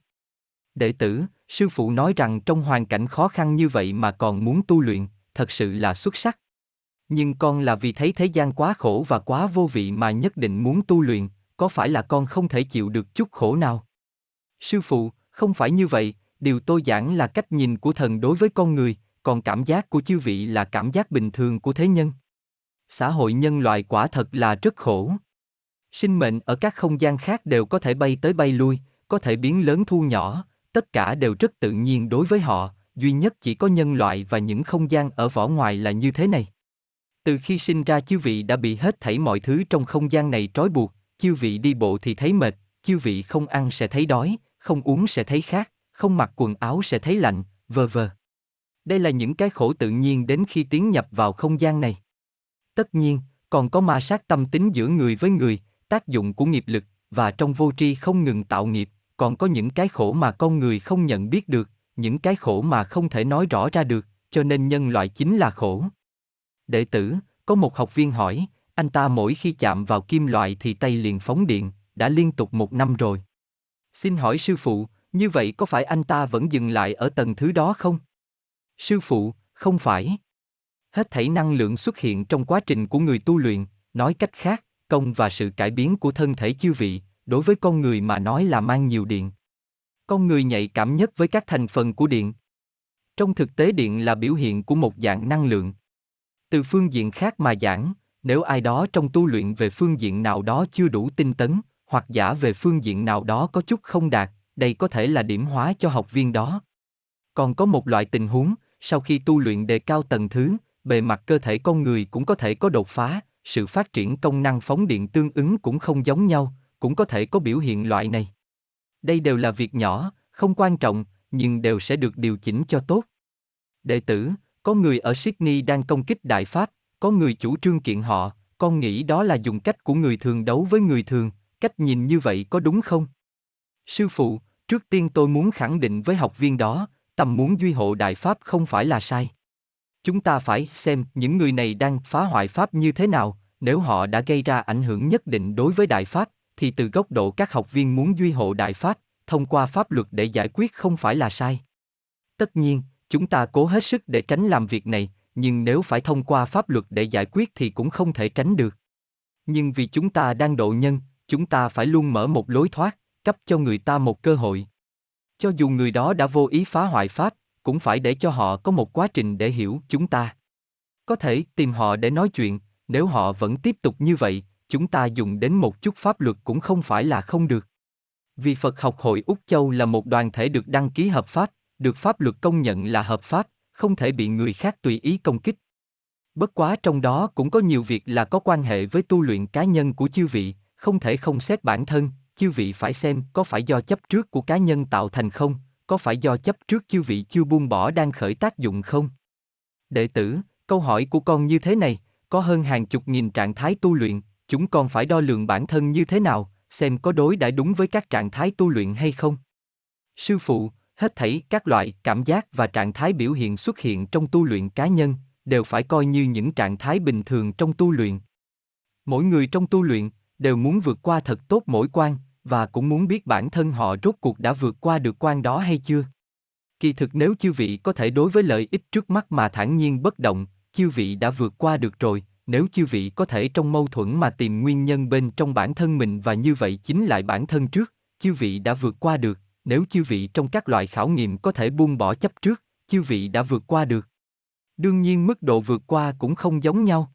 Đệ tử, sư phụ nói rằng trong hoàn cảnh khó khăn như vậy mà còn muốn tu luyện, thật sự là xuất sắc. Nhưng con là vì thấy thế gian quá khổ và quá vô vị mà nhất định muốn tu luyện, có phải là con không thể chịu được chút khổ nào? Sư phụ, không phải như vậy, điều tôi giảng là cách nhìn của thần đối với con người, còn cảm giác của chư vị là cảm giác bình thường của thế nhân. Xã hội nhân loại quả thật là rất khổ. Sinh mệnh ở các không gian khác đều có thể bay tới bay lui, có thể biến lớn thu nhỏ, tất cả đều rất tự nhiên đối với họ, duy nhất chỉ có nhân loại và những không gian ở vỏ ngoài là như thế này. Từ khi sinh ra chư vị đã bị hết thảy mọi thứ trong không gian này trói buộc, chư vị đi bộ thì thấy mệt, chư vị không ăn sẽ thấy đói, không uống sẽ thấy khát, không mặc quần áo sẽ thấy lạnh, vờ vờ. Đây là những cái khổ tự nhiên đến khi tiến nhập vào không gian này. Tất nhiên, còn có ma sát tâm tính giữa người với người, tác dụng của nghiệp lực, và trong vô tri không ngừng tạo nghiệp, còn có những cái khổ mà con người không nhận biết được, những cái khổ mà không thể nói rõ ra được, cho nên nhân loại chính là khổ. Đệ tử, có một học viên hỏi, anh ta mỗi khi chạm vào kim loại thì tay liền phóng điện, đã liên tục một năm rồi. Xin hỏi sư phụ, như vậy có phải anh ta vẫn dừng lại ở tầng thứ đó không? Sư phụ, không phải. Hết thảy năng lượng xuất hiện trong quá trình của người tu luyện, nói cách khác, công và sự cải biến của thân thể chư vị, đối với con người mà nói là mang nhiều điện. Con người nhạy cảm nhất với các thành phần của điện. Trong thực tế điện là biểu hiện của một dạng năng lượng. Từ phương diện khác mà giảng, nếu ai đó trong tu luyện về phương diện nào đó chưa đủ tinh tấn, hoặc giả về phương diện nào đó có chút không đạt, đây có thể là điểm hóa cho học viên đó. Còn có một loại tình huống, sau khi tu luyện đề cao tầng thứ, bề mặt cơ thể con người cũng có thể có đột phá, sự phát triển công năng phóng điện tương ứng cũng không giống nhau, cũng có thể có biểu hiện loại này. Đây đều là việc nhỏ, không quan trọng, nhưng đều sẽ được điều chỉnh cho tốt. Đệ tử, có người ở Sydney đang công kích Đại Pháp, có người chủ trương kiện họ, con nghĩ đó là dùng cách của người thường đấu với người thường, cách nhìn như vậy có đúng không? Sư phụ, trước tiên tôi muốn khẳng định với học viên đó, tầm muốn duy hộ Đại Pháp không phải là sai. Chúng ta phải xem những người này đang phá hoại Pháp như thế nào, nếu họ đã gây ra ảnh hưởng nhất định đối với Đại Pháp, thì từ góc độ các học viên muốn duy hộ Đại Pháp, thông qua pháp luật để giải quyết không phải là sai. Tất nhiên, chúng ta cố hết sức để tránh làm việc này, nhưng nếu phải thông qua pháp luật để giải quyết thì cũng không thể tránh được. Nhưng vì chúng ta đang độ nhân, chúng ta phải luôn mở một lối thoát, cấp cho người ta một cơ hội. Cho dù người đó đã vô ý phá hoại pháp, cũng phải để cho họ có một quá trình để hiểu chúng ta. Có thể tìm họ để nói chuyện, nếu họ vẫn tiếp tục như vậy, chúng ta dùng đến một chút pháp luật cũng không phải là không được. Vì Phật học hội Úc Châu là một đoàn thể được đăng ký hợp pháp, được pháp luật công nhận là hợp pháp, không thể bị người khác tùy ý công kích. Bất quá trong đó cũng có nhiều việc là có quan hệ với tu luyện cá nhân của chư vị, không thể không xét bản thân, chư vị phải xem có phải do chấp trước của cá nhân tạo thành không, có phải do chấp trước chư vị chưa buông bỏ đang khởi tác dụng không? Đệ tử, câu hỏi của con như thế này, có hơn hàng chục nghìn trạng thái tu luyện, chúng con phải đo lường bản thân như thế nào, xem có đối đãi đúng với các trạng thái tu luyện hay không. Sư phụ, hết thảy các loại cảm giác và trạng thái biểu hiện xuất hiện trong tu luyện cá nhân đều phải coi như những trạng thái bình thường trong tu luyện. Mỗi người trong tu luyện đều muốn vượt qua thật tốt mỗi quan và cũng muốn biết bản thân họ rốt cuộc đã vượt qua được quan đó hay chưa. Kỳ thực nếu chư vị có thể đối với lợi ích trước mắt mà thản nhiên bất động, chư vị đã vượt qua được rồi, nếu chư vị có thể trong mâu thuẫn mà tìm nguyên nhân bên trong bản thân mình và như vậy chính lại bản thân trước, chư vị đã vượt qua được, nếu chư vị trong các loại khảo nghiệm có thể buông bỏ chấp trước, chư vị đã vượt qua được. Đương nhiên mức độ vượt qua cũng không giống nhau.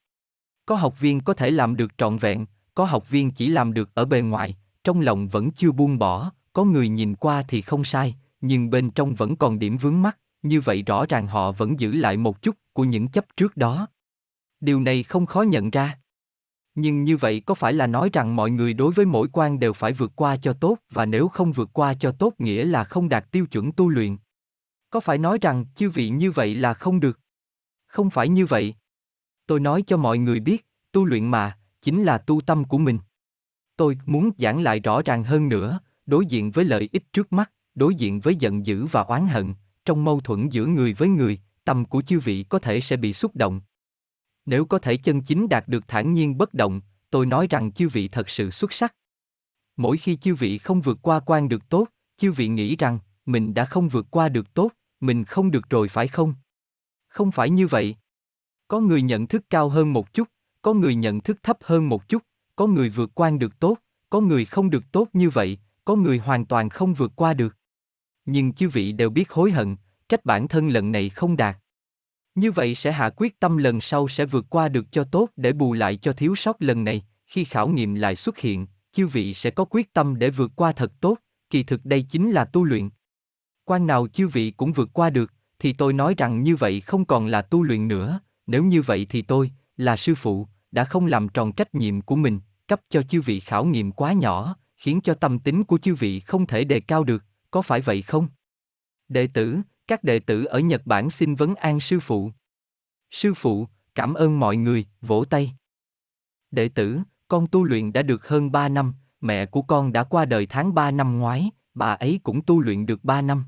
Có học viên có thể làm được trọn vẹn, có học viên chỉ làm được ở bề ngoài, trong lòng vẫn chưa buông bỏ, có người nhìn qua thì không sai, nhưng bên trong vẫn còn điểm vướng mắt, như vậy rõ ràng họ vẫn giữ lại một chút của những chấp trước đó. Điều này không khó nhận ra. Nhưng như vậy có phải là nói rằng mọi người đối với mỗi quan đều phải vượt qua cho tốt và nếu không vượt qua cho tốt nghĩa là không đạt tiêu chuẩn tu luyện? Có phải nói rằng chư vị như vậy là không được? Không phải như vậy. Tôi nói cho mọi người biết, tu luyện mà, chính là tu tâm của mình. Tôi muốn giảng lại rõ ràng hơn nữa, đối diện với lợi ích trước mắt, đối diện với giận dữ và oán hận, trong mâu thuẫn giữa người với người, tâm của chư vị có thể sẽ bị xúc động. Nếu có thể chân chính đạt được thản nhiên bất động, tôi nói rằng chư vị thật sự xuất sắc. Mỗi khi chư vị không vượt qua quan được tốt, chư vị nghĩ rằng mình đã không vượt qua được tốt, mình không được rồi phải không? Không phải như vậy. Có người nhận thức cao hơn một chút, có người nhận thức thấp hơn một chút, có người vượt qua được tốt, có người không được tốt như vậy, có người hoàn toàn không vượt qua được. Nhưng chư vị đều biết hối hận, trách bản thân lần này không đạt. Như vậy sẽ hạ quyết tâm lần sau sẽ vượt qua được cho tốt để bù lại cho thiếu sót lần này, khi khảo nghiệm lại xuất hiện, chư vị sẽ có quyết tâm để vượt qua thật tốt, kỳ thực đây chính là tu luyện. Quan nào chư vị cũng vượt qua được, thì tôi nói rằng như vậy không còn là tu luyện nữa, nếu như vậy thì tôi, là sư phụ, đã không làm tròn trách nhiệm của mình, cấp cho chư vị khảo nghiệm quá nhỏ, khiến cho tâm tính của chư vị không thể đề cao được, có phải vậy không? Đệ tử, các đệ tử ở Nhật Bản xin vấn an sư phụ. Sư phụ, cảm ơn mọi người, vỗ tay. Đệ tử, con tu luyện đã được hơn 3 năm, mẹ của con đã qua đời tháng 3 năm ngoái, bà ấy cũng tu luyện được 3 năm.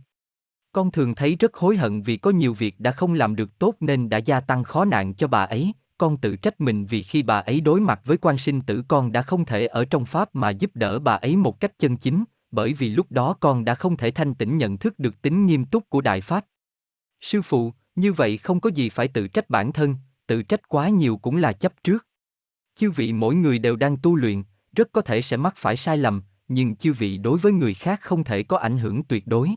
Con thường thấy rất hối hận vì có nhiều việc đã không làm được tốt nên đã gia tăng khó nạn cho bà ấy, con tự trách mình vì khi bà ấy đối mặt với quan sinh tử con đã không thể ở trong pháp mà giúp đỡ bà ấy một cách chân chính, bởi vì lúc đó con đã không thể thanh tĩnh nhận thức được tính nghiêm túc của đại pháp. Sư phụ, như vậy không có gì phải tự trách bản thân, tự trách quá nhiều cũng là chấp trước. Chư vị mỗi người đều đang tu luyện, rất có thể sẽ mắc phải sai lầm, nhưng chư vị đối với người khác không thể có ảnh hưởng tuyệt đối.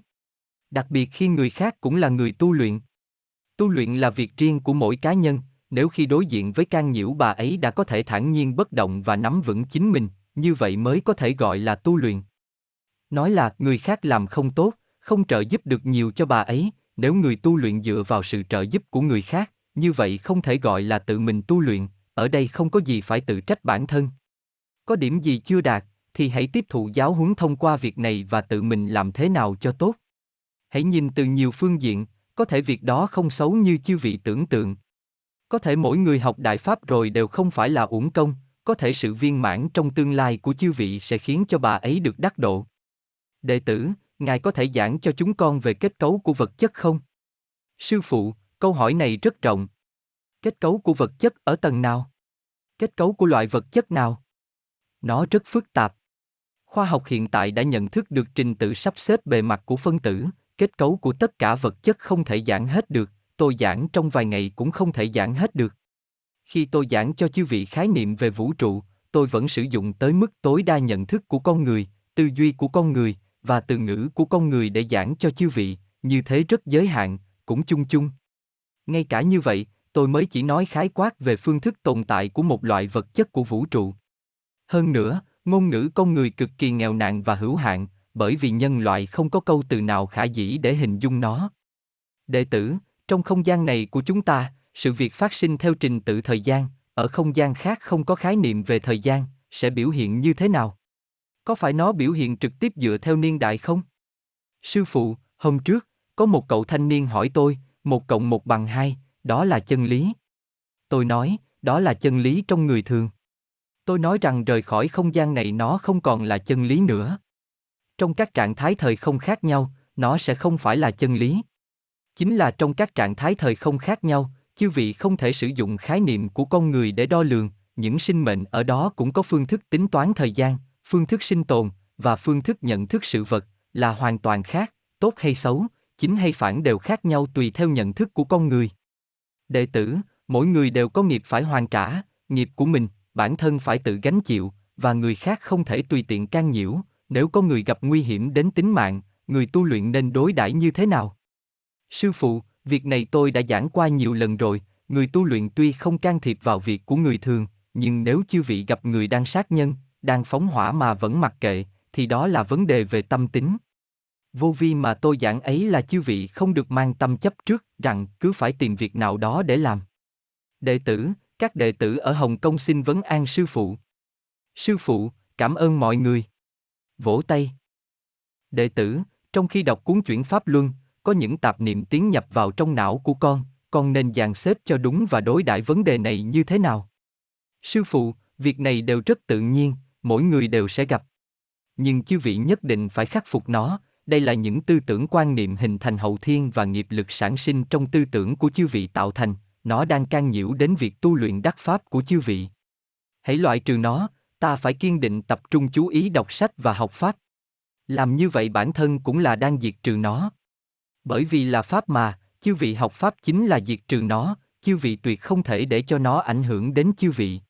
Đặc biệt khi người khác cũng là người tu luyện. Tu luyện là việc riêng của mỗi cá nhân, nếu khi đối diện với can nhiễu bà ấy đã có thể thản nhiên bất động và nắm vững chính mình, như vậy mới có thể gọi là tu luyện. Nói là người khác làm không tốt, không trợ giúp được nhiều cho bà ấy, nếu người tu luyện dựa vào sự trợ giúp của người khác, như vậy không thể gọi là tự mình tu luyện, ở đây không có gì phải tự trách bản thân. Có điểm gì chưa đạt, thì hãy tiếp thụ giáo huấn thông qua việc này và tự mình làm thế nào cho tốt. Hãy nhìn từ nhiều phương diện, có thể việc đó không xấu như chư vị tưởng tượng. Có thể mỗi người học đại pháp rồi đều không phải là uổng công, có thể sự viên mãn trong tương lai của chư vị sẽ khiến cho bà ấy được đắc độ. Đệ tử, ngài có thể giảng cho chúng con về kết cấu của vật chất không? Sư phụ, câu hỏi này rất rộng. Kết cấu của vật chất ở tầng nào? Kết cấu của loại vật chất nào? Nó rất phức tạp. Khoa học hiện tại đã nhận thức được trình tự sắp xếp bề mặt của phân tử, kết cấu của tất cả vật chất không thể giảng hết được, tôi giảng trong vài ngày cũng không thể giảng hết được. Khi tôi giảng cho chư vị khái niệm về vũ trụ, tôi vẫn sử dụng tới mức tối đa nhận thức của con người, tư duy của con người và từ ngữ của con người để giảng cho chư vị, như thế rất giới hạn, cũng chung chung. Ngay cả như vậy, tôi mới chỉ nói khái quát về phương thức tồn tại của một loại vật chất của vũ trụ. Hơn nữa, ngôn ngữ con người cực kỳ nghèo nàn và hữu hạn, bởi vì nhân loại không có câu từ nào khả dĩ để hình dung nó. Đệ tử, trong không gian này của chúng ta, sự việc phát sinh theo trình tự thời gian, ở không gian khác không có khái niệm về thời gian, sẽ biểu hiện như thế nào? Có phải nó biểu hiện trực tiếp dựa theo niên đại không? Sư phụ, hôm trước, có một cậu thanh niên hỏi tôi, một cộng một bằng hai, đó là chân lý. Tôi nói, đó là chân lý trong người thường. Tôi nói rằng rời khỏi không gian này nó không còn là chân lý nữa. Trong các trạng thái thời không khác nhau, nó sẽ không phải là chân lý. Chính là trong các trạng thái thời không khác nhau, chư vị không thể sử dụng khái niệm của con người để đo lường, những sinh mệnh ở đó cũng có phương thức tính toán thời gian, phương thức sinh tồn và phương thức nhận thức sự vật là hoàn toàn khác, tốt hay xấu, chính hay phản đều khác nhau tùy theo nhận thức của con người. Đệ tử, mỗi người đều có nghiệp phải hoàn trả, nghiệp của mình, bản thân phải tự gánh chịu, và người khác không thể tùy tiện can nhiễu, nếu có người gặp nguy hiểm đến tính mạng, người tu luyện nên đối đãi như thế nào? Sư phụ, việc này tôi đã giảng qua nhiều lần rồi, người tu luyện tuy không can thiệp vào việc của người thường, nhưng nếu chư vị gặp người đang sát nhân, đang phóng hỏa mà vẫn mặc kệ, thì đó là vấn đề về tâm tính. Vô vi mà tôi giảng ấy là chư vị không được mang tâm chấp trước rằng cứ phải tìm việc nào đó để làm. Đệ tử, các đệ tử ở Hồng Kông xin vấn an sư phụ. Sư phụ, cảm ơn mọi người. Vỗ tay. Đệ tử, trong khi đọc cuốn chuyển Pháp Luân, có những tạp niệm tiến nhập vào trong não của con, con nên dàn xếp cho đúng và đối đãi vấn đề này như thế nào? Sư phụ, việc này đều rất tự nhiên, mỗi người đều sẽ gặp. Nhưng chư vị nhất định phải khắc phục nó, đây là những tư tưởng quan niệm hình thành hậu thiên và nghiệp lực sản sinh trong tư tưởng của chư vị tạo thành, nó đang can nhiễu đến việc tu luyện đắc pháp của chư vị. Hãy loại trừ nó, ta phải kiên định tập trung chú ý đọc sách và học pháp. Làm như vậy bản thân cũng là đang diệt trừ nó. Bởi vì là pháp mà, chư vị học pháp chính là diệt trừ nó, chư vị tuyệt không thể để cho nó ảnh hưởng đến chư vị.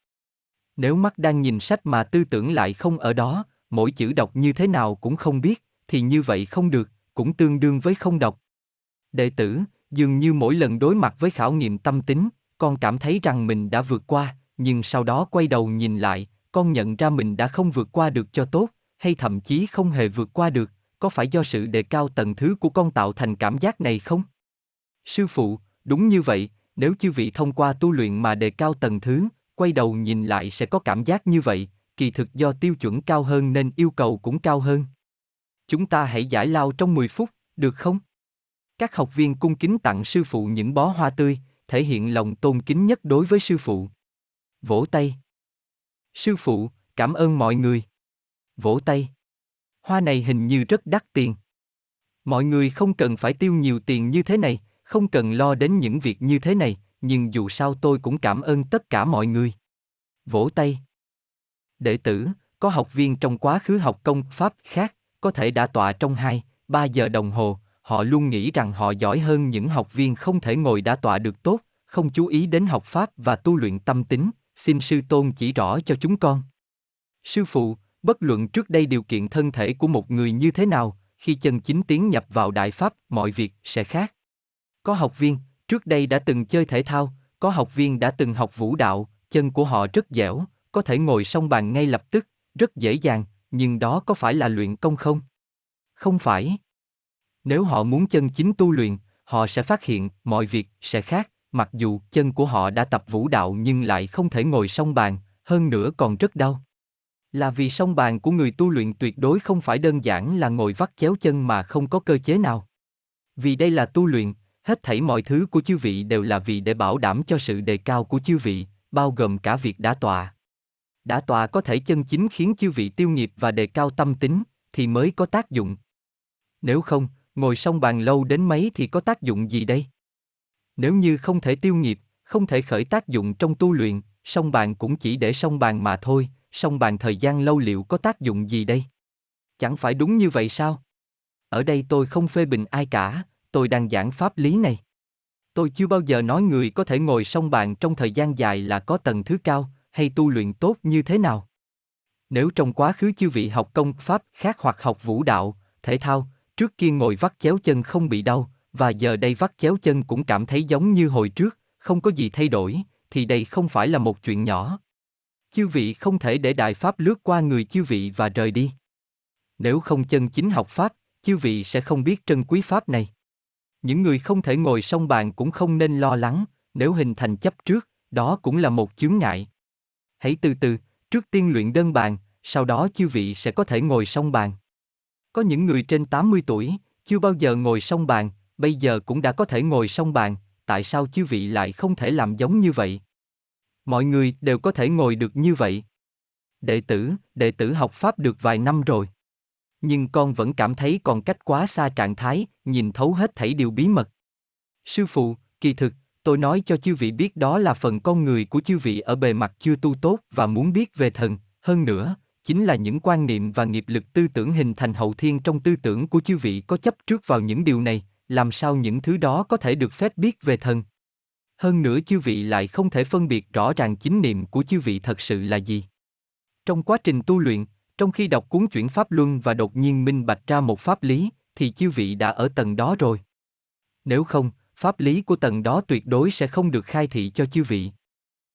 Nếu mắt đang nhìn sách mà tư tưởng lại không ở đó, mỗi chữ đọc như thế nào cũng không biết, thì như vậy không được, cũng tương đương với không đọc. Đệ tử, dường như mỗi lần đối mặt với khảo nghiệm tâm tính, con cảm thấy rằng mình đã vượt qua, nhưng sau đó quay đầu nhìn lại, con nhận ra mình đã không vượt qua được cho tốt, hay thậm chí không hề vượt qua được, có phải do sự đề cao tầng thứ của con tạo thành cảm giác này không? Sư phụ, đúng như vậy, nếu chư vị thông qua tu luyện mà đề cao tầng thứ, quay đầu nhìn lại sẽ có cảm giác như vậy, kỳ thực do tiêu chuẩn cao hơn nên yêu cầu cũng cao hơn. Chúng ta hãy giải lao trong 10 phút, được không? Các học viên cung kính tặng sư phụ những bó hoa tươi, thể hiện lòng tôn kính nhất đối với sư phụ. Vỗ tay. Sư phụ, cảm ơn mọi người. Vỗ tay. Hoa này hình như rất đắt tiền. Mọi người không cần phải tiêu nhiều tiền như thế này, không cần lo đến những việc như thế này, nhưng dù sao tôi cũng cảm ơn tất cả mọi người. Vỗ tay. Đệ tử, có học viên trong quá khứ học công pháp khác, có thể đã tọa trong 2, 3 giờ đồng hồ, họ luôn nghĩ rằng họ giỏi hơn những học viên không thể ngồi đã tọa được tốt, không chú ý đến học pháp và tu luyện tâm tính, xin sư tôn chỉ rõ cho chúng con. Sư phụ, bất luận trước đây điều kiện thân thể của một người như thế nào, khi chân chính tiến nhập vào đại pháp, mọi việc sẽ khác. Có học viên, trước đây đã từng chơi thể thao, có học viên đã từng học vũ đạo, chân của họ rất dẻo, có thể ngồi song bàn ngay lập tức, rất dễ dàng, nhưng đó có phải là luyện công không? Không phải. Nếu họ muốn chân chính tu luyện, họ sẽ phát hiện mọi việc sẽ khác, mặc dù chân của họ đã tập vũ đạo nhưng lại không thể ngồi song bàn, hơn nữa còn rất đau. Là vì song bàn của người tu luyện tuyệt đối không phải đơn giản là ngồi vắt chéo chân mà không có cơ chế nào. Vì đây là tu luyện, hết thảy mọi thứ của chư vị đều là vì để bảo đảm cho sự đề cao của chư vị, bao gồm cả việc đã tọa. Đã tọa có thể chân chính khiến chư vị tiêu nghiệp và đề cao tâm tính, thì mới có tác dụng. Nếu không, ngồi xong bàn lâu đến mấy thì có tác dụng gì đây? Nếu như không thể tiêu nghiệp, không thể khởi tác dụng trong tu luyện, song bàn cũng chỉ để song bàn mà thôi, song bàn thời gian lâu liệu có tác dụng gì đây? Chẳng phải đúng như vậy sao? Ở đây tôi không phê bình ai cả, tôi đang giảng pháp lý này. Tôi chưa bao giờ nói người có thể ngồi song bàn trong thời gian dài là có tầng thứ cao, hay tu luyện tốt như thế nào. Nếu trong quá khứ chư vị học công pháp khác hoặc học vũ đạo, thể thao, trước kia ngồi vắt chéo chân không bị đau, và giờ đây vắt chéo chân cũng cảm thấy giống như hồi trước, không có gì thay đổi, thì đây không phải là một chuyện nhỏ. Chư vị không thể để đại pháp lướt qua người chư vị và rời đi. Nếu không chân chính học Pháp, chư vị sẽ không biết trân quý Pháp này. Những người không thể ngồi song bàn cũng không nên lo lắng, nếu hình thành chấp trước, đó cũng là một chướng ngại. Hãy từ từ, trước tiên luyện đơn bàn, sau đó chư vị sẽ có thể ngồi song bàn. Có những người trên 80 tuổi, chưa bao giờ ngồi song bàn, bây giờ cũng đã có thể ngồi song bàn, tại sao chư vị lại không thể làm giống như vậy? Mọi người đều có thể ngồi được như vậy. Đệ tử, đệ tử học Pháp được vài năm rồi. Nhưng con vẫn cảm thấy còn cách quá xa trạng thái, nhìn thấu hết thảy điều bí mật. Sư phụ, kỳ thực, tôi nói cho chư vị biết đó là phần con người của chư vị ở bề mặt chưa tu tốt và muốn biết về thần, hơn nữa, chính là những quan niệm và nghiệp lực tư tưởng hình thành hậu thiên trong tư tưởng của chư vị có chấp trước vào những điều này, làm sao những thứ đó có thể được phép biết về thần. Hơn nữa chư vị lại không thể phân biệt rõ ràng chính niệm của chư vị thật sự là gì. Trong quá trình tu luyện, trong khi đọc cuốn chuyển Pháp Luân và đột nhiên minh bạch ra một pháp lý, thì chư vị đã ở tầng đó rồi. Nếu không, pháp lý của tầng đó tuyệt đối sẽ không được khai thị cho chư vị.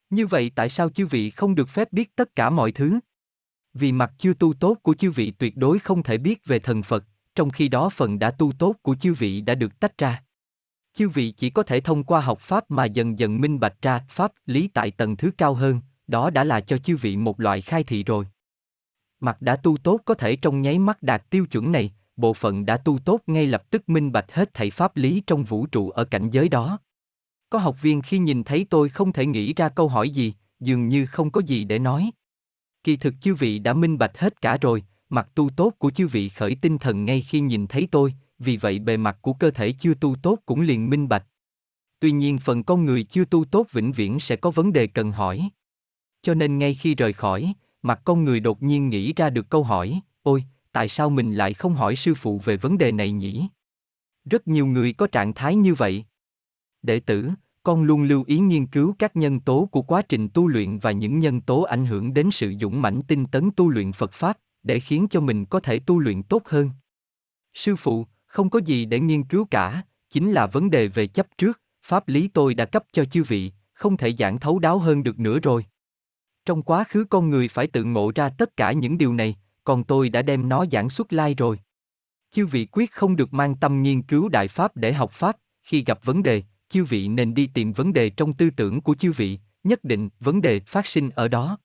Như vậy tại sao chư vị không được phép biết tất cả mọi thứ? Vì mặt chưa tu tốt của chư vị tuyệt đối không thể biết về thần Phật, trong khi đó phần đã tu tốt của chư vị đã được tách ra. Chư vị chỉ có thể thông qua học Pháp mà dần dần minh bạch ra Pháp lý tại tầng thứ cao hơn, đó đã là cho chư vị một loại khai thị rồi. Mặt đã tu tốt có thể trong nháy mắt đạt tiêu chuẩn này, bộ phận đã tu tốt ngay lập tức minh bạch hết thảy pháp lý trong vũ trụ ở cảnh giới đó. Có học viên khi nhìn thấy tôi không thể nghĩ ra câu hỏi gì, dường như không có gì để nói. Kỳ thực chư vị đã minh bạch hết cả rồi, mặt tu tốt của chư vị khởi tinh thần ngay khi nhìn thấy tôi, vì vậy bề mặt của cơ thể chưa tu tốt cũng liền minh bạch. Tuy nhiên phần con người chưa tu tốt vĩnh viễn sẽ có vấn đề cần hỏi. Cho nên ngay khi rời khỏi, mặt con người đột nhiên nghĩ ra được câu hỏi, ôi, tại sao mình lại không hỏi sư phụ về vấn đề này nhỉ? Rất nhiều người có trạng thái như vậy. Đệ tử, con luôn lưu ý nghiên cứu các nhân tố của quá trình tu luyện và những nhân tố ảnh hưởng đến sự dũng mãnh tinh tấn tu luyện Phật Pháp, để khiến cho mình có thể tu luyện tốt hơn. Sư phụ, không có gì để nghiên cứu cả, chính là vấn đề về chấp trước, pháp lý tôi đã cấp cho chư vị, không thể giảng thấu đáo hơn được nữa rồi. Trong quá khứ con người phải tự ngộ ra tất cả những điều này, còn tôi đã đem nó giảng xuất lai rồi. Chư vị quyết không được mang tâm nghiên cứu đại pháp để học pháp, khi gặp vấn đề, chư vị nên đi tìm vấn đề trong tư tưởng của chư vị, nhất định vấn đề phát sinh ở đó.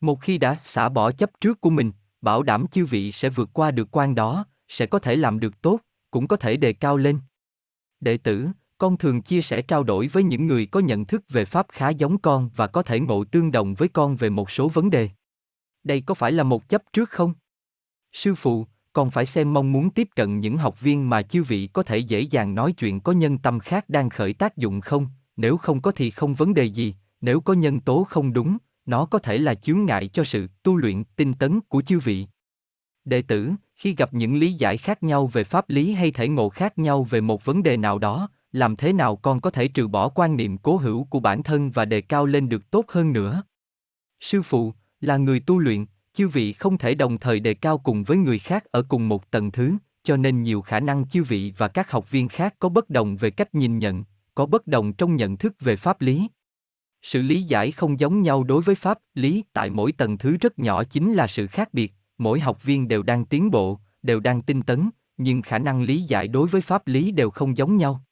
Một khi đã xả bỏ chấp trước của mình, bảo đảm chư vị sẽ vượt qua được quan đó, sẽ có thể làm được tốt, cũng có thể đề cao lên. Đệ tử, con thường chia sẻ trao đổi với những người có nhận thức về pháp khá giống con và có thể ngộ tương đồng với con về một số vấn đề. Đây có phải là một chấp trước không? Sư phụ, còn phải xem mong muốn tiếp cận những học viên mà chư vị có thể dễ dàng nói chuyện có nhân tâm khác đang khởi tác dụng không, nếu không có thì không vấn đề gì, nếu có nhân tố không đúng, nó có thể là chướng ngại cho sự tu luyện tinh tấn của chư vị. Đệ tử, khi gặp những lý giải khác nhau về pháp lý hay thể ngộ khác nhau về một vấn đề nào đó, làm thế nào con có thể trừ bỏ quan niệm cố hữu của bản thân và đề cao lên được tốt hơn nữa? Sư phụ, là người tu luyện, chư vị không thể đồng thời đề cao cùng với người khác ở cùng một tầng thứ, cho nên nhiều khả năng chư vị và các học viên khác có bất đồng về cách nhìn nhận, có bất đồng trong nhận thức về pháp lý. Sự lý giải không giống nhau đối với pháp lý tại mỗi tầng thứ rất nhỏ chính là sự khác biệt, mỗi học viên đều đang tiến bộ, đều đang tinh tấn, nhưng khả năng lý giải đối với pháp lý đều không giống nhau.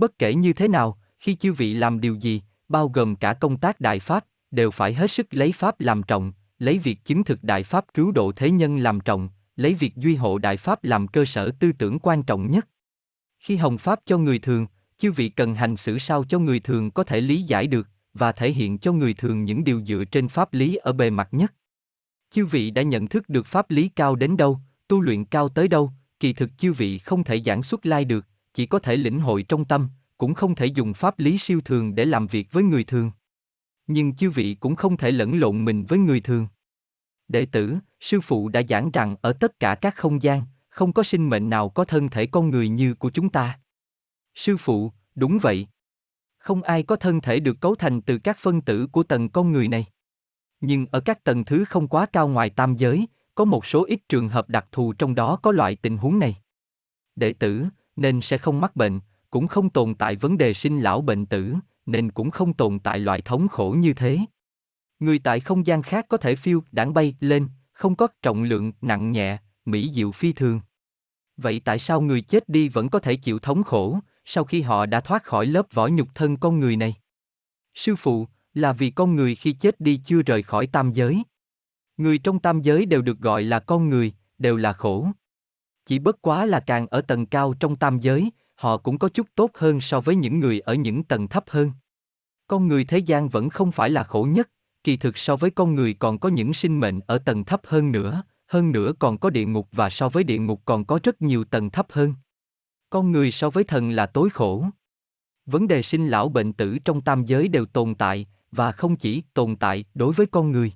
Bất kể như thế nào, khi chư vị làm điều gì, bao gồm cả công tác đại pháp, đều phải hết sức lấy pháp làm trọng, lấy việc chứng thực đại pháp cứu độ thế nhân làm trọng, lấy việc duy hộ đại pháp làm cơ sở tư tưởng quan trọng nhất. Khi hồng pháp cho người thường, chư vị cần hành xử sao cho người thường có thể lý giải được và thể hiện cho người thường những điều dựa trên pháp lý ở bề mặt nhất. Chư vị đã nhận thức được pháp lý cao đến đâu, tu luyện cao tới đâu, kỳ thực chư vị không thể giảng xuất lai được, chỉ có thể lĩnh hội trong tâm, cũng không thể dùng pháp lý siêu thường để làm việc với người thường. Nhưng chư vị cũng không thể lẫn lộn mình với người thường. Đệ tử, sư phụ đã giảng rằng ở tất cả các không gian, không có sinh mệnh nào có thân thể con người như của chúng ta. Sư phụ, đúng vậy. Không ai có thân thể được cấu thành từ các phân tử của tầng con người này. Nhưng ở các tầng thứ không quá cao ngoài tam giới, có một số ít trường hợp đặc thù trong đó có loại tình huống này. Đệ tử, nên sẽ không mắc bệnh, cũng không tồn tại vấn đề sinh lão bệnh tử, nên cũng không tồn tại loại thống khổ như thế. Người tại không gian khác có thể phiêu, đảng bay lên, không có trọng lượng nặng nhẹ, mỹ diệu phi thường. Vậy tại sao người chết đi vẫn có thể chịu thống khổ, sau khi họ đã thoát khỏi lớp vỏ nhục thân con người này? Sư phụ, là vì con người khi chết đi chưa rời khỏi tam giới. Người trong tam giới đều được gọi là con người, đều là khổ. Chỉ bất quá là càng ở tầng cao trong tam giới, họ cũng có chút tốt hơn so với những người ở những tầng thấp hơn. Con người thế gian vẫn không phải là khổ nhất, kỳ thực so với con người còn có những sinh mệnh ở tầng thấp hơn nữa, hơn nữa còn có địa ngục và so với địa ngục còn có rất nhiều tầng thấp hơn. Con người so với thần là tối khổ. Vấn đề sinh lão bệnh tử trong tam giới đều tồn tại, và không chỉ tồn tại đối với con người.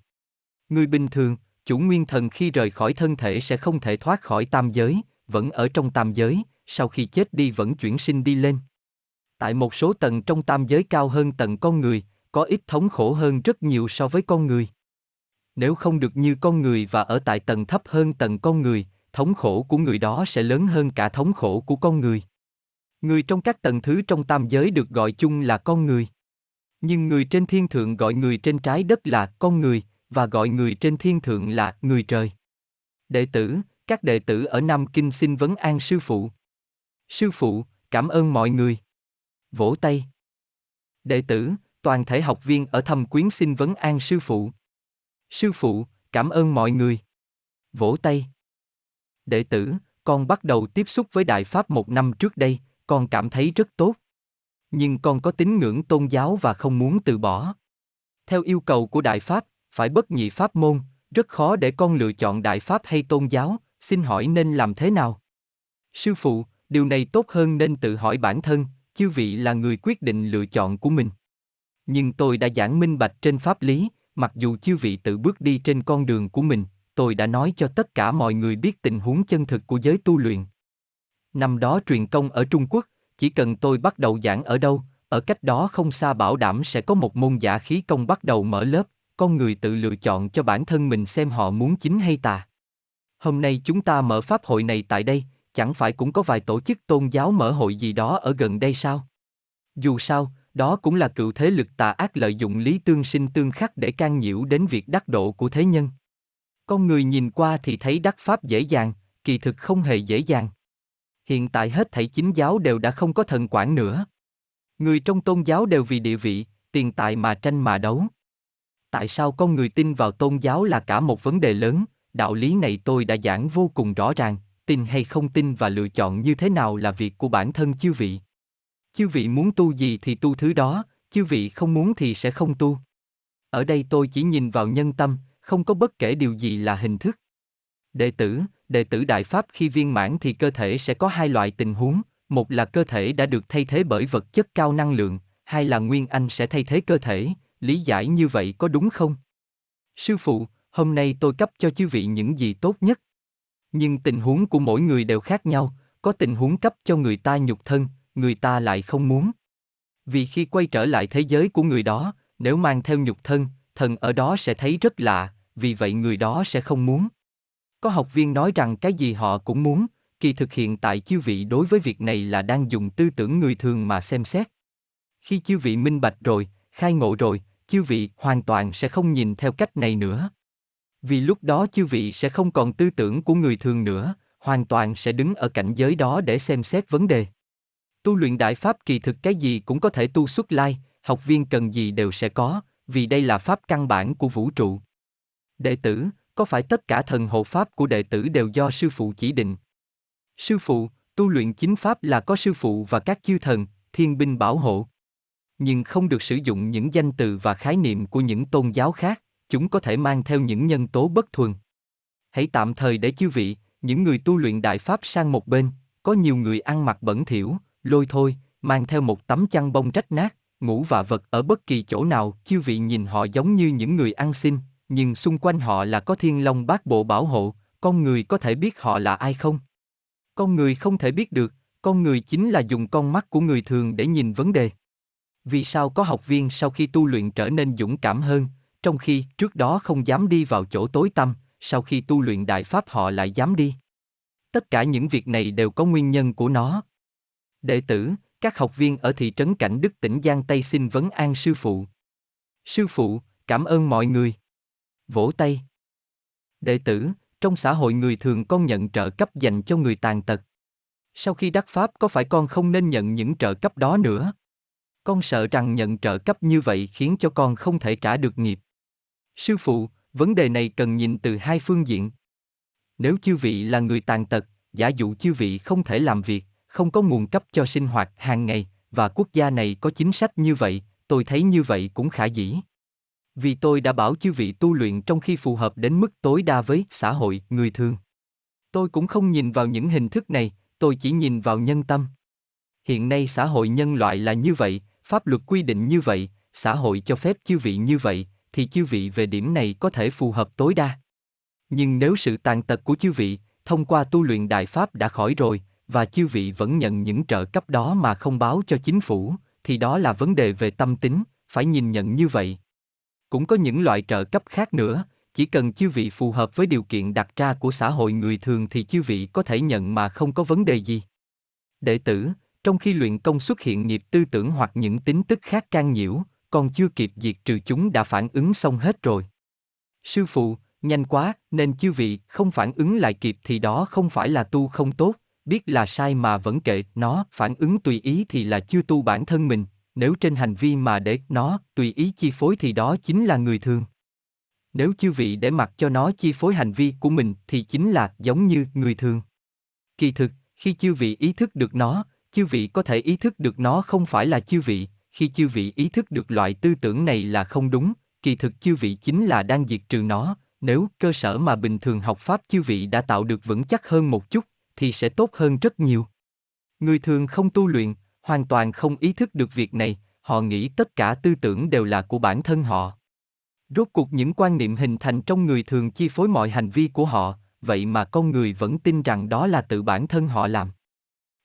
Người bình thường, chủ nguyên thần khi rời khỏi thân thể sẽ không thể thoát khỏi tam giới, vẫn ở trong tam giới, sau khi chết đi vẫn chuyển sinh đi lên. Tại một số tầng trong tam giới cao hơn tầng con người, có ít thống khổ hơn rất nhiều so với con người. Nếu không được như con người và ở tại tầng thấp hơn tầng con người, thống khổ của người đó sẽ lớn hơn cả thống khổ của con người. Người trong các tầng thứ trong tam giới được gọi chung là con người. Nhưng người trên thiên thượng gọi người trên trái đất là con người, và gọi người trên thiên thượng là người trời. Đệ tử, các đệ tử ở Nam Kinh xin vấn an sư phụ. Sư phụ, cảm ơn mọi người. Vỗ tay. Đệ tử, toàn thể học viên ở thâm quyến xin vấn an sư phụ. Sư phụ, cảm ơn mọi người. Vỗ tay. Đệ tử, con bắt đầu tiếp xúc với Đại Pháp một năm trước đây, con cảm thấy rất tốt. Nhưng con có tín ngưỡng tôn giáo và không muốn từ bỏ. Theo yêu cầu của Đại Pháp, phải bất nhị Pháp môn, rất khó để con lựa chọn Đại Pháp hay tôn giáo, xin hỏi nên làm thế nào? Sư phụ, điều này tốt hơn nên tự hỏi bản thân, chư vị là người quyết định lựa chọn của mình. Nhưng tôi đã giảng minh bạch trên pháp lý, mặc dù chư vị tự bước đi trên con đường của mình, tôi đã nói cho tất cả mọi người biết tình huống chân thực của giới tu luyện. Năm đó truyền công ở Trung Quốc, chỉ cần tôi bắt đầu giảng ở đâu, ở cách đó không xa bảo đảm sẽ có một môn giả khí công bắt đầu mở lớp, con người tự lựa chọn cho bản thân mình xem họ muốn chính hay tà. Hôm nay chúng ta mở pháp hội này tại đây, chẳng phải cũng có vài tổ chức tôn giáo mở hội gì đó ở gần đây sao? Dù sao, đó cũng là cựu thế lực tà ác lợi dụng lý tương sinh tương khắc để can nhiễu đến việc đắc độ của thế nhân. Con người nhìn qua thì thấy đắc pháp dễ dàng, kỳ thực không hề dễ dàng. Hiện tại hết thảy chính giáo đều đã không có thần quản nữa. Người trong tôn giáo đều vì địa vị, tiền tài mà tranh mà đấu. Tại sao con người tin vào tôn giáo là cả một vấn đề lớn, đạo lý này tôi đã giảng vô cùng rõ ràng, tin hay không tin và lựa chọn như thế nào là việc của bản thân chư vị. Chư vị muốn tu gì thì tu thứ đó, chư vị không muốn thì sẽ không tu. Ở đây tôi chỉ nhìn vào nhân tâm, không có bất kể điều gì là hình thức. Đệ tử, đệ tử đại pháp khi viên mãn thì cơ thể sẽ có hai loại tình huống, một là cơ thể đã được thay thế bởi vật chất cao năng lượng, hai là nguyên anh sẽ thay thế cơ thể, lý giải như vậy có đúng không? Sư phụ, hôm nay tôi cấp cho chư vị những gì tốt nhất. Nhưng tình huống của mỗi người đều khác nhau, có tình huống cấp cho người ta nhục thân, người ta lại không muốn. Vì khi quay trở lại thế giới của người đó, nếu mang theo nhục thân, thần ở đó sẽ thấy rất lạ, vì vậy người đó sẽ không muốn. Có học viên nói rằng cái gì họ cũng muốn, kỳ thực hiện tại chư vị đối với việc này là đang dùng tư tưởng người thường mà xem xét. Khi chư vị minh bạch rồi, khai ngộ rồi, chư vị hoàn toàn sẽ không nhìn theo cách này nữa. Vì lúc đó chư vị sẽ không còn tư tưởng của người thường nữa, hoàn toàn sẽ đứng ở cảnh giới đó để xem xét vấn đề. Tu luyện đại pháp kỳ thực cái gì cũng có thể tu xuất lai, học viên cần gì đều sẽ có, vì đây là pháp căn bản của vũ trụ. Đệ tử, có phải tất cả thần hộ pháp của đệ tử đều do sư phụ chỉ định? Sư phụ, tu luyện chính pháp là có sư phụ và các chư thần, thiên binh bảo hộ. Nhưng không được sử dụng những danh từ và khái niệm của những tôn giáo khác, chúng có thể mang theo những nhân tố bất thuần. Hãy tạm thời để chư vị, những người tu luyện đại pháp sang một bên, có nhiều người ăn mặc bẩn thỉu, lôi thôi, mang theo một tấm chăn bông rách nát, ngủ và vật ở bất kỳ chỗ nào, chư vị nhìn họ giống như những người ăn xin, nhưng xung quanh họ là có thiên long bát bộ bảo hộ, con người có thể biết họ là ai không? Con người không thể biết được, con người chính là dùng con mắt của người thường để nhìn vấn đề. Vì sao có học viên sau khi tu luyện trở nên dũng cảm hơn, trong khi trước đó không dám đi vào chỗ tối tăm, sau khi tu luyện đại pháp họ lại dám đi? Tất cả những việc này đều có nguyên nhân của nó. Đệ tử, các học viên ở thị trấn Cảnh Đức tỉnh Giang Tây xin vấn an sư phụ. Sư phụ, cảm ơn mọi người. Vỗ tay. Đệ tử, trong xã hội người thường con nhận trợ cấp dành cho người tàn tật. Sau khi đắc pháp có phải con không nên nhận những trợ cấp đó nữa? Con sợ rằng nhận trợ cấp như vậy khiến cho con không thể trả được nghiệp. Sư phụ, vấn đề này cần nhìn từ hai phương diện. Nếu chư vị là người tàn tật, giả dụ chư vị không thể làm việc, không có nguồn cấp cho sinh hoạt hàng ngày, và quốc gia này có chính sách như vậy, tôi thấy như vậy cũng khả dĩ. Vì tôi đã bảo chư vị tu luyện trong khi phù hợp đến mức tối đa với xã hội, người thường. Tôi cũng không nhìn vào những hình thức này, tôi chỉ nhìn vào nhân tâm. Hiện nay xã hội nhân loại là như vậy, pháp luật quy định như vậy, xã hội cho phép chư vị như vậy, thì chư vị về điểm này có thể phù hợp tối đa. Nhưng nếu sự tàn tật của chư vị, thông qua tu luyện đại pháp đã khỏi rồi, và chư vị vẫn nhận những trợ cấp đó mà không báo cho chính phủ, thì đó là vấn đề về tâm tính, phải nhìn nhận như vậy. Cũng có những loại trợ cấp khác nữa, chỉ cần chư vị phù hợp với điều kiện đặt ra của xã hội người thường thì chư vị có thể nhận mà không có vấn đề gì. Đệ tử, trong khi luyện công xuất hiện nghiệp tư tưởng hoặc những tính tức khác can nhiễu, còn chưa kịp diệt trừ chúng đã phản ứng xong hết rồi. Sư phụ, nhanh quá, nên chư vị không phản ứng lại kịp thì đó không phải là tu không tốt, biết là sai mà vẫn kệ nó, phản ứng tùy ý thì là chưa tu bản thân mình, nếu trên hành vi mà để nó tùy ý chi phối thì đó chính là người thường. Nếu chư vị để mặc cho nó chi phối hành vi của mình thì chính là giống như người thường. Kỳ thực, khi chư vị ý thức được nó, chư vị có thể ý thức được nó không phải là chư vị, khi chư vị ý thức được loại tư tưởng này là không đúng, kỳ thực chư vị chính là đang diệt trừ nó, nếu cơ sở mà bình thường học pháp chư vị đã tạo được vững chắc hơn một chút, thì sẽ tốt hơn rất nhiều. Người thường không tu luyện, hoàn toàn không ý thức được việc này, họ nghĩ tất cả tư tưởng đều là của bản thân họ. Rốt cuộc những quan niệm hình thành trong người thường chi phối mọi hành vi của họ, vậy mà con người vẫn tin rằng đó là tự bản thân họ làm.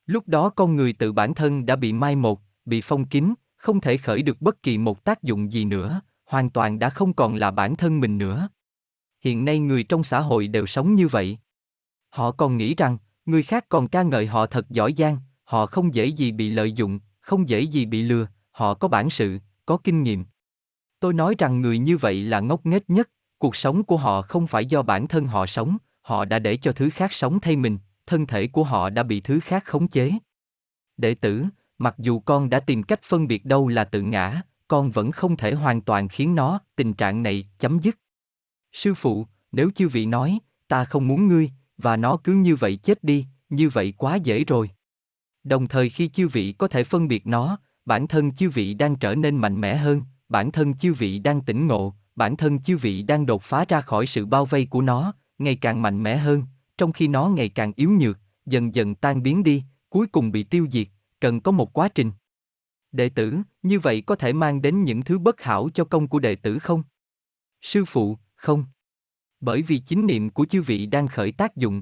Lúc đó con người tự bản thân đã bị mai một, bị phong kín, không thể khởi được bất kỳ một tác dụng gì nữa, hoàn toàn đã không còn là bản thân mình nữa. Hiện nay người trong xã hội đều sống như vậy. Họ còn nghĩ rằng, người khác còn ca ngợi họ thật giỏi giang, họ không dễ gì bị lợi dụng, không dễ gì bị lừa, họ có bản sự, có kinh nghiệm. Tôi nói rằng người như vậy là ngốc nghếch nhất, cuộc sống của họ không phải do bản thân họ sống, họ đã để cho thứ khác sống thay mình, thân thể của họ đã bị thứ khác khống chế. Đệ tử, mặc dù con đã tìm cách phân biệt đâu là tự ngã, con vẫn không thể hoàn toàn khiến nó, tình trạng này, chấm dứt. Sư phụ, nếu chư vị nói, ta không muốn ngươi, và nó cứ như vậy chết đi, như vậy quá dễ rồi. Đồng thời khi chư vị có thể phân biệt nó, bản thân chư vị đang trở nên mạnh mẽ hơn, bản thân chư vị đang tỉnh ngộ, bản thân chư vị đang đột phá ra khỏi sự bao vây của nó, ngày càng mạnh mẽ hơn, trong khi nó ngày càng yếu nhược, dần dần tan biến đi, cuối cùng bị tiêu diệt, cần có một quá trình. Đệ tử, như vậy có thể mang đến những thứ bất hảo cho công của đệ tử không? Sư phụ, không. Bởi vì chính niệm của chư vị đang khởi tác dụng.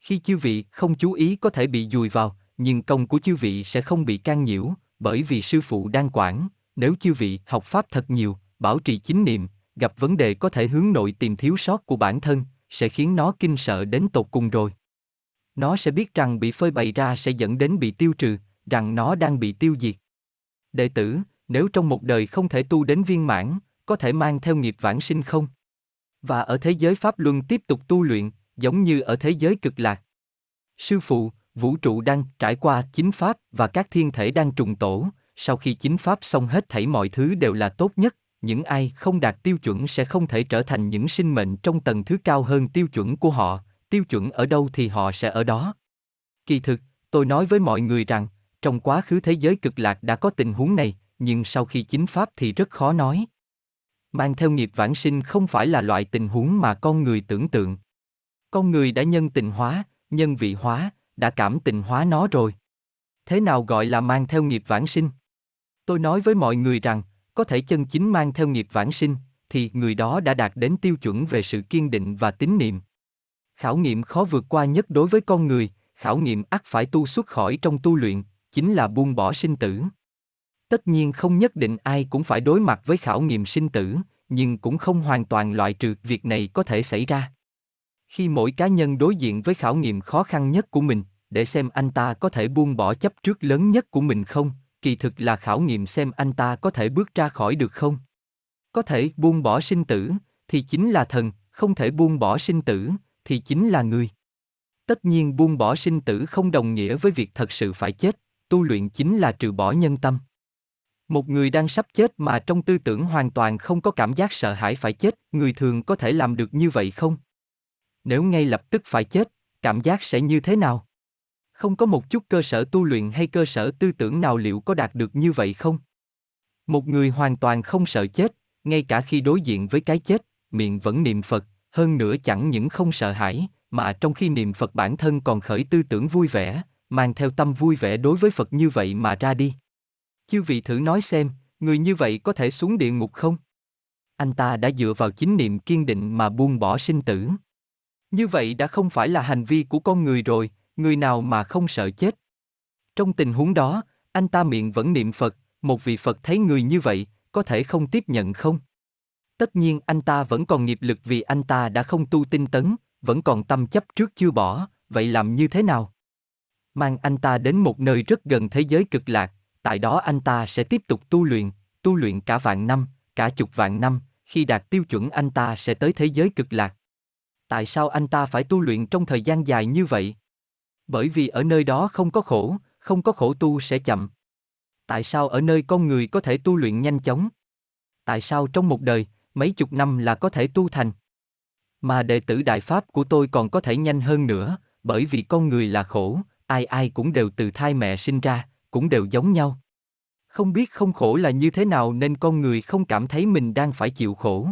Khi chư vị không chú ý có thể bị dùi vào, nhưng công của chư vị sẽ không bị can nhiễu, bởi vì sư phụ đang quản, nếu chư vị học pháp thật nhiều, bảo trì chính niệm, gặp vấn đề có thể hướng nội tìm thiếu sót của bản thân, sẽ khiến nó kinh sợ đến tột cùng rồi. Nó sẽ biết rằng bị phơi bày ra sẽ dẫn đến bị tiêu trừ, rằng nó đang bị tiêu diệt. Đệ tử, nếu trong một đời không thể tu đến viên mãn, có thể mang theo nghiệp vãng sinh không? Và ở thế giới Pháp Luân tiếp tục tu luyện, giống như ở thế giới cực lạc. Sư phụ, vũ trụ đang trải qua chính Pháp và các thiên thể đang trùng tổ, sau khi chính Pháp xong hết thảy mọi thứ đều là tốt nhất, những ai không đạt tiêu chuẩn sẽ không thể trở thành những sinh mệnh trong tầng thứ cao hơn tiêu chuẩn của họ, tiêu chuẩn ở đâu thì họ sẽ ở đó. Kỳ thực, tôi nói với mọi người rằng, trong quá khứ thế giới cực lạc đã có tình huống này, nhưng sau khi chính Pháp thì rất khó nói. Mang theo nghiệp vãng sinh không phải là loại tình huống mà con người tưởng tượng. Con người đã nhân tình hóa, nhân vị hóa, đã cảm tình hóa nó rồi. Thế nào gọi là mang theo nghiệp vãng sinh? Tôi nói với mọi người rằng, có thể chân chính mang theo nghiệp vãng sinh, thì người đó đã đạt đến tiêu chuẩn về sự kiên định và tín niệm. Khảo nghiệm khó vượt qua nhất đối với con người, khảo nghiệm ắt phải tu xuất khỏi trong tu luyện, chính là buông bỏ sinh tử. Tất nhiên không nhất định ai cũng phải đối mặt với khảo nghiệm sinh tử, nhưng cũng không hoàn toàn loại trừ việc này có thể xảy ra. Khi mỗi cá nhân đối diện với khảo nghiệm khó khăn nhất của mình, để xem anh ta có thể buông bỏ chấp trước lớn nhất của mình không, kỳ thực là khảo nghiệm xem anh ta có thể bước ra khỏi được không. Có thể buông bỏ sinh tử, thì chính là thần, không thể buông bỏ sinh tử, thì chính là người. Tất nhiên buông bỏ sinh tử không đồng nghĩa với việc thật sự phải chết, tu luyện chính là trừ bỏ nhân tâm. Một người đang sắp chết mà trong tư tưởng hoàn toàn không có cảm giác sợ hãi phải chết, người thường có thể làm được như vậy không? Nếu ngay lập tức phải chết, cảm giác sẽ như thế nào? Không có một chút cơ sở tu luyện hay cơ sở tư tưởng nào liệu có đạt được như vậy không? Một người hoàn toàn không sợ chết, ngay cả khi đối diện với cái chết, miệng vẫn niệm Phật, hơn nữa chẳng những không sợ hãi, mà trong khi niệm Phật bản thân còn khởi tư tưởng vui vẻ, mang theo tâm vui vẻ đối với Phật như vậy mà ra đi. Chư vị thử nói xem, người như vậy có thể xuống địa ngục không? Anh ta đã dựa vào chính niệm kiên định mà buông bỏ sinh tử. Như vậy đã không phải là hành vi của con người rồi, người nào mà không sợ chết. Trong tình huống đó, anh ta miệng vẫn niệm Phật, một vị Phật thấy người như vậy, có thể không tiếp nhận không? Tất nhiên anh ta vẫn còn nghiệp lực vì anh ta đã không tu tinh tấn, vẫn còn tâm chấp trước chưa bỏ, vậy làm như thế nào? Mang anh ta đến một nơi rất gần thế giới cực lạc, tại đó anh ta sẽ tiếp tục tu luyện, tu luyện cả vạn năm, cả chục vạn năm, khi đạt tiêu chuẩn anh ta sẽ tới thế giới cực lạc. Tại sao anh ta phải tu luyện trong thời gian dài như vậy? Bởi vì ở nơi đó không có khổ, không có khổ tu sẽ chậm. Tại sao ở nơi con người có thể tu luyện nhanh chóng? Tại sao trong một đời, mấy chục năm là có thể tu thành? Mà đệ tử Đại Pháp của tôi còn có thể nhanh hơn nữa, bởi vì con người là khổ, ai ai cũng đều từ thai mẹ sinh ra, cũng đều giống nhau. Không biết không khổ là như thế nào nên con người không cảm thấy mình đang phải chịu khổ.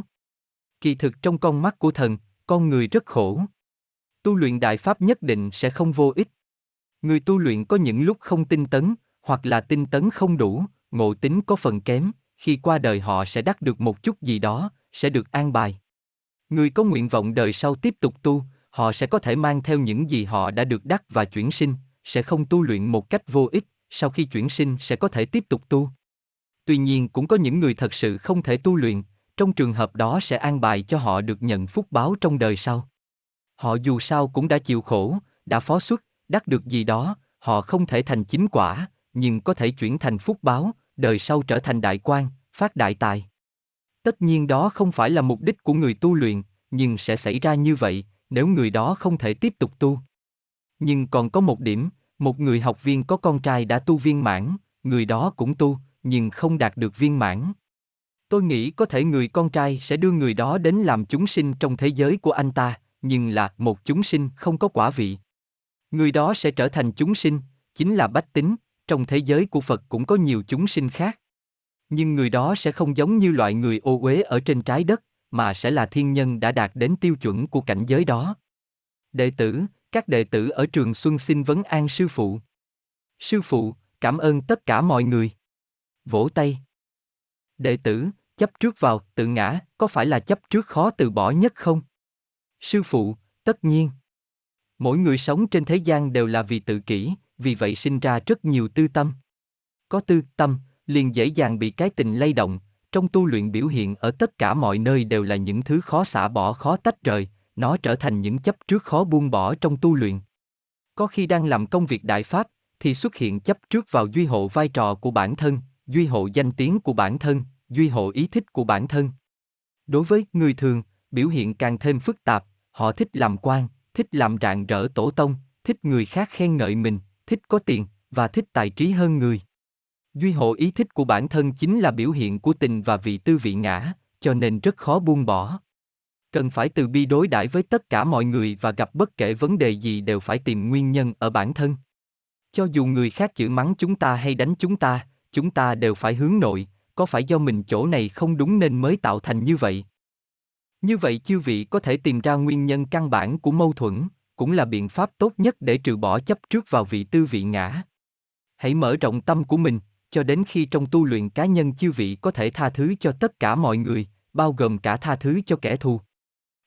Kỳ thực trong con mắt của thần, con người rất khổ. Tu luyện đại pháp nhất định sẽ không vô ích. Người tu luyện có những lúc không tinh tấn, hoặc là tinh tấn không đủ, ngộ tính có phần kém, khi qua đời họ sẽ đắc được một chút gì đó, sẽ được an bài. Người có nguyện vọng đời sau tiếp tục tu, họ sẽ có thể mang theo những gì họ đã được đắc và chuyển sinh, sẽ không tu luyện một cách vô ích, sau khi chuyển sinh sẽ có thể tiếp tục tu. Tuy nhiên cũng có những người thật sự không thể tu luyện, trong trường hợp đó sẽ an bài cho họ được nhận phúc báo trong đời sau. Họ dù sao cũng đã chịu khổ, đã phó xuất, đắc được gì đó, họ không thể thành chính quả, nhưng có thể chuyển thành phúc báo, đời sau trở thành đại quan, phát đại tài. Tất nhiên đó không phải là mục đích của người tu luyện, nhưng sẽ xảy ra như vậy, nếu người đó không thể tiếp tục tu. Nhưng còn có một điểm, một người học viên có con trai đã tu viên mãn, người đó cũng tu, nhưng không đạt được viên mãn. Tôi nghĩ có thể người con trai sẽ đưa người đó đến làm chúng sinh trong thế giới của anh ta, nhưng là một chúng sinh không có quả vị. Người đó sẽ trở thành chúng sinh, chính là bách tính, trong thế giới của Phật cũng có nhiều chúng sinh khác. Nhưng người đó sẽ không giống như loại người ô uế ở trên trái đất, mà sẽ là thiên nhân đã đạt đến tiêu chuẩn của cảnh giới đó. Đệ tử, các đệ tử ở trường Xuân xin vấn an sư phụ. Sư phụ, cảm ơn tất cả mọi người. Vỗ tay. Đệ tử, chấp trước vào, tự ngã, có phải là chấp trước khó từ bỏ nhất không? Sư phụ, tất nhiên. Mỗi người sống trên thế gian đều là vì tự kỷ, vì vậy sinh ra rất nhiều tư tâm. Có tư tâm, liền dễ dàng bị cái tình lay động, trong tu luyện biểu hiện ở tất cả mọi nơi đều là những thứ khó xả bỏ khó tách rời, nó trở thành những chấp trước khó buông bỏ trong tu luyện. Có khi đang làm công việc đại pháp, thì xuất hiện chấp trước vào duy hộ vai trò của bản thân, duy hộ danh tiếng của bản thân, duy hộ ý thích của bản thân. Đối với người thường, biểu hiện càng thêm phức tạp, họ thích làm quan, thích làm rạng rỡ tổ tông, thích người khác khen ngợi mình, thích có tiền, và thích tài trí hơn người. Duy hộ ý thích của bản thân chính là biểu hiện của tình và vị tư vị ngã, cho nên rất khó buông bỏ. Cần phải từ bi đối đãi với tất cả mọi người và gặp bất kể vấn đề gì đều phải tìm nguyên nhân ở bản thân. Cho dù người khác chửi mắng chúng ta hay đánh chúng ta, chúng ta đều phải hướng nội, có phải do mình chỗ này không đúng nên mới tạo thành như vậy? Như vậy chư vị có thể tìm ra nguyên nhân căn bản của mâu thuẫn, cũng là biện pháp tốt nhất để trừ bỏ chấp trước vào vị tư vị ngã. Hãy mở rộng tâm của mình, cho đến khi trong tu luyện cá nhân chư vị có thể tha thứ cho tất cả mọi người, bao gồm cả tha thứ cho kẻ thù.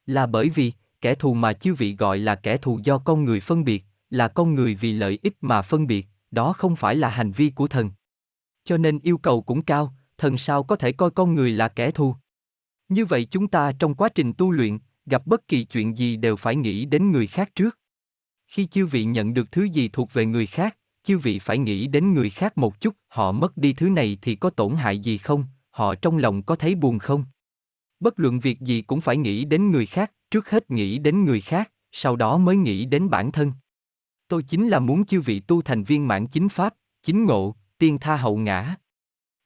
Là bởi vì, kẻ thù mà chư vị gọi là kẻ thù do con người phân biệt, là con người vì lợi ích mà phân biệt, đó không phải là hành vi của thần. Cho nên yêu cầu cũng cao, thần sao có thể coi con người là kẻ thù. Như vậy chúng ta trong quá trình tu luyện, gặp bất kỳ chuyện gì đều phải nghĩ đến người khác trước. Khi chư vị nhận được thứ gì thuộc về người khác, chư vị phải nghĩ đến người khác một chút, họ mất đi thứ này thì có tổn hại gì không, họ trong lòng có thấy buồn không? Bất luận việc gì cũng phải nghĩ đến người khác, trước hết nghĩ đến người khác, Sau đó mới nghĩ đến bản thân. Tôi chính là muốn chư vị tu thành viên mãn chính pháp, chính ngộ, tiên tha hậu ngã.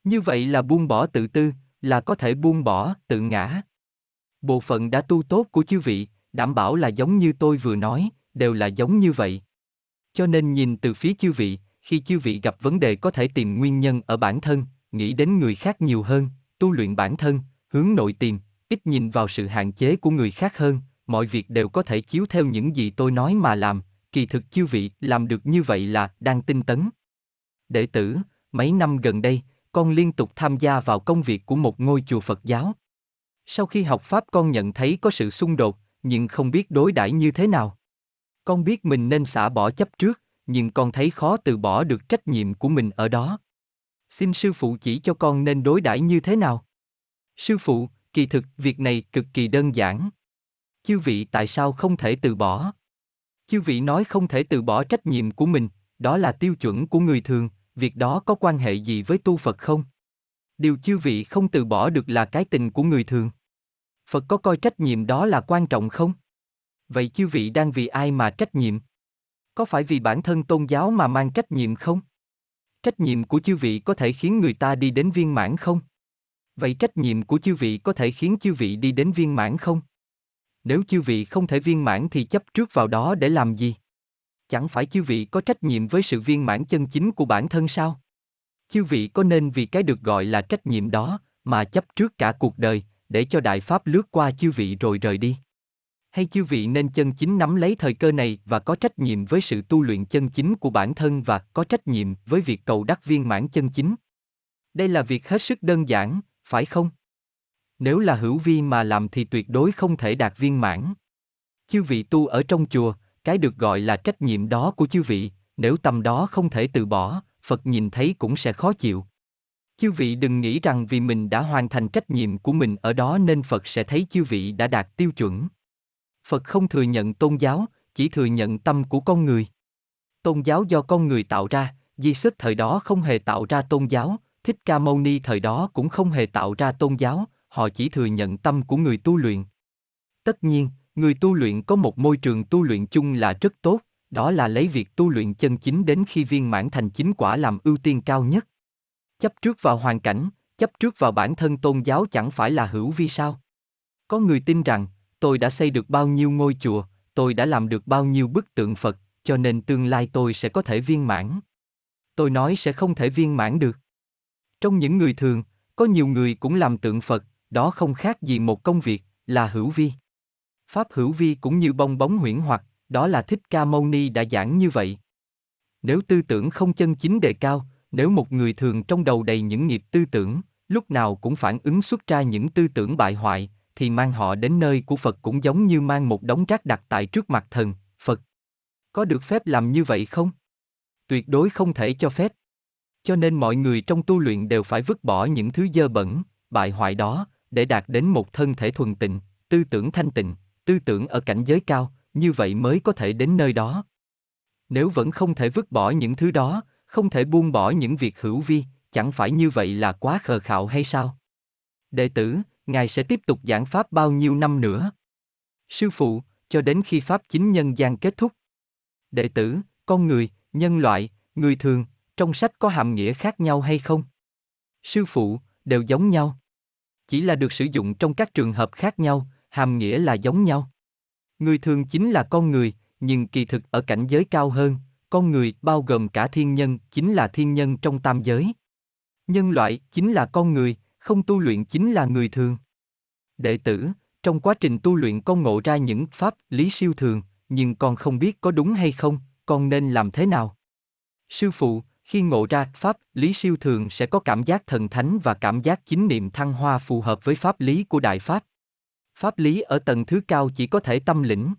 Như vậy là buông bỏ tự tư, là có thể buông bỏ tự ngã. Bộ phận đã tu tốt của chư vị, đảm bảo là giống như tôi vừa nói, đều là giống như vậy. Cho nên nhìn từ phía chư vị, khi chư vị gặp vấn đề có thể tìm nguyên nhân ở bản thân, nghĩ đến người khác nhiều hơn, tu luyện bản thân, hướng nội tìm, ít nhìn vào sự hạn chế của người khác hơn, mọi việc đều có thể chiếu theo những gì tôi nói mà làm, kỳ thực chư vị làm được như vậy là đang tinh tấn. Đệ tử, mấy năm gần đây, con liên tục tham gia vào công việc của một ngôi chùa Phật giáo. Sau khi học Pháp con nhận thấy có sự xung đột, nhưng không biết đối đãi như thế nào. Con biết mình nên xả bỏ chấp trước, nhưng con thấy khó từ bỏ được trách nhiệm của mình ở đó. Xin sư phụ chỉ cho con nên đối đãi như thế nào. Sư phụ, kỳ thực việc này cực kỳ đơn giản. Chư vị tại sao không thể từ bỏ? Chư vị nói không thể từ bỏ trách nhiệm của mình, đó là tiêu chuẩn của người thường, việc đó có quan hệ gì với tu Phật không? Điều chư vị không từ bỏ được là cái tình của người thường. Phật có coi trách nhiệm đó là quan trọng không? Vậy chư vị đang vì ai mà trách nhiệm? Có phải vì bản thân tôn giáo mà mang trách nhiệm không? Trách nhiệm của chư vị có thể khiến người ta đi đến viên mãn không? Vậy trách nhiệm của chư vị có thể khiến chư vị đi đến viên mãn không? Nếu chư vị không thể viên mãn thì chấp trước vào đó để làm gì? Chẳng phải chư vị có trách nhiệm với sự viên mãn chân chính của bản thân sao? Chư vị có nên vì cái được gọi là trách nhiệm đó mà chấp trước cả cuộc đời, để cho đại pháp lướt qua chư vị rồi rời đi? Hay chư vị nên chân chính nắm lấy thời cơ này và có trách nhiệm với sự tu luyện chân chính của bản thân và có trách nhiệm với việc cầu đắc viên mãn chân chính? Đây là việc hết sức đơn giản, phải không? Nếu là hữu vi mà làm thì tuyệt đối không thể đạt viên mãn. Chư vị tu ở trong chùa, cái được gọi là trách nhiệm đó của chư vị, nếu tâm đó không thể từ bỏ, Phật nhìn thấy cũng sẽ khó chịu. Chư vị đừng nghĩ rằng vì mình đã hoàn thành trách nhiệm của mình ở đó nên Phật sẽ thấy chư vị đã đạt tiêu chuẩn. Phật không thừa nhận tôn giáo, chỉ thừa nhận tâm của con người. Tôn giáo do con người tạo ra, Di sức thời đó không hề tạo ra tôn giáo, Thích Ca Mâu Ni thời đó cũng không hề tạo ra tôn giáo, họ chỉ thừa nhận tâm của người tu luyện. Tất nhiên, người tu luyện có một môi trường tu luyện chung là rất tốt, đó là lấy việc tu luyện chân chính đến khi viên mãn thành chính quả làm ưu tiên cao nhất. Chấp trước vào hoàn cảnh, chấp trước vào bản thân tôn giáo chẳng phải là hữu vi sao? Có người tin rằng, tôi đã xây được bao nhiêu ngôi chùa, tôi đã làm được bao nhiêu bức tượng Phật, cho nên tương lai tôi sẽ có thể viên mãn. Tôi nói sẽ không thể viên mãn được. Trong những người thường, có nhiều người cũng làm tượng Phật, đó không khác gì một công việc, là hữu vi. Pháp hữu vi cũng như bong bóng huyễn hoặc, đó là Thích Ca Mâu Ni đã giảng như vậy. Nếu tư tưởng không chân chính đề cao, nếu một người thường trong đầu đầy những nghiệp tư tưởng, lúc nào cũng phản ứng xuất ra những tư tưởng bại hoại, thì mang họ đến nơi của Phật cũng giống như mang một đống rác đặt tại trước mặt thần, Phật. Có được phép làm như vậy không? Tuyệt đối không thể cho phép. Cho nên mọi người trong tu luyện đều phải vứt bỏ những thứ dơ bẩn, bại hoại đó, để đạt đến một thân thể thuần tịnh, tư tưởng thanh tịnh, tư tưởng ở cảnh giới cao, như vậy mới có thể đến nơi đó. Nếu vẫn không thể vứt bỏ những thứ đó, không thể buông bỏ những việc hữu vi, chẳng phải như vậy là quá khờ khạo hay sao? Đệ tử, Ngài sẽ tiếp tục giảng Pháp bao nhiêu năm nữa? Sư phụ, cho đến khi Pháp chính nhân gian kết thúc. Đệ tử, con người, nhân loại, người thường, trong sách có hàm nghĩa khác nhau hay không? Sư phụ, đều giống nhau. Chỉ là được sử dụng trong các trường hợp khác nhau, hàm nghĩa là giống nhau. Người thường chính là con người, nhưng kỳ thực ở cảnh giới cao hơn, con người bao gồm cả thiên nhân chính là thiên nhân trong tam giới. Nhân loại chính là con người, không tu luyện chính là người thường. Đệ tử, trong quá trình tu luyện con ngộ ra những pháp lý siêu thường, nhưng con không biết có đúng hay không, con nên làm thế nào? Sư phụ, khi ngộ ra pháp lý siêu thường sẽ có cảm giác thần thánh và cảm giác chính niệm thăng hoa phù hợp với pháp lý của đại pháp. Pháp lý ở tầng thứ cao chỉ có thể tâm lĩnh.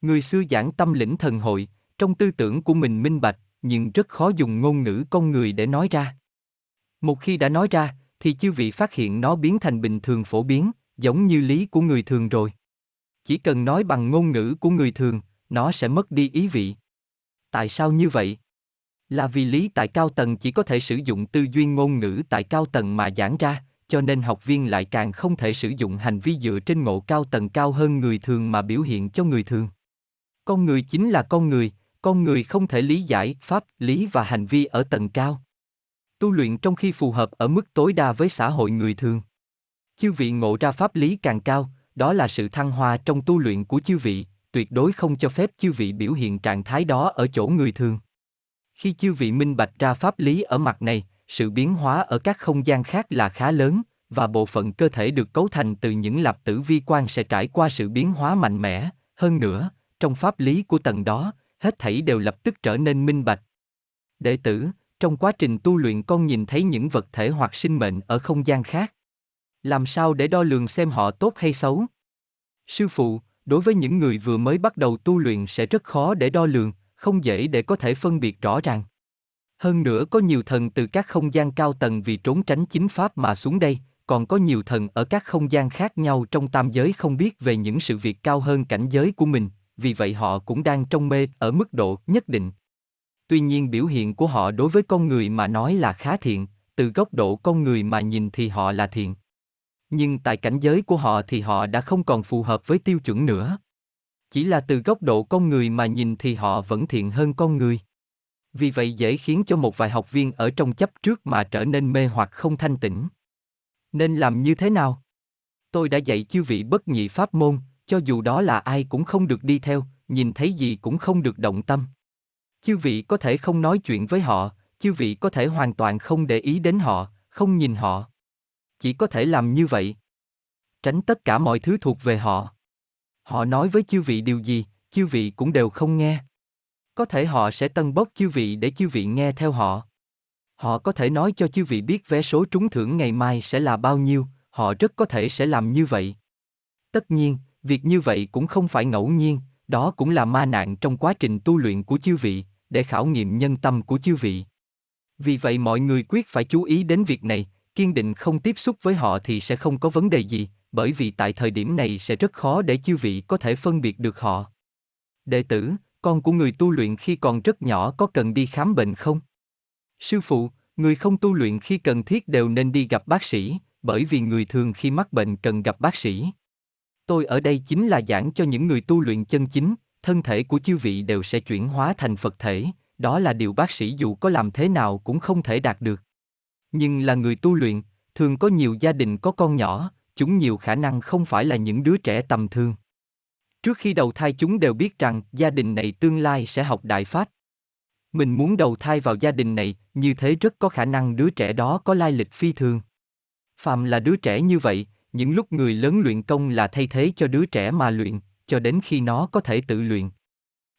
Người xưa giảng tâm lĩnh thần hội, trong tư tưởng của mình minh bạch, nhưng rất khó dùng ngôn ngữ con người để nói ra. Một khi đã nói ra, thì chư vị phát hiện nó biến thành bình thường phổ biến, giống như lý của người thường rồi. Chỉ cần nói bằng ngôn ngữ của người thường, nó sẽ mất đi ý vị. Tại sao như vậy? Là vì lý tại cao tầng chỉ có thể sử dụng tư duy ngôn ngữ tại cao tầng mà giảng ra, cho nên học viên lại càng không thể sử dụng hành vi dựa trên ngộ cao tầng cao hơn người thường mà biểu hiện cho người thường. Con người chính là con người, con người không thể lý giải pháp lý và hành vi ở tầng cao. Tu luyện trong khi phù hợp ở mức tối đa với xã hội người thường. Chư vị ngộ ra pháp lý càng cao, đó là sự thăng hoa trong tu luyện của chư vị, tuyệt đối không cho phép chư vị biểu hiện trạng thái đó ở chỗ người thường. Khi chư vị minh bạch ra pháp lý ở mặt này, sự biến hóa ở các không gian khác là khá lớn, và bộ phận cơ thể được cấu thành từ những lập tử vi quan sẽ trải qua sự biến hóa mạnh mẽ, hơn nữa, trong pháp lý của tầng đó, hết thảy đều lập tức trở nên minh bạch. Đệ tử, trong quá trình tu luyện con nhìn thấy những vật thể hoặc sinh mệnh ở không gian khác. Làm sao để đo lường xem họ tốt hay xấu? Sư phụ, đối với những người vừa mới bắt đầu tu luyện sẽ rất khó để đo lường, không dễ để có thể phân biệt rõ ràng. Hơn nữa có nhiều thần từ các không gian cao tầng vì trốn tránh chính pháp mà xuống đây, còn có nhiều thần ở các không gian khác nhau trong tam giới không biết về những sự việc cao hơn cảnh giới của mình, vì vậy họ cũng đang trong mê ở mức độ nhất định. Tuy nhiên biểu hiện của họ đối với con người mà nói là khá thiện, từ góc độ con người mà nhìn thì họ là thiện. Nhưng tại cảnh giới của họ thì họ đã không còn phù hợp với tiêu chuẩn nữa. Chỉ là từ góc độ con người mà nhìn thì họ vẫn thiện hơn con người. Vì vậy dễ khiến cho một vài học viên ở trong chấp trước mà trở nên mê hoặc không thanh tĩnh. Nên làm như thế nào? Tôi đã dạy chư vị bất nhị pháp môn, cho dù đó là ai cũng không được đi theo, nhìn thấy gì cũng không được động tâm. Chư vị có thể không nói chuyện với họ, chư vị có thể hoàn toàn không để ý đến họ, không nhìn họ. Chỉ có thể làm như vậy. Tránh tất cả mọi thứ thuộc về họ. Họ nói với chư vị điều gì, chư vị cũng đều không nghe. Có thể họ sẽ tân bốc chư vị để chư vị nghe theo họ. Họ có thể nói cho chư vị biết vé số trúng thưởng ngày mai sẽ là bao nhiêu, họ rất có thể sẽ làm như vậy. Tất nhiên, việc như vậy cũng không phải ngẫu nhiên, đó cũng là ma nạn trong quá trình tu luyện của chư vị, để khảo nghiệm nhân tâm của chư vị. Vì vậy mọi người quyết phải chú ý đến việc này, kiên định không tiếp xúc với họ thì sẽ không có vấn đề gì, bởi vì tại thời điểm này sẽ rất khó để chư vị có thể phân biệt được họ. Đệ tử, con của người tu luyện khi còn rất nhỏ có cần đi khám bệnh không? Sư phụ, người không tu luyện khi cần thiết đều nên đi gặp bác sĩ, bởi vì người thường khi mắc bệnh cần gặp bác sĩ. Tôi ở đây chính là giảng cho những người tu luyện chân chính, thân thể của chư vị đều sẽ chuyển hóa thành Phật thể, đó là điều bác sĩ dù có làm thế nào cũng không thể đạt được. Nhưng là người tu luyện, thường có nhiều gia đình có con nhỏ, chúng nhiều khả năng không phải là những đứa trẻ tầm thường. Trước khi đầu thai chúng đều biết rằng gia đình này tương lai sẽ học đại pháp. Mình muốn đầu thai vào gia đình này, như thế rất có khả năng đứa trẻ đó có lai lịch phi thường. phạm là đứa trẻ như vậy, những lúc người lớn luyện công là thay thế cho đứa trẻ mà luyện, cho đến khi nó có thể tự luyện.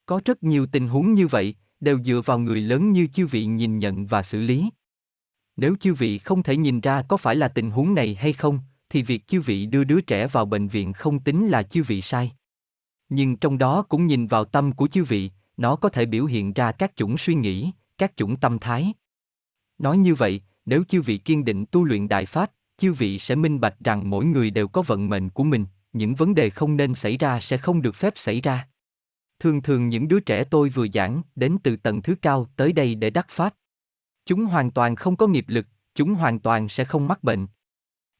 Có rất nhiều tình huống như vậy, đều dựa vào người lớn như chư vị nhìn nhận và xử lý. Nếu chư vị không thể nhìn ra có phải là tình huống này hay không, thì việc chư vị đưa đứa trẻ vào bệnh viện không tính là chư vị sai. Nhưng trong đó cũng nhìn vào tâm của chư vị, nó có thể biểu hiện ra các chủng suy nghĩ, các chủng tâm thái. Nói như vậy, nếu chư vị kiên định tu luyện đại pháp, chư vị sẽ minh bạch rằng mỗi người đều có vận mệnh của mình, những vấn đề không nên xảy ra sẽ không được phép xảy ra. Thường thường những đứa trẻ tôi vừa giảng đến từ tầng thứ cao tới đây để đắc pháp. Chúng hoàn toàn không có nghiệp lực, chúng hoàn toàn sẽ không mắc bệnh.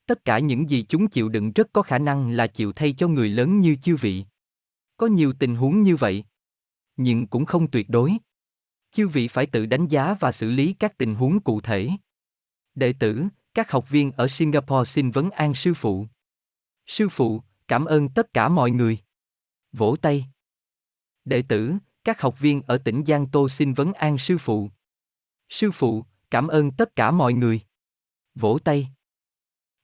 Tất cả những gì chúng chịu đựng rất có khả năng là chịu thay cho người lớn như chư vị. Có nhiều tình huống như vậy, nhưng cũng không tuyệt đối. Chư vị phải tự đánh giá và xử lý các tình huống cụ thể. Đệ tử, các học viên ở Singapore xin vấn an sư phụ. Sư phụ, cảm ơn tất cả mọi người. Vỗ tay. Đệ tử, các học viên ở tỉnh Giang Tô xin vấn an sư phụ. Sư phụ, cảm ơn tất cả mọi người. Vỗ tay.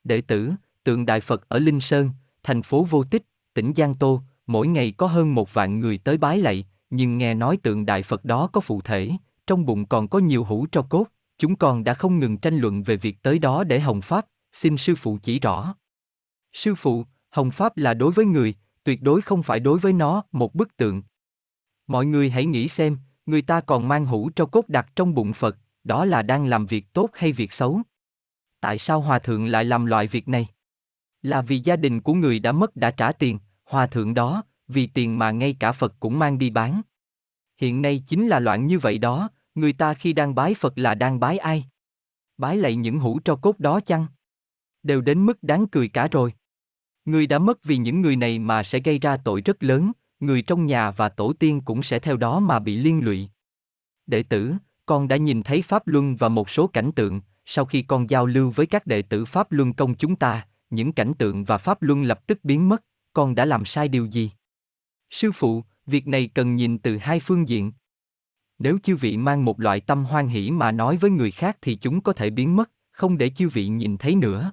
Đệ tử, tượng Đại Phật ở Linh Sơn, thành phố Vô Tích, tỉnh Giang Tô, mỗi ngày có hơn một vạn người tới bái lạy, nhưng nghe nói tượng Đại Phật đó có phụ thể, trong bụng còn có nhiều hũ cho cốt, chúng con đã không ngừng tranh luận về việc tới đó để hồng pháp, xin sư phụ chỉ rõ. Sư phụ, hồng pháp là đối với người, tuyệt đối không phải đối với nó, một bức tượng. Mọi người hãy nghĩ xem, người ta còn mang hũ cho cốt đặt trong bụng Phật, đó là đang làm việc tốt hay việc xấu? Tại sao hòa thượng lại làm loại việc này? Là vì gia đình của người đã mất đã trả tiền, hòa thượng đó, vì tiền mà ngay cả Phật cũng mang đi bán. Hiện nay chính là loạn như vậy đó, người ta khi đang bái Phật là đang bái ai? Bái lại những hũ tro cốt đó chăng? Đều đến mức đáng cười cả rồi. Người đã mất vì những người này mà sẽ gây ra tội rất lớn, người trong nhà và tổ tiên cũng sẽ theo đó mà bị liên lụy. Đệ tử, con đã nhìn thấy Pháp Luân và một số cảnh tượng, sau khi con giao lưu với các đệ tử Pháp Luân công chúng ta, những cảnh tượng và Pháp Luân lập tức biến mất, con đã làm sai điều gì? Sư phụ, việc này cần nhìn từ hai phương diện. Nếu chư vị mang một loại tâm hoan hỷ mà nói với người khác thì chúng có thể biến mất, không để chư vị nhìn thấy nữa.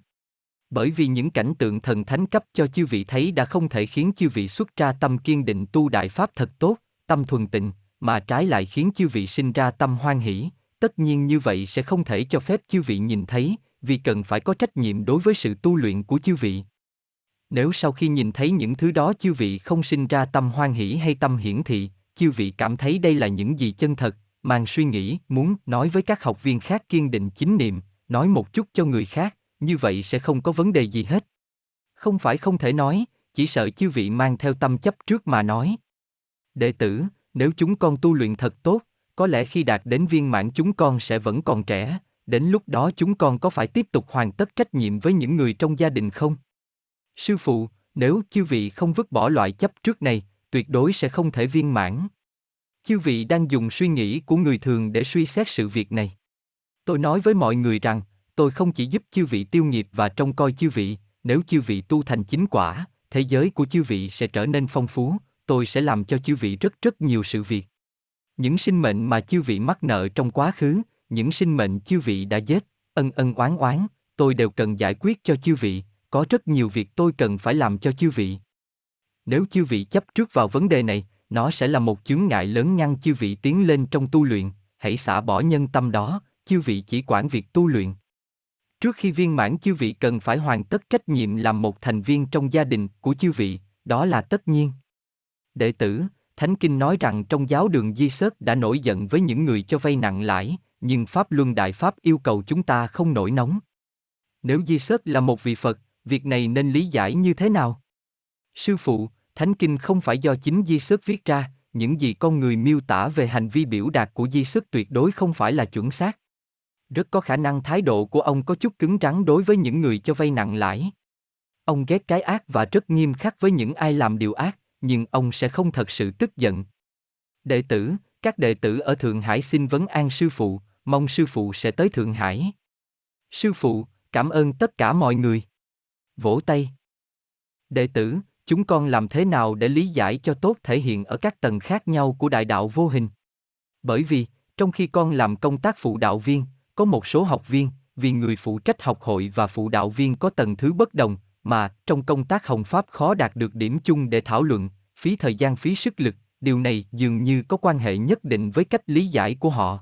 Bởi vì những cảnh tượng thần thánh cấp cho chư vị thấy đã không thể khiến chư vị xuất ra tâm kiên định tu đại pháp thật tốt, tâm thuần tịnh, mà trái lại khiến chư vị sinh ra tâm hoan hỷ, tất nhiên như vậy sẽ không thể cho phép chư vị nhìn thấy, vì cần phải có trách nhiệm đối với sự tu luyện của chư vị. Nếu sau khi nhìn thấy những thứ đó chư vị không sinh ra tâm hoan hỷ hay tâm hiển thị, chư vị cảm thấy đây là những gì chân thật, mang suy nghĩ, muốn nói với các học viên khác kiên định chính niệm, nói một chút cho người khác, như vậy sẽ không có vấn đề gì hết. Không phải không thể nói, chỉ sợ chư vị mang theo tâm chấp trước mà nói. Đệ tử, nếu chúng con tu luyện thật tốt, có lẽ khi đạt đến viên mãn chúng con sẽ vẫn còn trẻ, đến lúc đó chúng con có phải tiếp tục hoàn tất trách nhiệm với những người trong gia đình không? Sư phụ, nếu chư vị không vứt bỏ loại chấp trước này, tuyệt đối sẽ không thể viên mãn. Chư vị đang dùng suy nghĩ của người thường để suy xét sự việc này. Tôi nói với mọi người rằng, tôi không chỉ giúp chư vị tiêu nghiệp và trông coi chư vị, nếu chư vị tu thành chính quả, thế giới của chư vị sẽ trở nên phong phú, tôi sẽ làm cho chư vị rất rất nhiều sự việc. Những sinh mệnh mà chư vị mắc nợ trong quá khứ, những sinh mệnh chư vị đã giết, ân ân oán oán, tôi đều cần giải quyết cho chư vị, có rất nhiều việc tôi cần phải làm cho chư vị. Nếu chư vị chấp trước vào vấn đề này, nó sẽ là một chướng ngại lớn ngăn chư vị tiến lên trong tu luyện, hãy xả bỏ nhân tâm đó, chư vị chỉ quản việc tu luyện. Trước khi viên mãn chư vị cần phải hoàn tất trách nhiệm làm một thành viên trong gia đình của chư vị, đó là tất nhiên. Đệ tử, Thánh Kinh nói rằng trong giáo đường Di Sớt đã nổi giận với những người cho vay nặng lãi, nhưng Pháp Luân Đại Pháp yêu cầu chúng ta không nổi nóng. Nếu Di Sớt là một vị Phật, việc này nên lý giải như thế nào? Sư phụ, Thánh Kinh không phải do chính Di Sức viết ra, những gì con người miêu tả về hành vi biểu đạt của Di Sức tuyệt đối không phải là chuẩn xác. Rất có khả năng thái độ của ông có chút cứng rắn đối với những người cho vay nặng lãi. Ông ghét cái ác và rất nghiêm khắc với những ai làm điều ác, nhưng ông sẽ không thật sự tức giận. Đệ tử, các đệ tử ở Thượng Hải xin vấn an sư phụ, mong sư phụ sẽ tới Thượng Hải. Sư phụ, cảm ơn tất cả mọi người. Vỗ tay. Đệ tử, chúng con làm thế nào để lý giải cho tốt thể hiện ở các tầng khác nhau của đại đạo vô hình? Bởi vì, trong khi con làm công tác phụ đạo viên, có một số học viên, vì người phụ trách học hội và phụ đạo viên có tầng thứ bất đồng, mà trong công tác hồng pháp khó đạt được điểm chung để thảo luận, phí thời gian phí sức lực, điều này dường như có quan hệ nhất định với cách lý giải của họ.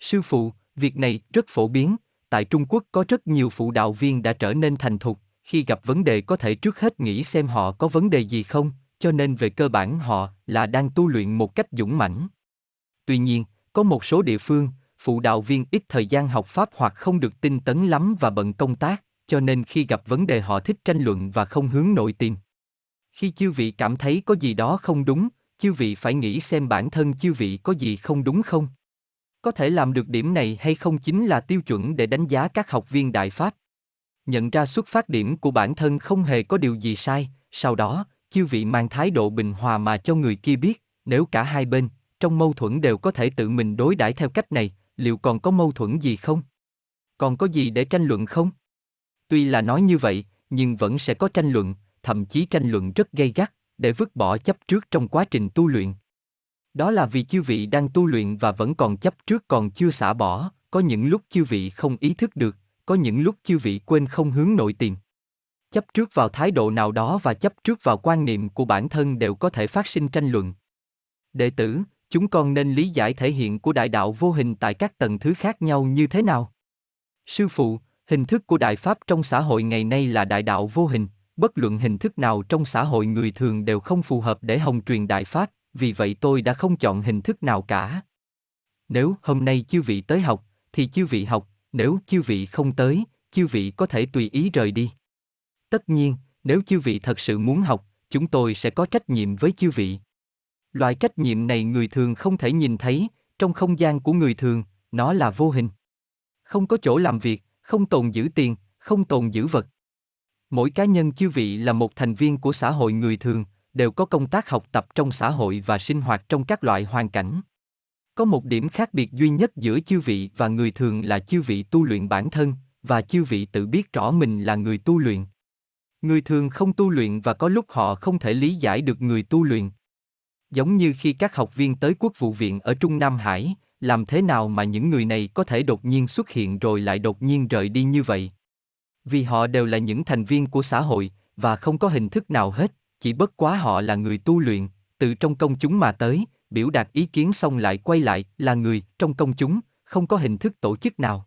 Sư phụ, việc này rất phổ biến, tại Trung Quốc có rất nhiều phụ đạo viên đã trở nên thành thục, khi gặp vấn đề có thể trước hết nghĩ xem họ có vấn đề gì không, cho nên về cơ bản họ là đang tu luyện một cách dũng mãnh. Tuy nhiên, có một số địa phương, phụ đạo viên ít thời gian học pháp hoặc không được tinh tấn lắm và bận công tác, cho nên khi gặp vấn đề họ thích tranh luận và không hướng nội tìm. Khi chư vị cảm thấy có gì đó không đúng, chư vị phải nghĩ xem bản thân chư vị có gì không đúng không. Có thể làm được điểm này hay không chính là tiêu chuẩn để đánh giá các học viên đại pháp. Nhận ra xuất phát điểm của bản thân không hề có điều gì sai, sau đó, chư vị mang thái độ bình hòa mà cho người kia biết, nếu cả hai bên, trong mâu thuẫn đều có thể tự mình đối đãi theo cách này, liệu còn có mâu thuẫn gì không? Còn có gì để tranh luận không? Tuy là nói như vậy, nhưng vẫn sẽ có tranh luận, thậm chí tranh luận rất gay gắt, để vứt bỏ chấp trước trong quá trình tu luyện. Đó là vì chư vị đang tu luyện và vẫn còn chấp trước còn chưa xả bỏ, có những lúc chư vị không ý thức được, có những lúc chư vị quên không hướng nội tìm. Chấp trước vào thái độ nào đó và chấp trước vào quan niệm của bản thân đều có thể phát sinh tranh luận. Đệ tử, chúng con nên lý giải thể hiện của đại đạo vô hình tại các tầng thứ khác nhau như thế nào? Sư phụ, hình thức của đại pháp trong xã hội ngày nay là đại đạo vô hình, bất luận hình thức nào trong xã hội người thường đều không phù hợp để hồng truyền đại pháp, vì vậy tôi đã không chọn hình thức nào cả. Nếu hôm nay chư vị tới học, thì chư vị học, nếu chư vị không tới, chư vị có thể tùy ý rời đi. Tất nhiên, nếu chư vị thật sự muốn học, chúng tôi sẽ có trách nhiệm với chư vị. Loại trách nhiệm này người thường không thể nhìn thấy, trong không gian của người thường, nó là vô hình. Không có chỗ làm việc, không tồn giữ tiền, không tồn giữ vật. Mỗi cá nhân chư vị là một thành viên của xã hội người thường, đều có công tác học tập trong xã hội và sinh hoạt trong các loại hoàn cảnh. Có một điểm khác biệt duy nhất giữa chư vị và người thường là chư vị tu luyện bản thân, và chư vị tự biết rõ mình là người tu luyện. Người thường không tu luyện và có lúc họ không thể lý giải được người tu luyện. Giống như khi các học viên tới quốc vụ viện ở Trung Nam Hải, làm thế nào mà những người này có thể đột nhiên xuất hiện rồi lại đột nhiên rời đi như vậy? Vì họ đều là những thành viên của xã hội, và không có hình thức nào hết, chỉ bất quá họ là người tu luyện, từ trong công chúng mà tới, biểu đạt ý kiến xong lại quay lại, là người, trong công chúng, không có hình thức tổ chức nào.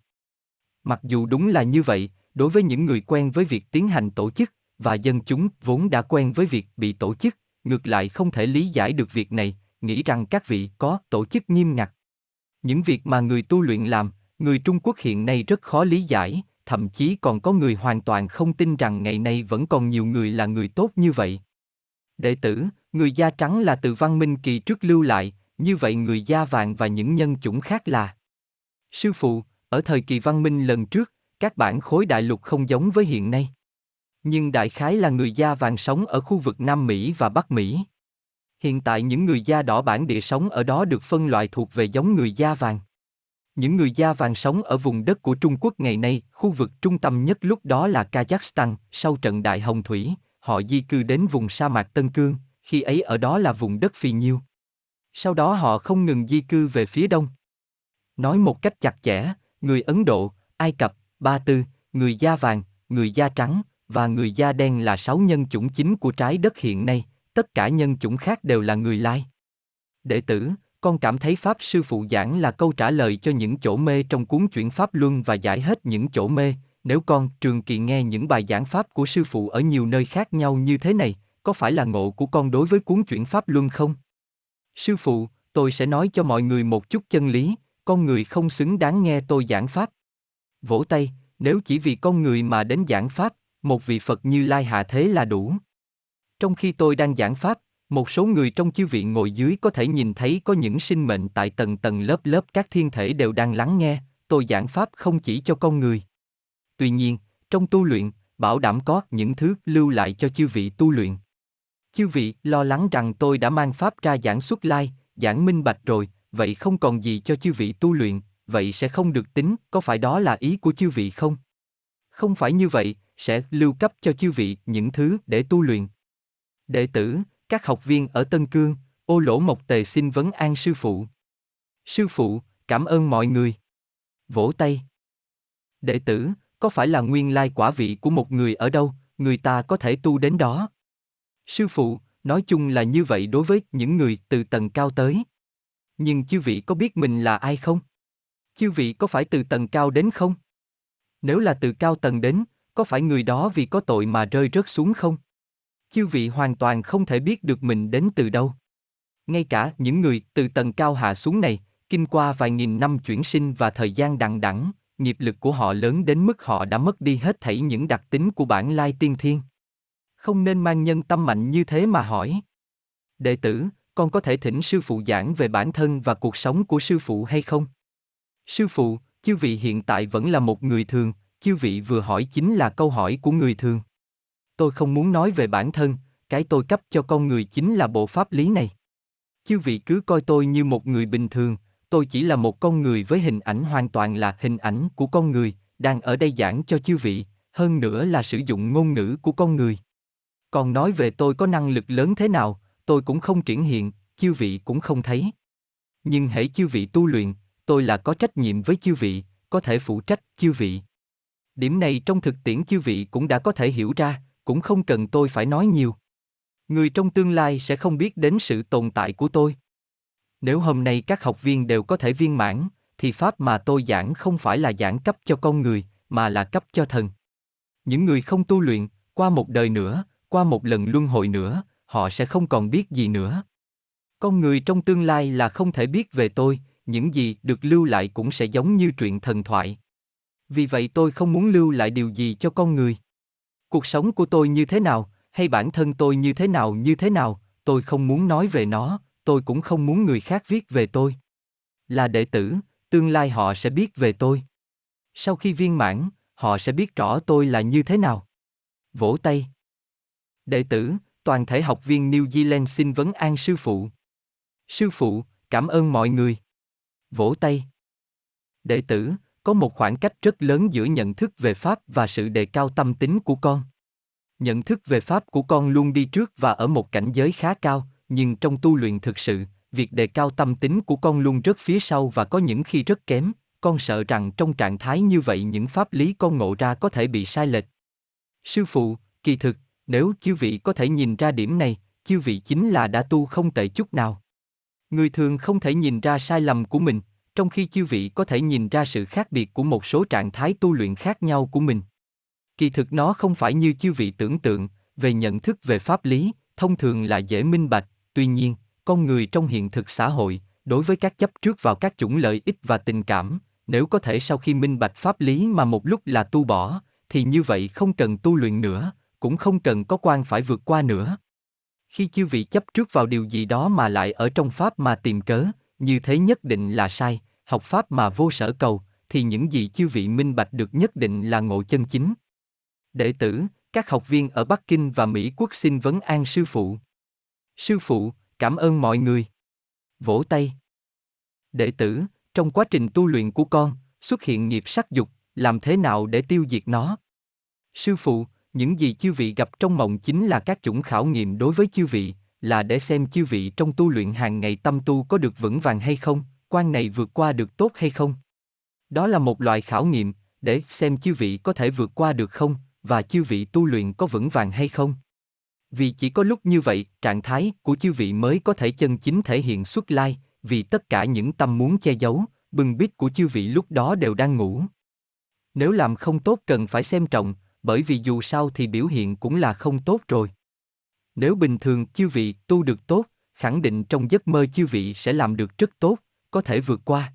Mặc dù đúng là như vậy, đối với những người quen với việc tiến hành tổ chức, và dân chúng vốn đã quen với việc bị tổ chức, ngược lại không thể lý giải được việc này, nghĩ rằng các vị có tổ chức nghiêm ngặt. Những việc mà người tu luyện làm, người Trung Quốc hiện nay rất khó lý giải, thậm chí còn có người hoàn toàn không tin rằng ngày nay vẫn còn nhiều người là người tốt như vậy. Đệ tử, người da trắng là từ văn minh kỳ trước lưu lại, như vậy người da vàng và những nhân chủng khác là. Sư phụ, ở thời kỳ văn minh lần trước, các bản khối đại lục không giống với hiện nay. Nhưng đại khái là người da vàng sống ở khu vực Nam Mỹ và Bắc Mỹ. Hiện tại những người da đỏ bản địa sống ở đó được phân loại thuộc về giống người da vàng. Những người da vàng sống ở vùng đất của Trung Quốc ngày nay, khu vực trung tâm nhất lúc đó là Kazakhstan, sau trận Đại Hồng Thủy, họ di cư đến vùng sa mạc Tân Cương, khi ấy ở đó là vùng đất phì nhiêu. Sau đó họ không ngừng di cư về phía đông. Nói một cách chặt chẽ, người Ấn Độ, Ai Cập, Ba Tư, người da vàng, người da trắng và người da đen là sáu nhân chủng chính của trái đất hiện nay, tất cả nhân chủng khác đều là người lai. Đệ tử, con cảm thấy Pháp Sư Phụ giảng là câu trả lời cho những chỗ mê trong cuốn chuyển Pháp Luân và giải hết những chỗ mê, nếu con trường kỳ nghe những bài giảng Pháp của Sư Phụ ở nhiều nơi khác nhau như thế này, có phải là ngộ của con đối với cuốn chuyển Pháp Luân không? Sư Phụ, tôi sẽ nói cho mọi người một chút chân lý, con người không xứng đáng nghe tôi giảng Pháp. Vỗ tay, nếu chỉ vì con người mà đến giảng Pháp, một vị Phật như Lai hạ thế là đủ. Trong khi tôi đang giảng Pháp, một số người trong chư viện ngồi dưới có thể nhìn thấy có những sinh mệnh tại tầng tầng lớp lớp các thiên thể đều đang lắng nghe, tôi giảng Pháp không chỉ cho con người. Tuy nhiên, trong tu luyện, bảo đảm có những thứ lưu lại cho chư vị tu luyện. Chư vị lo lắng rằng tôi đã mang Pháp ra giảng xuất lai, giảng minh bạch rồi, vậy không còn gì cho chư vị tu luyện, vậy sẽ không được tính, có phải đó là ý của chư vị không? Không phải như vậy, sẽ lưu cấp cho chư vị những thứ để tu luyện. Đệ tử, các học viên ở Tân Cương, ô lỗ mộc tề xin vấn an sư phụ. Sư phụ, cảm ơn mọi người. Vỗ tay. Đệ tử, có phải là nguyên lai quả vị của một người ở đâu, người ta có thể tu đến đó? Sư phụ, nói chung là như vậy đối với những người từ tầng cao tới. Nhưng chư vị có biết mình là ai không? Chư vị có phải từ tầng cao đến không? Nếu là từ cao tầng đến, có phải người đó vì có tội mà rơi rớt xuống không? Chư vị hoàn toàn không thể biết được mình đến từ đâu. Ngay cả những người từ tầng cao hạ xuống này, kinh qua vài nghìn năm chuyển sinh và thời gian đằng đẵng, nghiệp lực của họ lớn đến mức họ đã mất đi hết thảy những đặc tính của bản lai tiên thiên. Không nên mang nhân tâm mạnh như thế mà hỏi. Đệ tử, con có thể thỉnh sư phụ giảng về bản thân và cuộc sống của sư phụ hay không? Sư phụ, chư vị hiện tại vẫn là một người thường, chư vị vừa hỏi chính là câu hỏi của người thường. Tôi không muốn nói về bản thân, cái tôi cấp cho con người chính là bộ pháp lý này. Chư vị cứ coi tôi như một người bình thường, tôi chỉ là một con người với hình ảnh hoàn toàn là hình ảnh của con người, đang ở đây giảng cho chư vị, hơn nữa là sử dụng ngôn ngữ của con người. Còn nói về tôi có năng lực lớn thế nào, tôi cũng không triển hiện, chư vị cũng không thấy. Nhưng hãy chư vị tu luyện, tôi là có trách nhiệm với chư vị, có thể phụ trách chư vị. Điểm này trong thực tiễn chư vị cũng đã có thể hiểu ra, cũng không cần tôi phải nói nhiều. Người trong tương lai sẽ không biết đến sự tồn tại của tôi. Nếu hôm nay các học viên đều có thể viên mãn, thì pháp mà tôi giảng không phải là giảng cấp cho con người, mà là cấp cho thần. Những người không tu luyện, qua một đời nữa, qua một lần luân hồi nữa, họ sẽ không còn biết gì nữa. Con người trong tương lai là không thể biết về tôi, những gì được lưu lại cũng sẽ giống như truyện thần thoại. Vì vậy tôi không muốn lưu lại điều gì cho con người. Cuộc sống của tôi như thế nào, hay bản thân tôi như thế nào như thế nào, tôi không muốn nói về nó, tôi cũng không muốn người khác viết về tôi. Là đệ tử, tương lai họ sẽ biết về tôi. Sau khi viên mãn, họ sẽ biết rõ tôi là như thế nào. Vỗ tay. Đệ tử, toàn thể học viên New Zealand xin vấn an sư phụ. Sư phụ, cảm ơn mọi người. Vỗ tay. Đệ tử, có một khoảng cách rất lớn giữa nhận thức về Pháp và sự đề cao tâm tính của con. Nhận thức về Pháp của con luôn đi trước và ở một cảnh giới khá cao, nhưng trong tu luyện thực sự, việc đề cao tâm tính của con luôn rất phía sau và có những khi rất kém, con sợ rằng trong trạng thái như vậy những pháp lý con ngộ ra có thể bị sai lệch. Sư phụ, kỳ thực, nếu chư vị có thể nhìn ra điểm này, chư vị chính là đã tu không tệ chút nào. Người thường không thể nhìn ra sai lầm của mình, trong khi chư vị có thể nhìn ra sự khác biệt của một số trạng thái tu luyện khác nhau của mình. Kỳ thực nó không phải như chư vị tưởng tượng, về nhận thức về pháp lý, thông thường là dễ minh bạch, tuy nhiên, con người trong hiện thực xã hội, đối với các chấp trước vào các chủng lợi ích và tình cảm, nếu có thể sau khi minh bạch pháp lý mà một lúc là tu bỏ, thì như vậy không cần tu luyện nữa, cũng không cần có quan phải vượt qua nữa. Khi chư vị chấp trước vào điều gì đó mà lại ở trong pháp mà tìm cớ, như thế nhất định là sai, học pháp mà vô sở cầu, thì những gì chư vị minh bạch được nhất định là ngộ chân chính. Đệ tử, các học viên ở Bắc Kinh và Mỹ quốc xin vấn an sư phụ. Sư phụ, cảm ơn mọi người. Vỗ tay. Đệ tử, trong quá trình tu luyện của con, xuất hiện nghiệp sắc dục, làm thế nào để tiêu diệt nó? Sư phụ, những gì chư vị gặp trong mộng chính là các chủng khảo nghiệm đối với chư vị, là để xem chư vị trong tu luyện hàng ngày tâm tu có được vững vàng hay không, quan này vượt qua được tốt hay không. Đó là một loại khảo nghiệm, để xem chư vị có thể vượt qua được không, và chư vị tu luyện có vững vàng hay không. Vì chỉ có lúc như vậy, trạng thái của chư vị mới có thể chân chính thể hiện xuất lai, vì tất cả những tâm muốn che giấu, bừng bít của chư vị lúc đó đều đang ngủ. Nếu làm không tốt cần phải xem trọng, bởi vì dù sao thì biểu hiện cũng là không tốt rồi. Nếu bình thường chư vị tu được tốt, khẳng định trong giấc mơ chư vị sẽ làm được rất tốt, có thể vượt qua.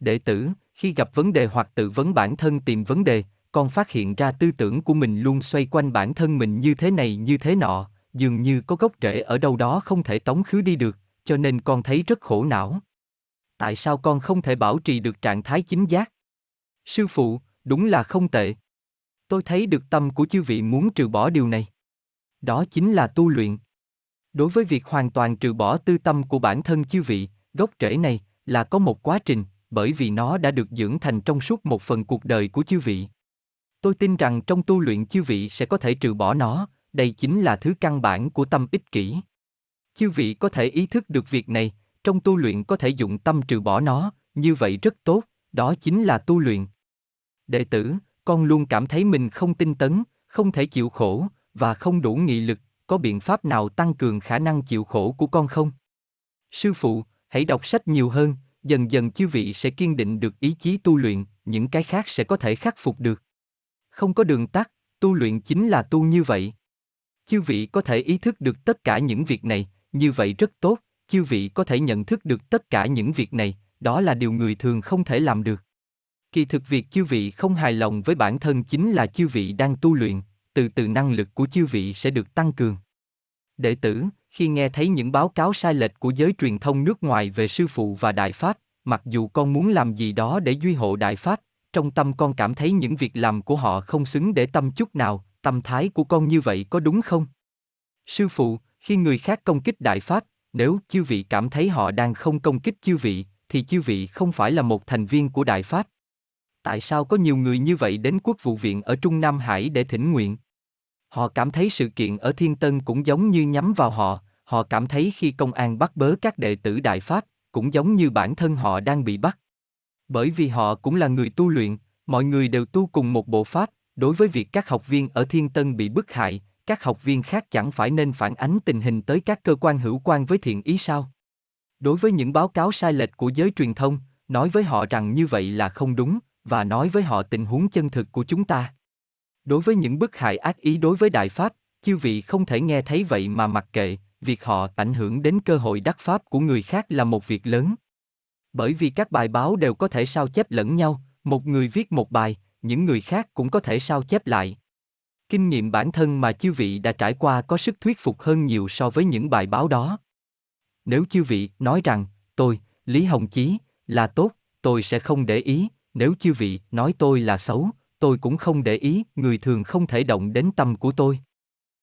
Đệ tử, khi gặp vấn đề hoặc tự vấn bản thân tìm vấn đề, con phát hiện ra tư tưởng của mình luôn xoay quanh bản thân mình như thế này như thế nọ, dường như có gốc rễ ở đâu đó không thể tống khứ đi được, cho nên con thấy rất khổ não. Tại sao con không thể bảo trì được trạng thái chính giác? Sư phụ, đúng là không tệ. Tôi thấy được tâm của chư vị muốn trừ bỏ điều này. Đó chính là tu luyện. Đối với việc hoàn toàn trừ bỏ tư tâm của bản thân chư vị, gốc rễ này là có một quá trình, bởi vì nó đã được dưỡng thành trong suốt một phần cuộc đời của chư vị. Tôi tin rằng trong tu luyện chư vị sẽ có thể trừ bỏ nó, đây chính là thứ căn bản của tâm ích kỷ. Chư vị có thể ý thức được việc này, trong tu luyện có thể dụng tâm trừ bỏ nó, như vậy rất tốt, đó chính là tu luyện. Đệ tử, con luôn cảm thấy mình không tinh tấn, không thể chịu khổ, và không đủ nghị lực, có biện pháp nào tăng cường khả năng chịu khổ của con không? Sư phụ, hãy đọc sách nhiều hơn, dần dần chư vị sẽ kiên định được ý chí tu luyện, những cái khác sẽ có thể khắc phục được. Không có đường tắt, tu luyện chính là tu như vậy. Chư vị có thể ý thức được tất cả những việc này, như vậy rất tốt, chư vị có thể nhận thức được tất cả những việc này, đó là điều người thường không thể làm được. Kỳ thực việc chư vị không hài lòng với bản thân chính là chư vị đang tu luyện, từ từ năng lực của chư vị sẽ được tăng cường. Đệ tử, khi nghe thấy những báo cáo sai lệch của giới truyền thông nước ngoài về sư phụ và đại pháp, mặc dù con muốn làm gì đó để duy hộ đại pháp, trong tâm con cảm thấy những việc làm của họ không xứng để tâm chút nào, tâm thái của con như vậy có đúng không? Sư phụ, khi người khác công kích đại pháp, nếu chư vị cảm thấy họ đang không công kích chư vị, thì chư vị không phải là một thành viên của đại pháp. Tại sao có nhiều người như vậy đến quốc vụ viện ở Trung Nam Hải để thỉnh nguyện? Họ cảm thấy sự kiện ở Thiên Tân cũng giống như nhắm vào họ, họ cảm thấy khi công an bắt bớ các đệ tử Đại Pháp, cũng giống như bản thân họ đang bị bắt. Bởi vì họ cũng là người tu luyện, mọi người đều tu cùng một bộ pháp, đối với việc các học viên ở Thiên Tân bị bức hại, các học viên khác chẳng phải nên phản ánh tình hình tới các cơ quan hữu quan với thiện ý sao? Đối với những báo cáo sai lệch của giới truyền thông, nói với họ rằng như vậy là không đúng, và nói với họ tình huống chân thực của chúng ta. Đối với những bức hại ác ý đối với Đại Pháp, chư vị không thể nghe thấy vậy mà mặc kệ, việc họ ảnh hưởng đến cơ hội đắc Pháp của người khác là một việc lớn. Bởi vì các bài báo đều có thể sao chép lẫn nhau, một người viết một bài, những người khác cũng có thể sao chép lại. Kinh nghiệm bản thân mà chư vị đã trải qua có sức thuyết phục hơn nhiều so với những bài báo đó. Nếu chư vị nói rằng, tôi, Lý Hồng Chí, là tốt, tôi sẽ không để ý, nếu chư vị nói tôi là xấu, tôi cũng không để ý, người thường không thể động đến tâm của tôi.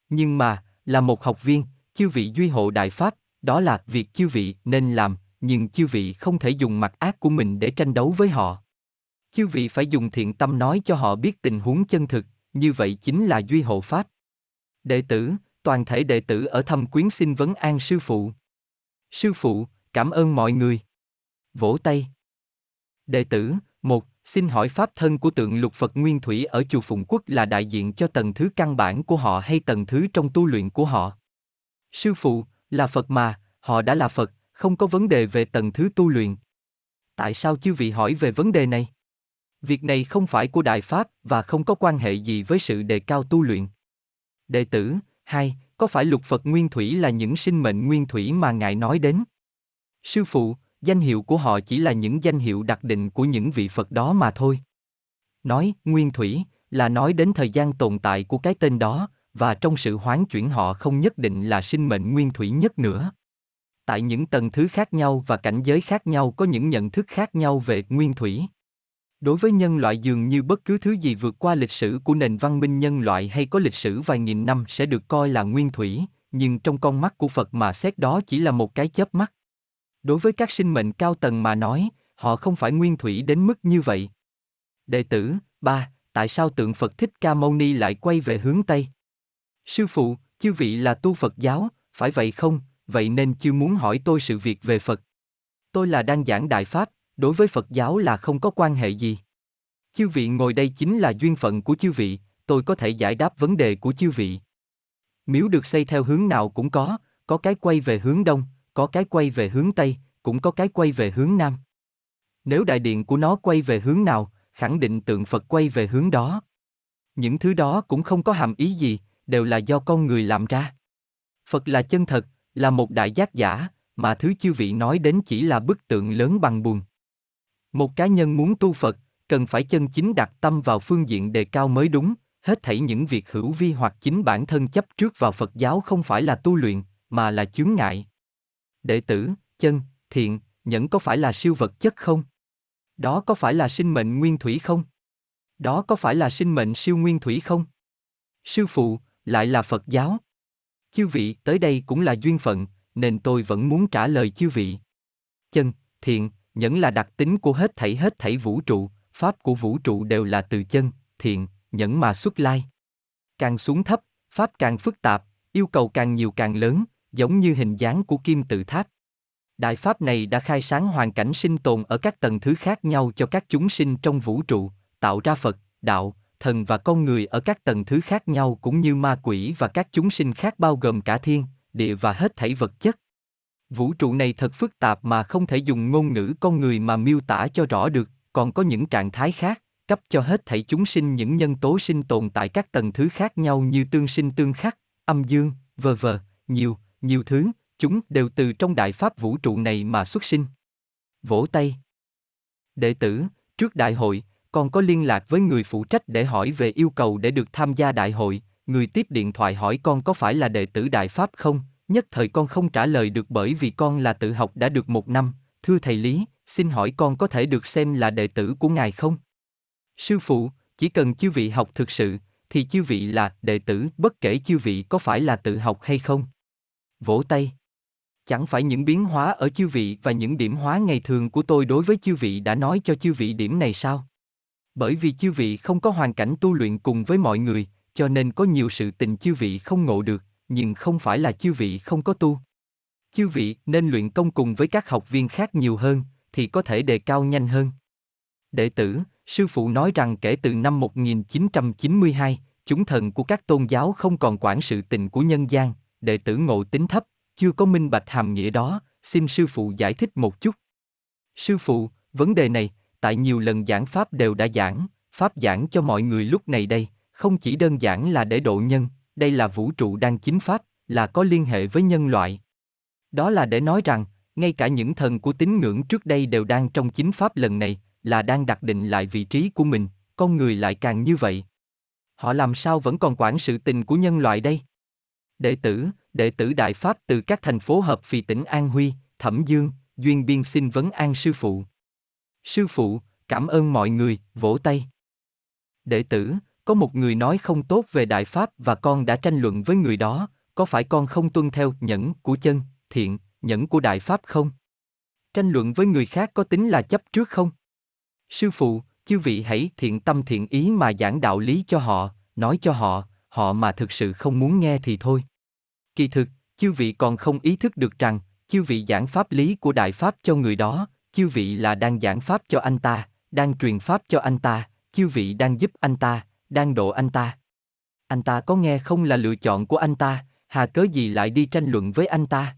Nhưng mà, là một học viên, chư vị duy hộ đại pháp, đó là việc chư vị nên làm, nhưng chư vị không thể dùng mặt ác của mình để tranh đấu với họ. Chư vị phải dùng thiện tâm nói cho họ biết tình huống chân thực, như vậy chính là duy hộ pháp. Đệ tử, toàn thể đệ tử ở thâm quyến xin vấn an sư phụ. Sư phụ, cảm ơn mọi người. Vỗ tay. Đệ tử, một, xin hỏi pháp thân của tượng lục Phật Nguyên Thủy ở chùa Phụng Quốc là đại diện cho tầng thứ căn bản của họ hay tầng thứ trong tu luyện của họ? Sư phụ, là Phật mà, họ đã là Phật, không có vấn đề về tầng thứ tu luyện. Tại sao chư vị hỏi về vấn đề này? Việc này không phải của Đại Pháp và không có quan hệ gì với sự đề cao tu luyện. Đệ tử, hai, có phải lục Phật Nguyên Thủy là những sinh mệnh nguyên thủy mà Ngài nói đến? Sư phụ, danh hiệu của họ chỉ là những danh hiệu đặc định của những vị Phật đó mà thôi. Nói, nguyên thủy, là nói đến thời gian tồn tại của cái tên đó, và trong sự hoán chuyển họ không nhất định là sinh mệnh nguyên thủy nhất nữa. Tại những tầng thứ khác nhau và cảnh giới khác nhau có những nhận thức khác nhau về nguyên thủy. Đối với nhân loại dường như bất cứ thứ gì vượt qua lịch sử của nền văn minh nhân loại hay có lịch sử vài nghìn năm sẽ được coi là nguyên thủy, nhưng trong con mắt của Phật mà xét đó chỉ là một cái chớp mắt. Đối với các sinh mệnh cao tầng mà nói, họ không phải nguyên thủy đến mức như vậy. Đệ tử, ba, tại sao tượng Phật Thích Ca Mâu Ni lại quay về hướng Tây? Sư phụ, chư vị là tu Phật giáo, phải vậy không, vậy nên chưa muốn hỏi tôi sự việc về Phật. Tôi là đang giảng Đại Pháp, đối với Phật giáo là không có quan hệ gì. Chư vị ngồi đây chính là duyên phận của chư vị, tôi có thể giải đáp vấn đề của chư vị. Miếu được xây theo hướng nào cũng có, có cái quay về hướng đông, có cái quay về hướng tây, cũng có cái quay về hướng nam. Nếu đại điện của nó quay về hướng nào, khẳng định tượng Phật quay về hướng đó. Những thứ đó cũng không có hàm ý gì, đều là do con người làm ra. Phật là chân thật, là một đại giác giả, mà thứ chư vị nói đến chỉ là bức tượng lớn bằng bùn. Một cá nhân muốn tu Phật, cần phải chân chính đặt tâm vào phương diện đề cao mới đúng, hết thảy những việc hữu vi hoặc chính bản thân chấp trước vào Phật giáo không phải là tu luyện, mà là chướng ngại. Đệ tử, chân, thiện, nhẫn có phải là siêu vật chất không? Đó có phải là sinh mệnh nguyên thủy không? Đó có phải là sinh mệnh siêu nguyên thủy không? Sư phụ, lại là Phật giáo. Chư vị tới đây cũng là duyên phận, nên tôi vẫn muốn trả lời chư vị. Chân, thiện, nhẫn là đặc tính của hết thảy hết thảy vũ trụ, pháp của vũ trụ đều là từ chân, thiện, nhẫn mà xuất lai. Càng xuống thấp, pháp càng phức tạp, yêu cầu càng nhiều càng lớn, giống như hình dáng của kim tự tháp. Đại pháp này đã khai sáng hoàn cảnh sinh tồn ở các tầng thứ khác nhau cho các chúng sinh trong vũ trụ, tạo ra Phật, đạo, thần và con người ở các tầng thứ khác nhau cũng như ma quỷ và các chúng sinh khác bao gồm cả thiên, địa và hết thảy vật chất. Vũ trụ này thật phức tạp mà không thể dùng ngôn ngữ con người mà miêu tả cho rõ được, còn có những trạng thái khác, cấp cho hết thảy chúng sinh những nhân tố sinh tồn tại các tầng thứ khác nhau như tương sinh tương khắc, âm dương, vờ vờ, nhiều, nhiều thứ, chúng đều từ trong đại pháp vũ trụ này mà xuất sinh. Vỗ tay. Đệ tử, trước đại hội, con có liên lạc với người phụ trách để hỏi về yêu cầu để được tham gia đại hội, người tiếp điện thoại hỏi con có phải là đệ tử đại pháp không, nhất thời con không trả lời được bởi vì con là tự học đã được một năm, thưa thầy Lý, xin hỏi con có thể được xem là đệ tử của ngài không? Sư phụ, chỉ cần chư vị học thực sự, thì chư vị là đệ tử bất kể chư vị có phải là tự học hay không. Vỗ tay. Chẳng phải những biến hóa ở chư vị và những điểm hóa ngày thường của tôi đối với chư vị đã nói cho chư vị điểm này sao? Bởi vì chư vị không có hoàn cảnh tu luyện cùng với mọi người, cho nên có nhiều sự tình chư vị không ngộ được, nhưng không phải là chư vị không có tu. Chư vị nên luyện công cùng với các học viên khác nhiều hơn, thì có thể đề cao nhanh hơn. Đệ tử, sư phụ nói rằng kể từ năm 1992, chúng thần của các tôn giáo không còn quản sự tình của nhân gian, đệ tử ngộ tính thấp, chưa có minh bạch hàm nghĩa đó, xin sư phụ giải thích một chút. Sư phụ, vấn đề này, tại nhiều lần giảng pháp đều đã giảng, pháp giảng cho mọi người lúc này đây, không chỉ đơn giản là để độ nhân, đây là vũ trụ đang chính pháp, là có liên hệ với nhân loại. Đó là để nói rằng, ngay cả những thần của tín ngưỡng trước đây đều đang trong chính pháp lần này, là đang đặt định lại vị trí của mình, con người lại càng như vậy. Họ làm sao vẫn còn quản sự tình của nhân loại đây? Đệ tử, đệ tử Đại Pháp từ các thành phố hợp phì tỉnh An Huy, Thẩm Dương, Duyên Biên xin vấn an sư phụ. Sư phụ, cảm ơn mọi người, vỗ tay. Đệ tử, có một người nói không tốt về Đại Pháp và con đã tranh luận với người đó, có phải con không tuân theo nhẫn của chân, thiện, nhẫn của Đại Pháp không? Tranh luận với người khác có tính là chấp trước không? Sư phụ, chư vị hãy thiện tâm thiện ý mà giảng đạo lý cho họ, nói cho họ, họ mà thực sự không muốn nghe thì thôi. Kỳ thực, chư vị còn không ý thức được rằng, chư vị giảng pháp lý của Đại Pháp cho người đó, chư vị là đang giảng Pháp cho anh ta, đang truyền Pháp cho anh ta, chư vị đang giúp anh ta, đang độ anh ta. Anh ta có nghe không là lựa chọn của anh ta, hà cớ gì lại đi tranh luận với anh ta?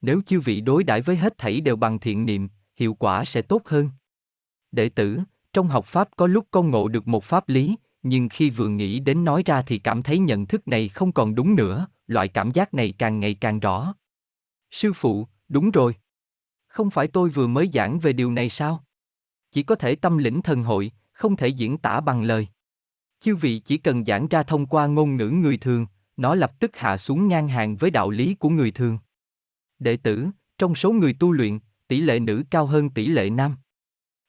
Nếu chư vị đối đãi với hết thảy đều bằng thiện niệm, hiệu quả sẽ tốt hơn. Đệ tử, trong học Pháp có lúc con ngộ được một pháp lý, nhưng khi vừa nghĩ đến nói ra thì cảm thấy nhận thức này không còn đúng nữa, loại cảm giác này càng ngày càng rõ. Sư phụ, đúng rồi. Không phải tôi vừa mới giảng về điều này sao? Chỉ có thể tâm lĩnh thần hội, không thể diễn tả bằng lời. Chư vị chỉ cần giảng ra thông qua ngôn ngữ người thường, nó lập tức hạ xuống ngang hàng với đạo lý của người thường. Đệ tử, trong số người tu luyện, tỷ lệ nữ cao hơn tỷ lệ nam.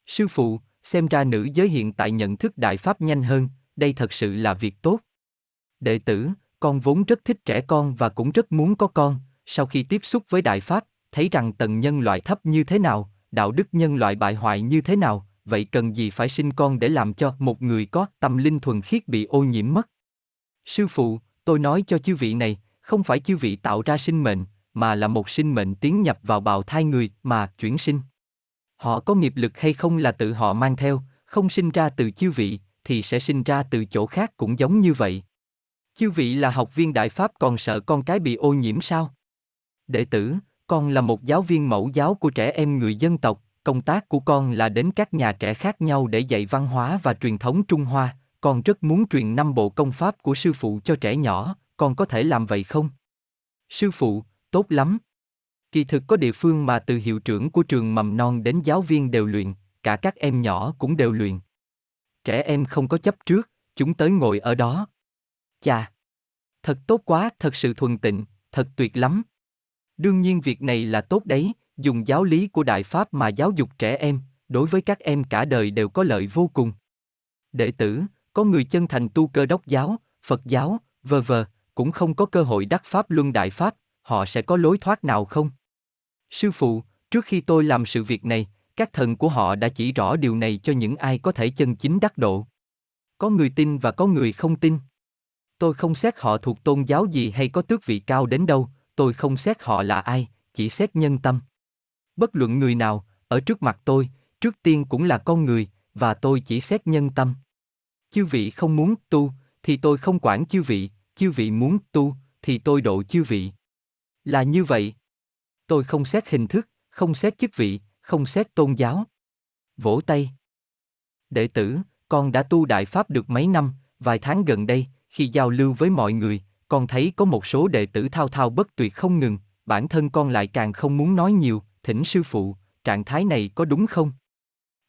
Sư phụ, xem ra nữ giới hiện tại nhận thức đại pháp nhanh hơn, đây thật sự là việc tốt. Đệ tử, con vốn rất thích trẻ con và cũng rất muốn có con, sau khi tiếp xúc với đại pháp, thấy rằng tầng nhân loại thấp như thế nào, đạo đức nhân loại bại hoại như thế nào, vậy cần gì phải sinh con để làm cho một người có tâm linh thuần khiết bị ô nhiễm mất? Sư phụ, tôi nói cho chư vị này, không phải chư vị tạo ra sinh mệnh, mà là một sinh mệnh tiến nhập vào bào thai người mà chuyển sinh. Họ có nghiệp lực hay không là tự họ mang theo, không sinh ra từ chư vị, thì sẽ sinh ra từ chỗ khác cũng giống như vậy. Chư vị là học viên đại pháp còn sợ con cái bị ô nhiễm sao? Đệ tử, con là một giáo viên mẫu giáo của trẻ em người dân tộc, công tác của con là đến các nhà trẻ khác nhau để dạy văn hóa và truyền thống Trung Hoa, con rất muốn truyền năm bộ công pháp của sư phụ cho trẻ nhỏ, con có thể làm vậy không? Sư phụ, tốt lắm. Kỳ thực có địa phương mà từ hiệu trưởng của trường mầm non đến giáo viên đều luyện, cả các em nhỏ cũng đều luyện. Trẻ em không có chấp trước, chúng tới ngồi ở đó. Chà! Thật tốt quá, thật sự thuần tịnh, thật tuyệt lắm. Đương nhiên việc này là tốt đấy, dùng giáo lý của Đại Pháp mà giáo dục trẻ em, đối với các em cả đời đều có lợi vô cùng. Đệ tử, có người chân thành tu cơ đốc giáo, Phật giáo, vờ vờ, cũng không có cơ hội đắc Pháp luân Đại Pháp, họ sẽ có lối thoát nào không? Sư phụ, trước khi tôi làm sự việc này, các thần của họ đã chỉ rõ điều này cho những ai có thể chân chính đắc độ. Có người tin và có người không tin. Tôi không xét họ thuộc tôn giáo gì hay có tước vị cao đến đâu, tôi không xét họ là ai, chỉ xét nhân tâm. Bất luận người nào, ở trước mặt tôi, trước tiên cũng là con người, và tôi chỉ xét nhân tâm. Chư vị không muốn tu, thì tôi không quản chư vị, chư vị muốn tu, thì tôi độ chư vị. Là như vậy. Tôi không xét hình thức, không xét chức vị, không xét tôn giáo. Vỗ tay. Đệ tử, con đã tu đại pháp được mấy năm, vài tháng gần đây, khi giao lưu với mọi người, con thấy có một số đệ tử thao thao bất tuyệt không ngừng, bản thân con lại càng không muốn nói nhiều, thỉnh sư phụ, trạng thái này có đúng không?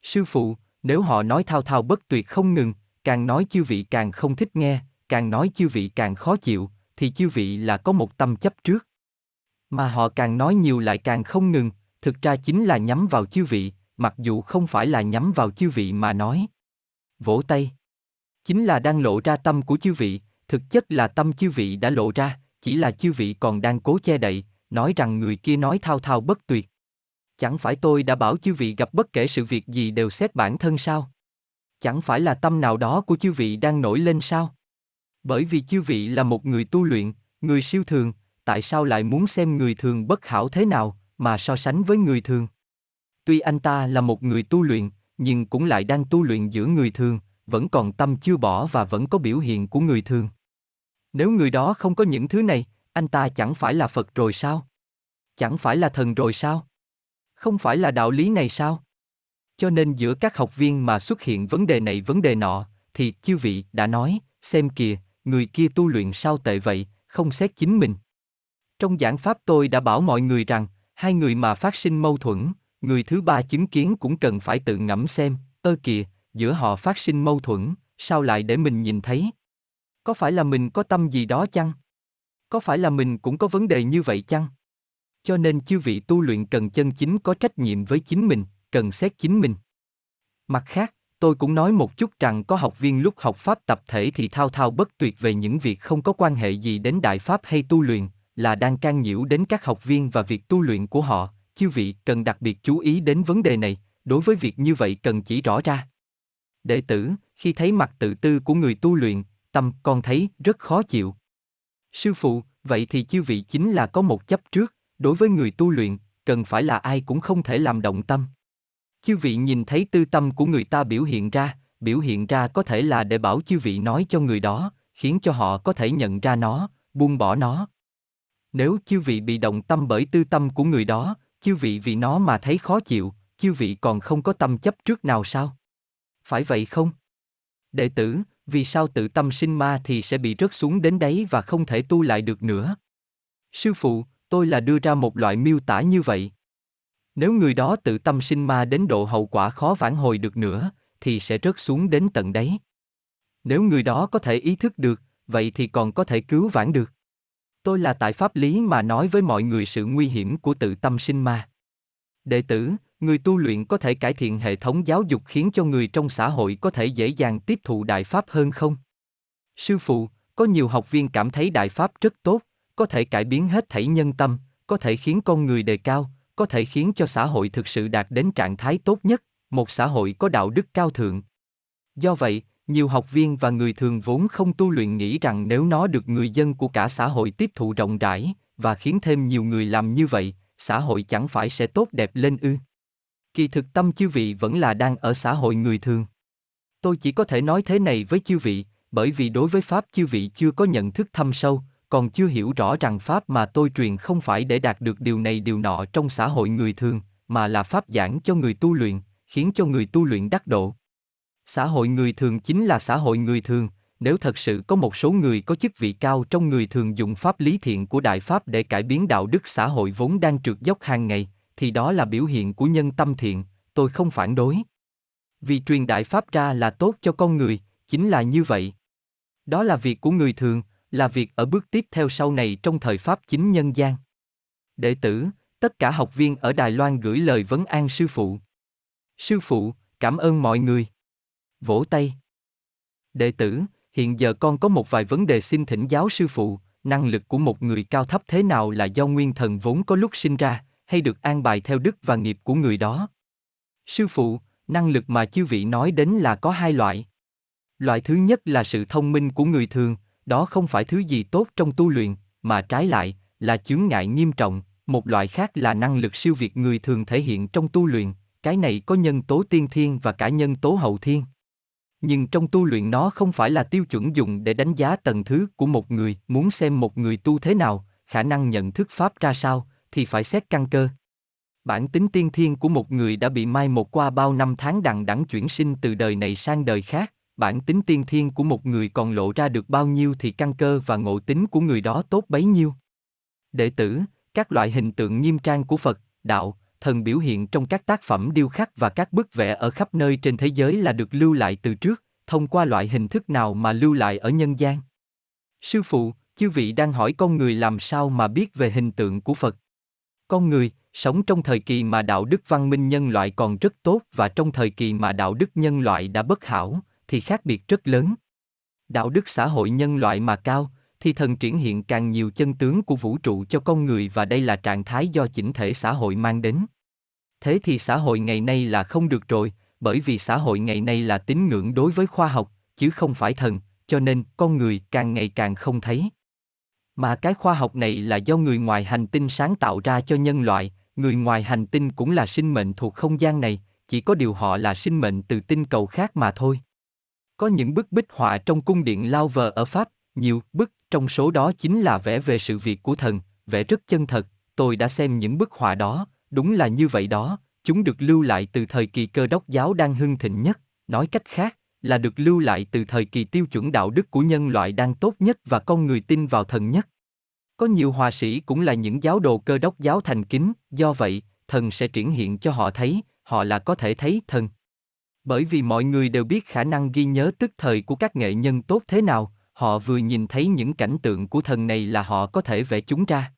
Sư phụ, nếu họ nói thao thao bất tuyệt không ngừng, càng nói chư vị càng không thích nghe, càng nói chư vị càng khó chịu, thì chư vị là có một tâm chấp trước. Mà họ càng nói nhiều lại càng không ngừng, thực ra chính là nhắm vào chư vị, mặc dù không phải là nhắm vào chư vị mà nói. Vỗ tay. Chính là đang lộ ra tâm của chư vị, thực chất là tâm chư vị đã lộ ra, chỉ là chư vị còn đang cố che đậy, nói rằng người kia nói thao thao bất tuyệt. Chẳng phải tôi đã bảo chư vị gặp bất kể sự việc gì đều xét bản thân sao? Chẳng phải là tâm nào đó của chư vị đang nổi lên sao? Bởi vì chư vị là một người tu luyện, người siêu thường, tại sao lại muốn xem người thường bất hảo thế nào, mà so sánh với người thường? Tuy anh ta là một người tu luyện, nhưng cũng lại đang tu luyện giữa người thường, vẫn còn tâm chưa bỏ và vẫn có biểu hiện của người thường. Nếu người đó không có những thứ này, anh ta chẳng phải là Phật rồi sao? Chẳng phải là thần rồi sao? Không phải là đạo lý này sao? Cho nên giữa các học viên mà xuất hiện vấn đề này vấn đề nọ, thì chư vị đã nói, xem kìa, người kia tu luyện sao tệ vậy, không xét chính mình. Trong giảng pháp tôi đã bảo mọi người rằng, hai người mà phát sinh mâu thuẫn, người thứ ba chứng kiến cũng cần phải tự ngẫm xem, ơ kìa, giữa họ phát sinh mâu thuẫn, sao lại để mình nhìn thấy? Có phải là mình có tâm gì đó chăng? Có phải là mình cũng có vấn đề như vậy chăng? Cho nên chư vị tu luyện cần chân chính có trách nhiệm với chính mình, cần xét chính mình. Mặt khác, tôi cũng nói một chút rằng có học viên lúc học Pháp tập thể thì thao thao bất tuyệt về những việc không có quan hệ gì đến Đại Pháp hay tu luyện, là đang can nhiễu đến các học viên và việc tu luyện của họ, chư vị cần đặc biệt chú ý đến vấn đề này, đối với việc như vậy cần chỉ rõ ra. Đệ tử, khi thấy mặt tự tư của người tu luyện, tâm con thấy rất khó chịu. Sư phụ, vậy thì chư vị chính là có một chấp trước, đối với người tu luyện, cần phải là ai cũng không thể làm động tâm. Chư vị nhìn thấy tư tâm của người ta biểu hiện ra, biểu hiện ra có thể là để bảo chư vị nói cho người đó, khiến cho họ có thể nhận ra nó, buông bỏ nó. Nếu chư vị bị động tâm bởi tư tâm của người đó, chư vị vì nó mà thấy khó chịu, chư vị còn không có tâm chấp trước nào sao? Phải vậy không? Đệ tử, vì sao tự tâm sinh ma thì sẽ bị rớt xuống đến đấy và không thể tu lại được nữa? Sư phụ, tôi là đưa ra một loại miêu tả như vậy. Nếu người đó tự tâm sinh ma đến độ hậu quả khó vãn hồi được nữa, thì sẽ rớt xuống đến tận đấy. Nếu người đó có thể ý thức được, vậy thì còn có thể cứu vãn được. Tôi là tại pháp lý mà nói với mọi người sự nguy hiểm của tự tâm sinh ma. Đệ tử, người tu luyện có thể cải thiện hệ thống giáo dục khiến cho người trong xã hội có thể dễ dàng tiếp thụ đại pháp hơn không? Sư phụ, có nhiều học viên cảm thấy đại pháp rất tốt, có thể cải biến hết thảy nhân tâm, có thể khiến con người đề cao, có thể khiến cho xã hội thực sự đạt đến trạng thái tốt nhất, một xã hội có đạo đức cao thượng. Do vậy, nhiều học viên và người thường vốn không tu luyện nghĩ rằng nếu nó được người dân của cả xã hội tiếp thụ rộng rãi và khiến thêm nhiều người làm như vậy, xã hội chẳng phải sẽ tốt đẹp lên ư? Kỳ thực tâm chư vị vẫn là đang ở xã hội người thường. Tôi chỉ có thể nói thế này với chư vị, bởi vì đối với pháp chư vị chưa có nhận thức thâm sâu, còn chưa hiểu rõ rằng pháp mà tôi truyền không phải để đạt được điều này điều nọ trong xã hội người thường, mà là pháp giảng cho người tu luyện, khiến cho người tu luyện đắc độ. Xã hội người thường chính là xã hội người thường, nếu thật sự có một số người có chức vị cao trong người thường dùng pháp lý thiện của đại pháp để cải biến đạo đức xã hội vốn đang trượt dốc hàng ngày, thì đó là biểu hiện của nhân tâm thiện, tôi không phản đối. Vì truyền đại pháp ra là tốt cho con người, chính là như vậy. Đó là việc của người thường, là việc ở bước tiếp theo sau này trong thời Pháp chính nhân gian. Đệ tử, tất cả học viên ở Đài Loan gửi lời vấn an sư phụ. Sư phụ, cảm ơn mọi người. Vỗ tay. Đệ tử, hiện giờ con có một vài vấn đề xin thỉnh giáo sư phụ, năng lực của một người cao thấp thế nào là do nguyên thần vốn có lúc sinh ra, hay được an bài theo đức và nghiệp của người đó? Sư phụ, năng lực mà chư vị nói đến là có hai loại. Loại thứ nhất là sự thông minh của người thường, đó không phải thứ gì tốt trong tu luyện, mà trái lại, là chướng ngại nghiêm trọng, một loại khác là năng lực siêu việt người thường thể hiện trong tu luyện, cái này có nhân tố tiên thiên và cả nhân tố hậu thiên. Nhưng trong tu luyện nó không phải là tiêu chuẩn dùng để đánh giá tầng thứ của một người, muốn xem một người tu thế nào, khả năng nhận thức pháp ra sao, thì phải xét căn cơ. Bản tính tiên thiên của một người đã bị mai một qua bao năm tháng đằng đẵng chuyển sinh từ đời này sang đời khác, bản tính tiên thiên của một người còn lộ ra được bao nhiêu thì căn cơ và ngộ tính của người đó tốt bấy nhiêu. Đệ tử, các loại hình tượng nghiêm trang của Phật, đạo, thần biểu hiện trong các tác phẩm điêu khắc và các bức vẽ ở khắp nơi trên thế giới là được lưu lại từ trước, thông qua loại hình thức nào mà lưu lại ở nhân gian. Sư phụ, chư vị đang hỏi con người làm sao mà biết về hình tượng của Phật. Con người, sống trong thời kỳ mà đạo đức văn minh nhân loại còn rất tốt và trong thời kỳ mà đạo đức nhân loại đã bất hảo, thì khác biệt rất lớn. Đạo đức xã hội nhân loại mà cao, thì thần triển hiện càng nhiều chân tướng của vũ trụ cho con người và đây là trạng thái do chỉnh thể xã hội mang đến. Thế thì xã hội ngày nay là không được rồi, bởi vì xã hội ngày nay là tín ngưỡng đối với khoa học, chứ không phải thần, cho nên con người càng ngày càng không thấy. Mà cái khoa học này là do người ngoài hành tinh sáng tạo ra cho nhân loại, người ngoài hành tinh cũng là sinh mệnh thuộc không gian này, chỉ có điều họ là sinh mệnh từ tinh cầu khác mà thôi. Có những bức bích họa trong cung điện Lao Vờ ở Pháp, nhiều bức, trong số đó chính là vẽ về sự việc của thần, vẽ rất chân thật, tôi đã xem những bức họa đó, đúng là như vậy đó, chúng được lưu lại từ thời kỳ cơ đốc giáo đang hưng thịnh nhất, nói cách khác, là được lưu lại từ thời kỳ tiêu chuẩn đạo đức của nhân loại đang tốt nhất và con người tin vào thần nhất. Có nhiều hòa sĩ cũng là những giáo đồ cơ đốc giáo thành kính, do vậy, thần sẽ triển hiện cho họ thấy, họ là có thể thấy thần, bởi vì mọi người đều biết khả năng ghi nhớ tức thời của các nghệ nhân tốt thế nào, họ vừa nhìn thấy những cảnh tượng của thần này là họ có thể vẽ chúng ra.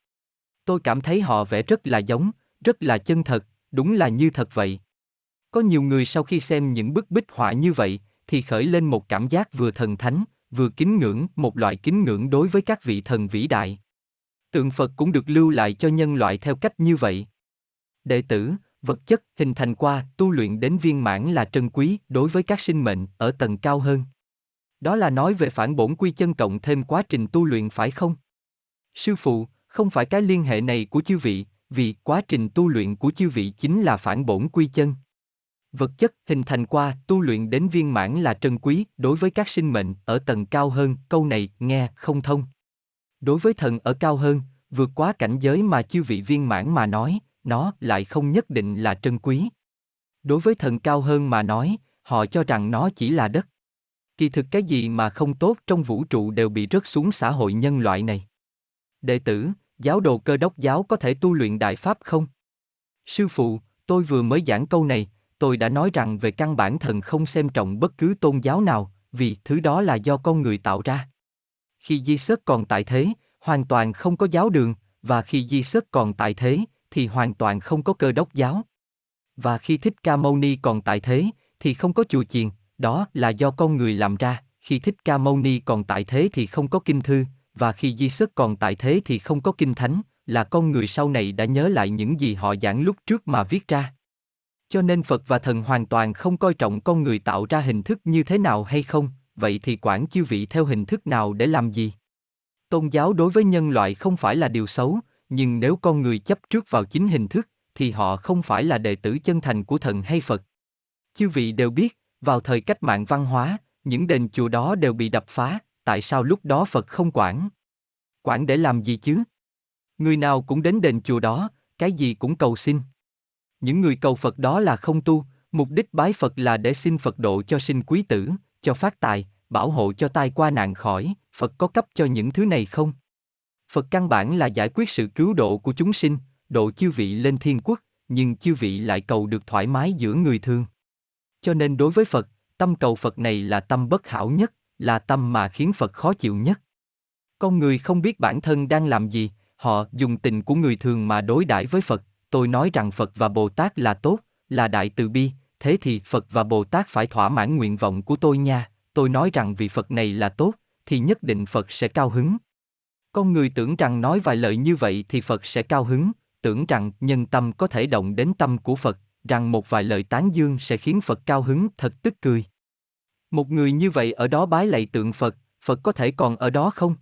Tôi cảm thấy họ vẽ rất là giống, rất là chân thật, đúng là như thật vậy. Có nhiều người sau khi xem những bức bích họa như vậy, thì khởi lên một cảm giác vừa thần thánh, vừa kính ngưỡng, một loại kính ngưỡng đối với các vị thần vĩ đại. Tượng Phật cũng được lưu lại cho nhân loại theo cách như vậy. Đệ tử, vật chất hình thành qua tu luyện đến viên mãn là trân quý đối với các sinh mệnh ở tầng cao hơn. Đó là nói về phản bổn quy chân cộng thêm quá trình tu luyện phải không? Sư phụ, không phải cái liên hệ này của chư vị, vì quá trình tu luyện của chư vị chính là phản bổn quy chân. Vật chất hình thành qua tu luyện đến viên mãn là trân quý đối với các sinh mệnh ở tầng cao hơn, câu này nghe không thông. Đối với thần ở cao hơn, vượt quá cảnh giới mà chư vị viên mãn mà nói, nó lại không nhất định là trân quý. Đối với thần cao hơn mà nói, họ cho rằng nó chỉ là đất. Kỳ thực cái gì mà không tốt trong vũ trụ đều bị rớt xuống xã hội nhân loại này. Đệ tử, giáo đồ cơ đốc giáo có thể tu luyện đại pháp không? Sư phụ, tôi vừa mới giảng câu này, tôi đã nói rằng về căn bản thần không xem trọng bất cứ tôn giáo nào, vì thứ đó là do con người tạo ra. Khi Di Sớt còn tại thế, hoàn toàn không có giáo đường, và khi Di Sớt còn tại thế, thì hoàn toàn không có cơ đốc giáo. Và khi Thích Ca Mâu Ni còn tại thế, thì không có chùa chiền, đó là do con người làm ra, khi Thích Ca Mâu Ni còn tại thế thì không có kinh thư, và khi Di Sớt còn tại thế thì không có kinh thánh, là con người sau này đã nhớ lại những gì họ giảng lúc trước mà viết ra. Cho nên Phật và thần hoàn toàn không coi trọng con người tạo ra hình thức như thế nào hay không, vậy thì quản chư vị theo hình thức nào để làm gì? Tôn giáo đối với nhân loại không phải là điều xấu, nhưng nếu con người chấp trước vào chính hình thức, thì họ không phải là đệ tử chân thành của thần hay Phật. Chư vị đều biết, vào thời cách mạng văn hóa, những đền chùa đó đều bị đập phá, tại sao lúc đó Phật không quản? Quản để làm gì chứ? Người nào cũng đến đền chùa đó, cái gì cũng cầu xin. Những người cầu Phật đó là không tu, mục đích bái Phật là để xin Phật độ cho sinh quý tử, cho phát tài, bảo hộ cho tai qua nạn khỏi, Phật có cấp cho những thứ này không? Phật căn bản là giải quyết sự cứu độ của chúng sinh, độ chư vị lên thiên quốc, nhưng chư vị lại cầu được thoải mái giữa người thương. Cho nên đối với Phật, tâm cầu Phật này là tâm bất hảo nhất, là tâm mà khiến Phật khó chịu nhất. Con người không biết bản thân đang làm gì, họ dùng tình của người thường mà đối đãi với Phật, tôi nói rằng Phật và Bồ Tát là tốt, là đại từ bi, thế thì Phật và Bồ Tát phải thỏa mãn nguyện vọng của tôi nha, tôi nói rằng vì Phật này là tốt, thì nhất định Phật sẽ cao hứng. Con người tưởng rằng nói vài lời như vậy thì Phật sẽ cao hứng, tưởng rằng nhân tâm có thể động đến tâm của Phật, rằng một vài lời tán dương sẽ khiến Phật cao hứng thật tức cười. Một người như vậy ở đó bái lạy tượng Phật, Phật có thể còn ở đó không?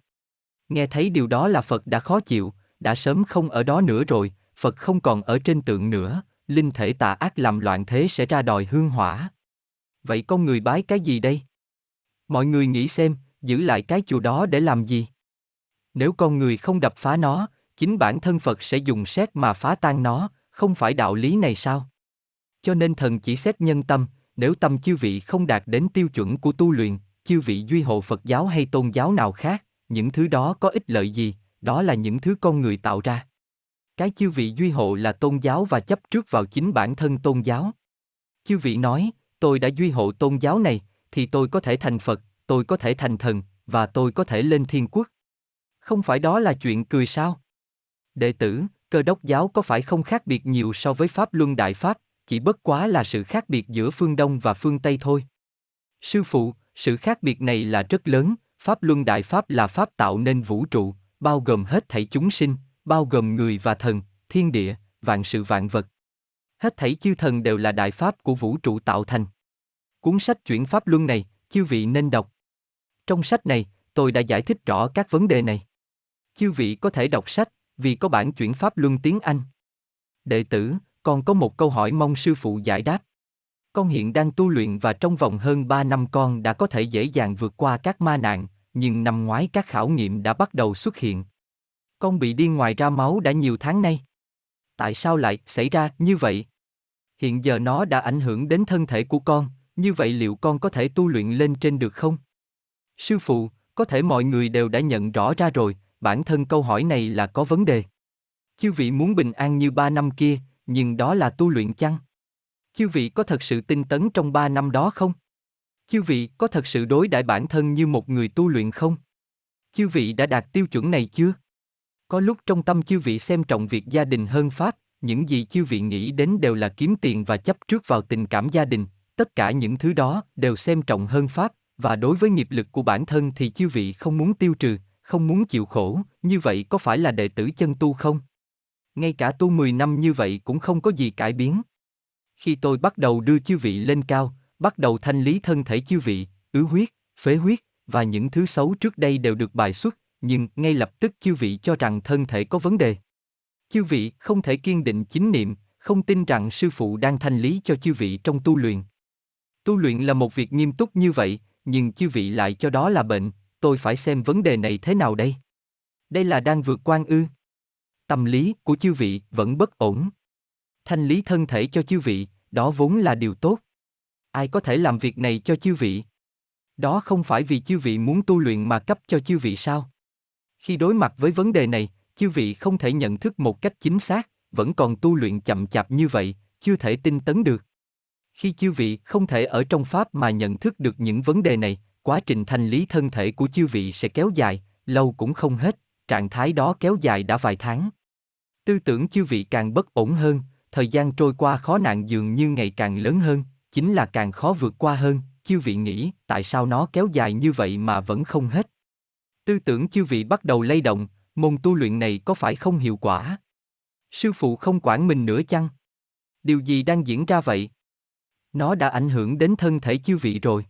Nghe thấy điều đó là Phật đã khó chịu, đã sớm không ở đó nữa rồi, Phật không còn ở trên tượng nữa, linh thể tà ác làm loạn thế sẽ ra đòi hương hỏa. Vậy con người bái cái gì đây? Mọi người nghĩ xem, giữ lại cái chùa đó để làm gì? Nếu con người không đập phá nó, chính bản thân Phật sẽ dùng xét mà phá tan nó, không phải đạo lý này sao? Cho nên thần chỉ xét nhân tâm, nếu tâm chư vị không đạt đến tiêu chuẩn của tu luyện, chư vị duy hộ Phật giáo hay tôn giáo nào khác, những thứ đó có ích lợi gì, đó là những thứ con người tạo ra. Cái chư vị duy hộ là tôn giáo và chấp trước vào chính bản thân tôn giáo. Chư vị nói, tôi đã duy hộ tôn giáo này, thì tôi có thể thành Phật, tôi có thể thành thần, và tôi có thể lên thiên quốc. Không phải đó là chuyện cười sao? Đệ tử, cơ đốc giáo có phải không khác biệt nhiều so với Pháp Luân Đại Pháp, chỉ bất quá là sự khác biệt giữa phương Đông và phương Tây thôi. Sư phụ, sự khác biệt này là rất lớn, Pháp Luân Đại Pháp là Pháp tạo nên vũ trụ, bao gồm hết thảy chúng sinh, bao gồm người và thần, thiên địa, vạn sự vạn vật. Hết thảy chư thần đều là đại pháp của vũ trụ tạo thành. Cuốn sách chuyển pháp luân này, chư vị nên đọc. Trong sách này, tôi đã giải thích rõ các vấn đề này. Chư vị có thể đọc sách, vì có bản chuyển pháp luân tiếng Anh. Đệ tử, con có một câu hỏi mong sư phụ giải đáp. Con hiện đang tu luyện và trong vòng hơn 3 năm con đã có thể dễ dàng vượt qua các ma nạn, nhưng năm ngoái các khảo nghiệm đã bắt đầu xuất hiện. Con bị điên ngoài ra máu đã nhiều tháng nay. Tại sao lại xảy ra như vậy? Hiện giờ nó đã ảnh hưởng đến thân thể của con, như vậy liệu con có thể tu luyện lên trên được không? Sư phụ, có thể mọi người đều đã nhận rõ ra rồi, bản thân câu hỏi này là có vấn đề. Chư vị muốn bình an như ba năm kia, nhưng đó là tu luyện chăng? Chư vị có thật sự tinh tấn trong ba năm đó không? Chư vị có thật sự đối đãi bản thân như một người tu luyện không? Chư vị đã đạt tiêu chuẩn này chưa? Có lúc trong tâm chư vị xem trọng việc gia đình hơn Pháp, những gì chư vị nghĩ đến đều là kiếm tiền và chấp trước vào tình cảm gia đình, tất cả những thứ đó đều xem trọng hơn Pháp, và đối với nghiệp lực của bản thân thì chư vị không muốn tiêu trừ, không muốn chịu khổ, như vậy có phải là đệ tử chân tu không? Ngay cả tu 10 năm như vậy cũng không có gì cải biến. Khi tôi bắt đầu đưa chư vị lên cao, bắt đầu thanh lý thân thể chư vị, ứ huyết, phế huyết, và những thứ xấu trước đây đều được bài xuất, nhưng ngay lập tức chư vị cho rằng thân thể có vấn đề. Chư vị không thể kiên định chính niệm, không tin rằng sư phụ đang thanh lý cho chư vị trong tu luyện. Tu luyện là một việc nghiêm túc như vậy, nhưng chư vị lại cho đó là bệnh, tôi phải xem vấn đề này thế nào đây? Đây là đang vượt quan ư? Tâm lý của chư vị vẫn bất ổn. Thanh lý thân thể cho chư vị, đó vốn là điều tốt. Ai có thể làm việc này cho chư vị? Đó không phải vì chư vị muốn tu luyện mà cấp cho chư vị sao? Khi đối mặt với vấn đề này, chư vị không thể nhận thức một cách chính xác, vẫn còn tu luyện chậm chạp như vậy, chưa thể tinh tấn được. Khi chư vị không thể ở trong pháp mà nhận thức được những vấn đề này, quá trình thanh lý thân thể của chư vị sẽ kéo dài, lâu cũng không hết, trạng thái đó kéo dài đã vài tháng. Tư tưởng chư vị càng bất ổn hơn, thời gian trôi qua khó nạn dường như ngày càng lớn hơn, chính là càng khó vượt qua hơn, chư vị nghĩ tại sao nó kéo dài như vậy mà vẫn không hết. Tư tưởng chư vị bắt đầu lay động, môn tu luyện này có phải không hiệu quả? Sư phụ không quản mình nữa chăng? Điều gì đang diễn ra vậy? Nó đã ảnh hưởng đến thân thể chư vị rồi.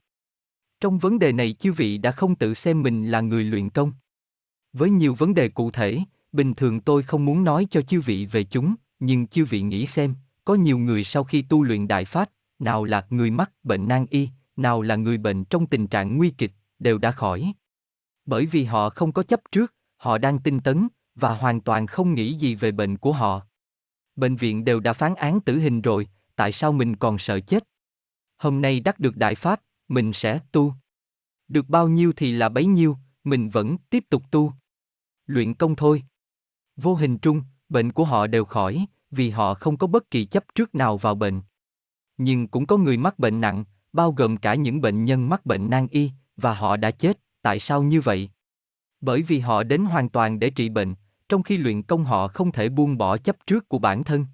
Trong vấn đề này chư vị đã không tự xem mình là người luyện công. Với nhiều vấn đề cụ thể, bình thường tôi không muốn nói cho chư vị về chúng, nhưng chư vị nghĩ xem, có nhiều người sau khi tu luyện đại pháp, nào là người mắc bệnh nan y, nào là người bệnh trong tình trạng nguy kịch, đều đã khỏi. Bởi vì họ không có chấp trước, họ đang tinh tấn, và hoàn toàn không nghĩ gì về bệnh của họ. Bệnh viện đều đã phán án tử hình rồi, tại sao mình còn sợ chết? Hôm nay đắc được đại pháp, mình sẽ tu. Được bao nhiêu thì là bấy nhiêu, mình vẫn tiếp tục tu. Luyện công thôi. Vô hình trung, bệnh của họ đều khỏi, vì họ không có bất kỳ chấp trước nào vào bệnh. Nhưng cũng có người mắc bệnh nặng, bao gồm cả những bệnh nhân mắc bệnh nan y, và họ đã chết, tại sao như vậy? Bởi vì họ đến hoàn toàn để trị bệnh, trong khi luyện công họ không thể buông bỏ chấp trước của bản thân.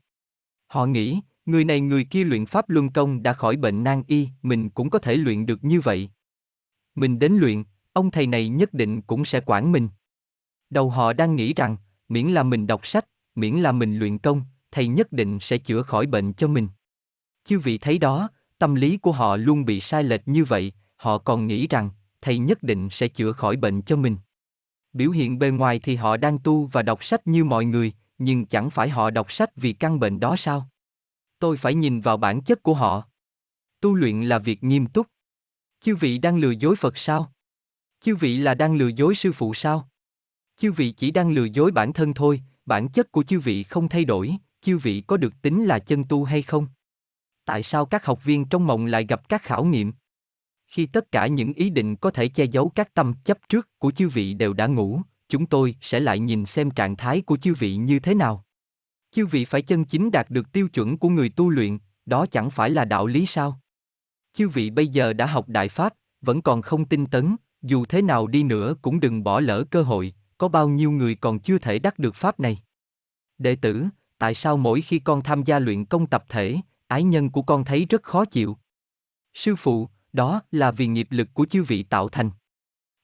Họ nghĩ, người này người kia luyện pháp luân công đã khỏi bệnh nan y, mình cũng có thể luyện được như vậy. Mình đến luyện, ông thầy này nhất định cũng sẽ quản mình. Đầu họ đang nghĩ rằng, miễn là mình đọc sách, miễn là mình luyện công, thầy nhất định sẽ chữa khỏi bệnh cho mình. Chư vị thấy đó, tâm lý của họ luôn bị sai lệch như vậy, họ còn nghĩ rằng, thầy nhất định sẽ chữa khỏi bệnh cho mình. Biểu hiện bề ngoài thì họ đang tu và đọc sách như mọi người, nhưng chẳng phải họ đọc sách vì căn bệnh đó sao? Tôi phải nhìn vào bản chất của họ. Tu luyện là việc nghiêm túc. Chư vị đang lừa dối Phật sao? Chư vị là đang lừa dối sư phụ sao? Chư vị chỉ đang lừa dối bản thân thôi, bản chất của chư vị không thay đổi, chư vị có được tính là chân tu hay không? Tại sao các học viên trong mộng lại gặp các khảo nghiệm? Khi tất cả những ý định có thể che giấu các tâm chấp trước của chư vị đều đã ngủ, chúng tôi sẽ lại nhìn xem trạng thái của chư vị như thế nào. Chư vị phải chân chính đạt được tiêu chuẩn của người tu luyện, đó chẳng phải là đạo lý sao? Chư vị bây giờ đã học đại pháp, vẫn còn không tin tấn, dù thế nào đi nữa cũng đừng bỏ lỡ cơ hội, có bao nhiêu người còn chưa thể đắc được pháp này. Đệ tử, tại sao mỗi khi con tham gia luyện công tập thể, ái nhân của con thấy rất khó chịu? Sư phụ, đó là vì nghiệp lực của chư vị tạo thành.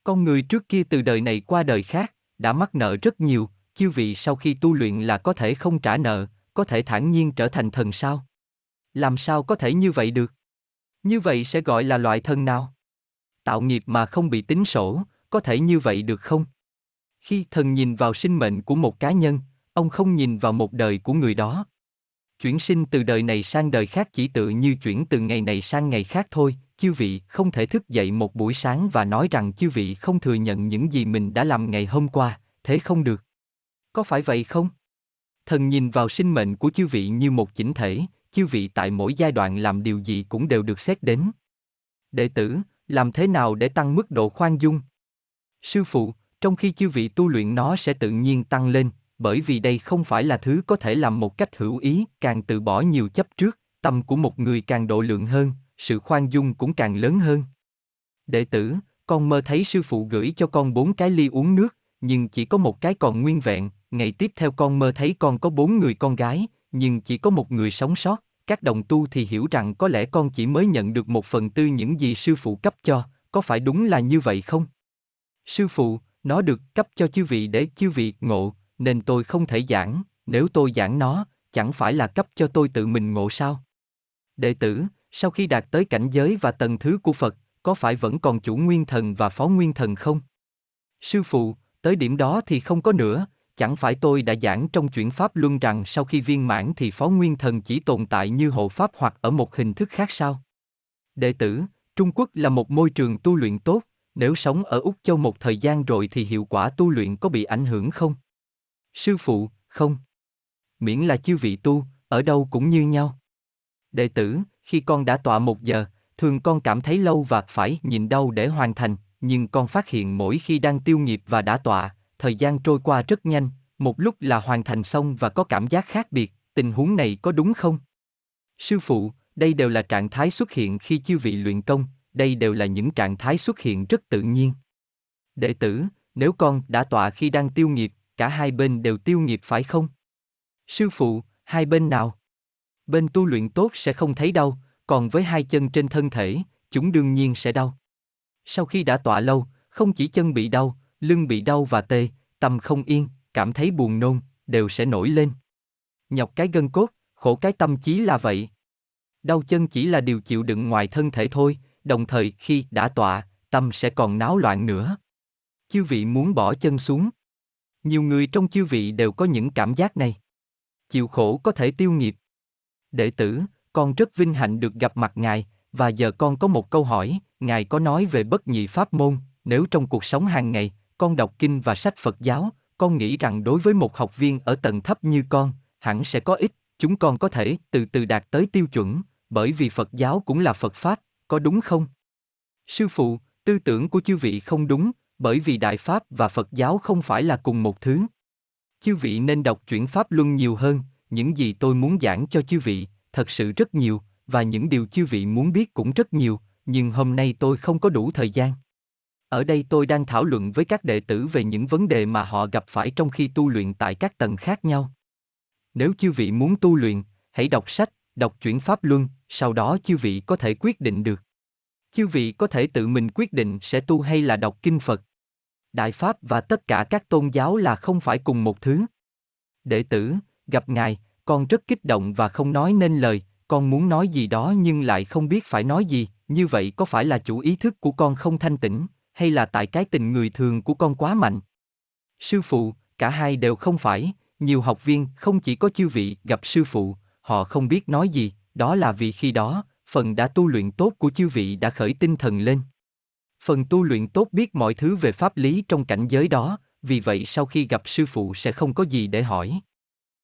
Con người trước kia từ đời này qua đời khác, đã mắc nợ rất nhiều, chư vị sau khi tu luyện là có thể không trả nợ, có thể thản nhiên trở thành thần sao? Làm sao có thể như vậy được? Như vậy sẽ gọi là loại thân nào? Tạo nghiệp mà không bị tính sổ, có thể như vậy được không? Khi thần nhìn vào sinh mệnh của một cá nhân, ông không nhìn vào một đời của người đó. Chuyển sinh từ đời này sang đời khác chỉ tự như chuyển từ ngày này sang ngày khác thôi, chư vị không thể thức dậy một buổi sáng và nói rằng chư vị không thừa nhận những gì mình đã làm ngày hôm qua, thế không được. Có phải vậy không? Thần nhìn vào sinh mệnh của chư vị như một chỉnh thể, chư vị tại mỗi giai đoạn làm điều gì cũng đều được xét đến. Đệ tử, làm thế nào để tăng mức độ khoan dung? Sư phụ, trong khi chư vị tu luyện nó sẽ tự nhiên tăng lên, bởi vì đây không phải là thứ có thể làm một cách hữu ý, càng từ bỏ nhiều chấp trước, tâm của một người càng độ lượng hơn, sự khoan dung cũng càng lớn hơn. Đệ tử, con mơ thấy sư phụ gửi cho con bốn cái ly uống nước, nhưng chỉ có một cái còn nguyên vẹn, ngày tiếp theo con mơ thấy con có bốn người con gái, nhưng chỉ có một người sống sót, các đồng tu thì hiểu rằng có lẽ con chỉ mới nhận được một phần tư những gì sư phụ cấp cho, có phải đúng là như vậy không? Sư phụ, nó được cấp cho chư vị để chư vị ngộ, nên tôi không thể giảng, nếu tôi giảng nó, chẳng phải là cấp cho tôi tự mình ngộ sao? Đệ tử, sau khi đạt tới cảnh giới và tầng thứ của Phật, có phải vẫn còn chủ nguyên thần và phó nguyên thần không? Sư phụ, tới điểm đó thì không có nữa, chẳng phải tôi đã giảng trong chuyển pháp luân rằng sau khi viên mãn thì phó nguyên thần chỉ tồn tại như hộ pháp hoặc ở một hình thức khác sao? Đệ tử, Trung Quốc là một môi trường tu luyện tốt, nếu sống ở Úc Châu một thời gian rồi thì hiệu quả tu luyện có bị ảnh hưởng không? Sư phụ, không. Miễn là chư vị tu, ở đâu cũng như nhau. Đệ tử, khi con đã tọa một giờ, thường con cảm thấy lâu và phải nhìn đâu để hoàn thành, nhưng con phát hiện mỗi khi đang tiêu nghiệp và đã tọa, thời gian trôi qua rất nhanh, một lúc là hoàn thành xong và có cảm giác khác biệt, tình huống này có đúng không? Sư phụ, đây đều là trạng thái xuất hiện khi chư vị luyện công, đây đều là những trạng thái xuất hiện rất tự nhiên. Đệ tử, nếu con đã tọa khi đang tiêu nghiệp, cả hai bên đều tiêu nghiệp phải không? Sư phụ, hai bên nào? Bên tu luyện tốt sẽ không thấy đau, còn với hai chân trên thân thể, chúng đương nhiên sẽ đau. Sau khi đã tọa lâu, không chỉ chân bị đau, lưng bị đau và tê, tâm không yên, cảm thấy buồn nôn, đều sẽ nổi lên. Nhọc cái gân cốt, khổ cái tâm trí là vậy. Đau chân chỉ là điều chịu đựng ngoài thân thể thôi, đồng thời khi đã tọa, tâm sẽ còn náo loạn nữa. Chư vị muốn bỏ chân xuống. Nhiều người trong chư vị đều có những cảm giác này. Chịu khổ có thể tiêu nghiệp. Đệ tử, con rất vinh hạnh được gặp mặt Ngài, và giờ con có một câu hỏi, Ngài có nói về bất nhị pháp môn, nếu trong cuộc sống hàng ngày, con đọc kinh và sách Phật giáo, con nghĩ rằng đối với một học viên ở tầng thấp như con, hẳn sẽ có ích, chúng con có thể từ từ đạt tới tiêu chuẩn, bởi vì Phật giáo cũng là Phật Pháp, có đúng không? Sư phụ, tư tưởng của chư vị không đúng, bởi vì Đại Pháp và Phật giáo không phải là cùng một thứ. Chư vị nên đọc chuyển Pháp Luân nhiều hơn, những gì tôi muốn giảng cho chư vị, thật sự rất nhiều, và những điều chư vị muốn biết cũng rất nhiều, nhưng hôm nay tôi không có đủ thời gian. Ở đây tôi đang thảo luận với các đệ tử về những vấn đề mà họ gặp phải trong khi tu luyện tại các tầng khác nhau. Nếu chư vị muốn tu luyện, hãy đọc sách, đọc chuyển pháp luân, sau đó chư vị có thể quyết định được. Chư vị có thể tự mình quyết định sẽ tu hay là đọc kinh Phật. Đại Pháp và tất cả các tôn giáo là không phải cùng một thứ. Đệ tử, gặp Ngài, con rất kích động và không nói nên lời, con muốn nói gì đó nhưng lại không biết phải nói gì, như vậy có phải là chủ ý thức của con không thanh tĩnh, hay là tại cái tình người thường của con quá mạnh? Sư phụ, cả hai đều không phải, nhiều học viên không chỉ có chư vị gặp sư phụ, họ không biết nói gì, đó là vì khi đó, phần đã tu luyện tốt của chư vị đã khởi tinh thần lên. Phần tu luyện tốt biết mọi thứ về pháp lý trong cảnh giới đó, vì vậy sau khi gặp sư phụ sẽ không có gì để hỏi.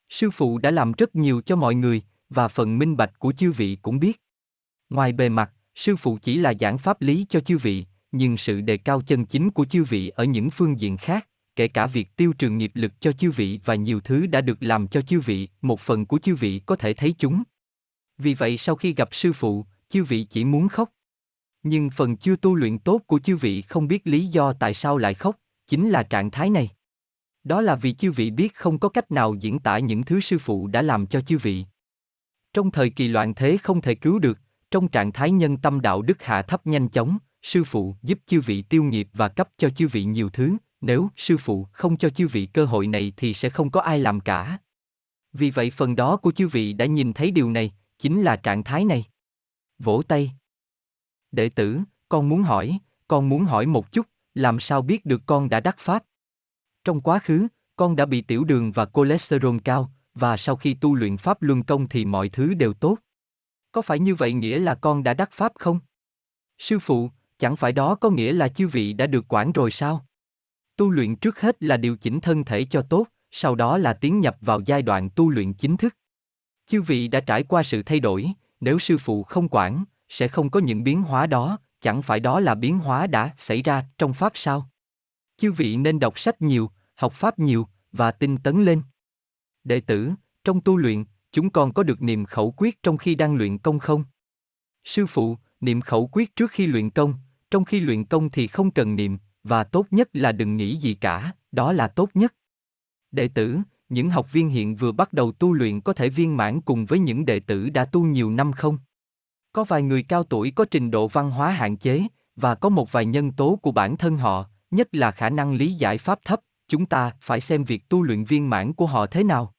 Sư phụ đã làm rất nhiều cho mọi người, và phần minh bạch của chư vị cũng biết. Ngoài bề mặt, sư phụ chỉ là giảng pháp lý cho chư vị, nhưng sự đề cao chân chính của chư vị ở những phương diện khác, kể cả việc tiêu trừ nghiệp lực cho chư vị và nhiều thứ đã được làm cho chư vị, một phần của chư vị có thể thấy chúng. Vì vậy sau khi gặp sư phụ, chư vị chỉ muốn khóc. Nhưng phần chưa tu luyện tốt của chư vị không biết lý do tại sao lại khóc, chính là trạng thái này. Đó là vì chư vị biết không có cách nào diễn tả những thứ sư phụ đã làm cho chư vị. Trong thời kỳ loạn thế không thể cứu được, trong trạng thái nhân tâm đạo đức hạ thấp nhanh chóng, sư phụ giúp chư vị tiêu nghiệp và cấp cho chư vị nhiều thứ, nếu sư phụ không cho chư vị cơ hội này thì sẽ không có ai làm cả. Vì vậy phần đó của chư vị đã nhìn thấy điều này, chính là trạng thái này. Vỗ tay. Đệ tử, con muốn hỏi, con muốn hỏi một chút, làm sao biết được con đã đắc pháp? Trong quá khứ, con đã bị tiểu đường và cholesterol cao, và sau khi tu luyện pháp luân công thì mọi thứ đều tốt. Có phải như vậy nghĩa là con đã đắc pháp không? Sư phụ, chẳng phải đó có nghĩa là chư vị đã được quản rồi sao? Tu luyện trước hết là điều chỉnh thân thể cho tốt, sau đó là tiến nhập vào giai đoạn tu luyện chính thức. Chư vị đã trải qua sự thay đổi, nếu sư phụ không quản, sẽ không có những biến hóa đó, chẳng phải đó là biến hóa đã xảy ra trong pháp sao? Chư vị nên đọc sách nhiều, học pháp nhiều và tinh tấn lên. Đệ tử, trong tu luyện, chúng con có được niệm khẩu quyết trong khi đang luyện công không? Sư phụ, niệm khẩu quyết trước khi luyện công, trong khi luyện công thì không cần niệm, và tốt nhất là đừng nghĩ gì cả, đó là tốt nhất. Đệ tử, những học viên hiện vừa bắt đầu tu luyện có thể viên mãn cùng với những đệ tử đã tu nhiều năm không? Có vài người cao tuổi có trình độ văn hóa hạn chế, và có một vài nhân tố của bản thân họ, nhất là khả năng lý giải pháp thấp, chúng ta phải xem việc tu luyện viên mãn của họ thế nào.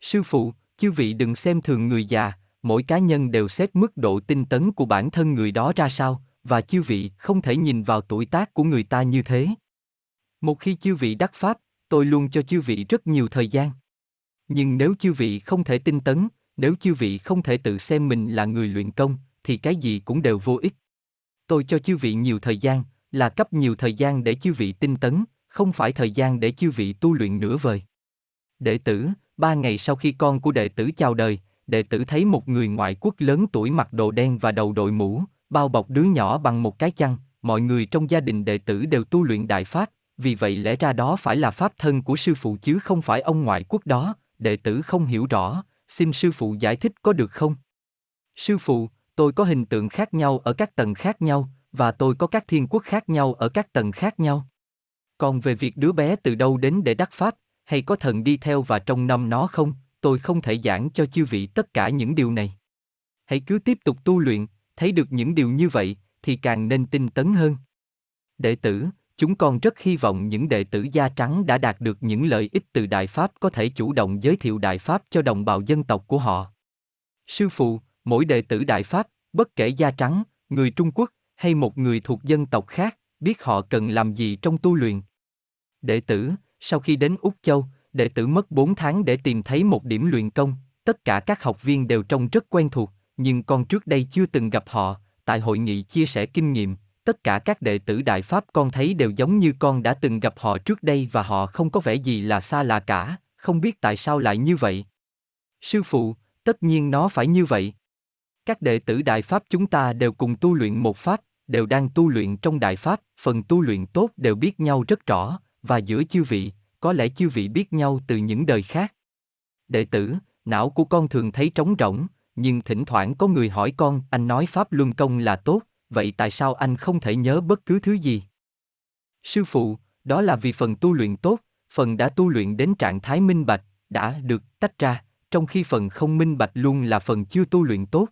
Sư phụ, chư vị đừng xem thường người già, mỗi cá nhân đều xét mức độ tinh tấn của bản thân người đó ra sao, và chư vị không thể nhìn vào tuổi tác của người ta như thế. Một khi chư vị đắc pháp, tôi luôn cho chư vị rất nhiều thời gian. Nhưng nếu chư vị không thể tinh tấn, nếu chư vị không thể tự xem mình là người luyện công, thì cái gì cũng đều vô ích. Tôi cho chư vị nhiều thời gian, là cấp nhiều thời gian để chư vị tinh tấn, không phải thời gian để chư vị tu luyện nửa vời. Đệ tử, ba ngày sau khi con của đệ tử chào đời, đệ tử thấy một người ngoại quốc lớn tuổi mặc đồ đen và đầu đội mũ, bao bọc đứa nhỏ bằng một cái chăn, mọi người trong gia đình đệ tử đều tu luyện đại pháp, vì vậy lẽ ra đó phải là pháp thân của sư phụ chứ không phải ông ngoại quốc đó, đệ tử không hiểu rõ, xin sư phụ giải thích có được không? Sư phụ, tôi có hình tượng khác nhau ở các tầng khác nhau, và tôi có các thiên quốc khác nhau ở các tầng khác nhau. Còn về việc đứa bé từ đâu đến để đắc pháp, hay có thần đi theo và trông nom nó không, tôi không thể giảng cho chư vị tất cả những điều này. Hãy cứ tiếp tục tu luyện, thấy được những điều như vậy, thì càng nên tinh tấn hơn. Đệ tử, chúng con rất hy vọng những đệ tử da trắng đã đạt được những lợi ích từ Đại Pháp có thể chủ động giới thiệu Đại Pháp cho đồng bào dân tộc của họ. Sư phụ, mỗi đệ tử Đại Pháp, bất kể da trắng, người Trung Quốc hay một người thuộc dân tộc khác, biết họ cần làm gì trong tu luyện. Đệ tử, sau khi đến Úc Châu, đệ tử mất 4 tháng để tìm thấy một điểm luyện công, tất cả các học viên đều trông rất quen thuộc, nhưng con trước đây chưa từng gặp họ, tại hội nghị chia sẻ kinh nghiệm, tất cả các đệ tử Đại Pháp con thấy đều giống như con đã từng gặp họ trước đây và họ không có vẻ gì là xa lạ cả, không biết tại sao lại như vậy. Sư phụ, tất nhiên nó phải như vậy. Các đệ tử Đại Pháp chúng ta đều cùng tu luyện một Pháp, đều đang tu luyện trong Đại Pháp, phần tu luyện tốt đều biết nhau rất rõ, và giữa chư vị, có lẽ chư vị biết nhau từ những đời khác. Đệ tử, não của con thường thấy trống rỗng, nhưng thỉnh thoảng có người hỏi con, anh nói Pháp Luân Công là tốt, vậy tại sao anh không thể nhớ bất cứ thứ gì? Sư phụ, đó là vì phần tu luyện tốt, phần đã tu luyện đến trạng thái minh bạch, đã được tách ra, trong khi phần không minh bạch luôn là phần chưa tu luyện tốt.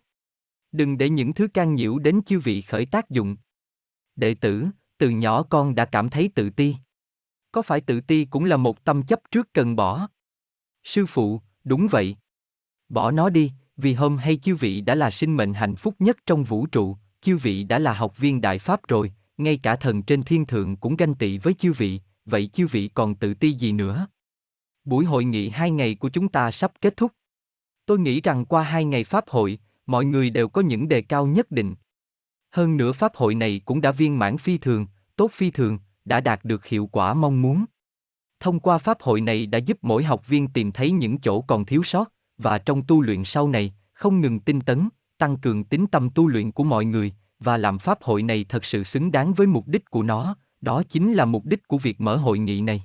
Đừng để những thứ can nhiễu đến chư vị khởi tác dụng. Đệ tử, từ nhỏ con đã cảm thấy tự ti. Có phải tự ti cũng là một tâm chấp trước cần bỏ? Sư phụ, đúng vậy. Bỏ nó đi, vì hôm hay chư vị đã là sinh mệnh hạnh phúc nhất trong vũ trụ, chư vị đã là học viên đại pháp rồi, ngay cả thần trên thiên thượng cũng ganh tị với chư vị, vậy chư vị còn tự ti gì nữa? Buổi hội nghị hai ngày của chúng ta sắp kết thúc. Tôi nghĩ rằng qua hai ngày pháp hội, mọi người đều có những đề cao nhất định. Hơn nữa pháp hội này cũng đã viên mãn phi thường, tốt phi thường, đã đạt được hiệu quả mong muốn. Thông qua pháp hội này đã giúp mỗi học viên tìm thấy những chỗ còn thiếu sót, và trong tu luyện sau này, không ngừng tinh tấn, tăng cường tính tâm tu luyện của mọi người, và làm pháp hội này thật sự xứng đáng với mục đích của nó, đó chính là mục đích của việc mở hội nghị này.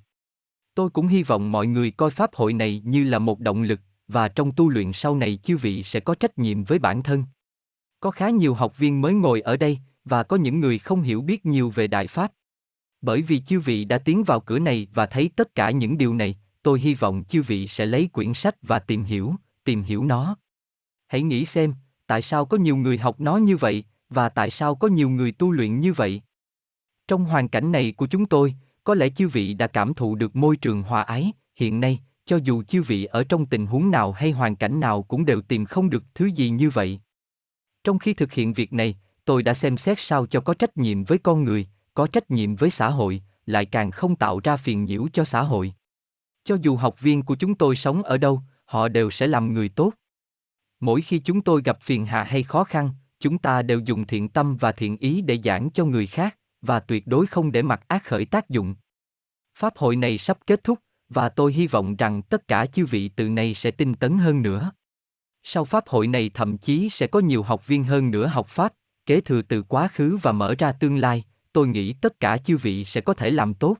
Tôi cũng hy vọng mọi người coi pháp hội này như là một động lực, và trong tu luyện sau này chư vị sẽ có trách nhiệm với bản thân. Có khá nhiều học viên mới ngồi ở đây, và có những người không hiểu biết nhiều về Đại Pháp. Bởi vì chư vị đã tiến vào cửa này và thấy tất cả những điều này, tôi hy vọng chư vị sẽ lấy quyển sách và tìm hiểu, tìm hiểu nó. Hãy nghĩ xem, tại sao có nhiều người học nó như vậy, và tại sao có nhiều người tu luyện như vậy? Trong hoàn cảnh này của chúng tôi, có lẽ chư vị đã cảm thụ được môi trường hòa ái, hiện nay, cho dù chư vị ở trong tình huống nào hay hoàn cảnh nào cũng đều tìm không được thứ gì như vậy. Trong khi thực hiện việc này, tôi đã xem xét sao cho có trách nhiệm với con người, có trách nhiệm với xã hội, lại càng không tạo ra phiền nhiễu cho xã hội. Cho dù học viên của chúng tôi sống ở đâu, họ đều sẽ làm người tốt. Mỗi khi chúng tôi gặp phiền hà hay khó khăn, chúng ta đều dùng thiện tâm và thiện ý để giảng cho người khác, và tuyệt đối không để mặc ác khởi tác dụng. Pháp hội này sắp kết thúc, và tôi hy vọng rằng tất cả chư vị từ nay sẽ tinh tấn hơn nữa. Sau pháp hội này thậm chí sẽ có nhiều học viên hơn nữa học pháp, kế thừa từ quá khứ và mở ra tương lai, tôi nghĩ tất cả chư vị sẽ có thể làm tốt.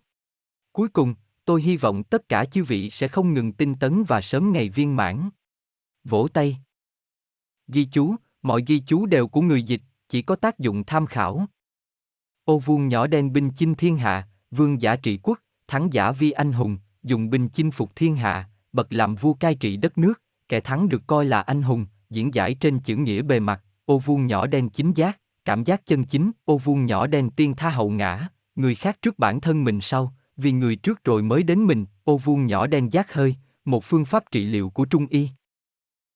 Cuối cùng, tôi hy vọng tất cả chư vị sẽ không ngừng tinh tấn và sớm ngày viên mãn. Vỗ tay. Ghi chú, mọi ghi chú đều của người dịch, chỉ có tác dụng tham khảo. Ô vuông nhỏ đen binh chinh thiên hạ, vương giả trị quốc, thắng giả vi anh hùng, dùng binh chinh phục thiên hạ, bậc làm vua cai trị đất nước, kẻ thắng được coi là anh hùng, diễn giải trên chữ nghĩa bề mặt, ô vuông nhỏ đen chính giác, cảm giác chân chính, ô vuông nhỏ đen tiên tha hậu ngã, người khác trước bản thân mình sau, vì người trước rồi mới đến mình, ô vuông nhỏ đen giác hơi, một phương pháp trị liệu của Trung Y.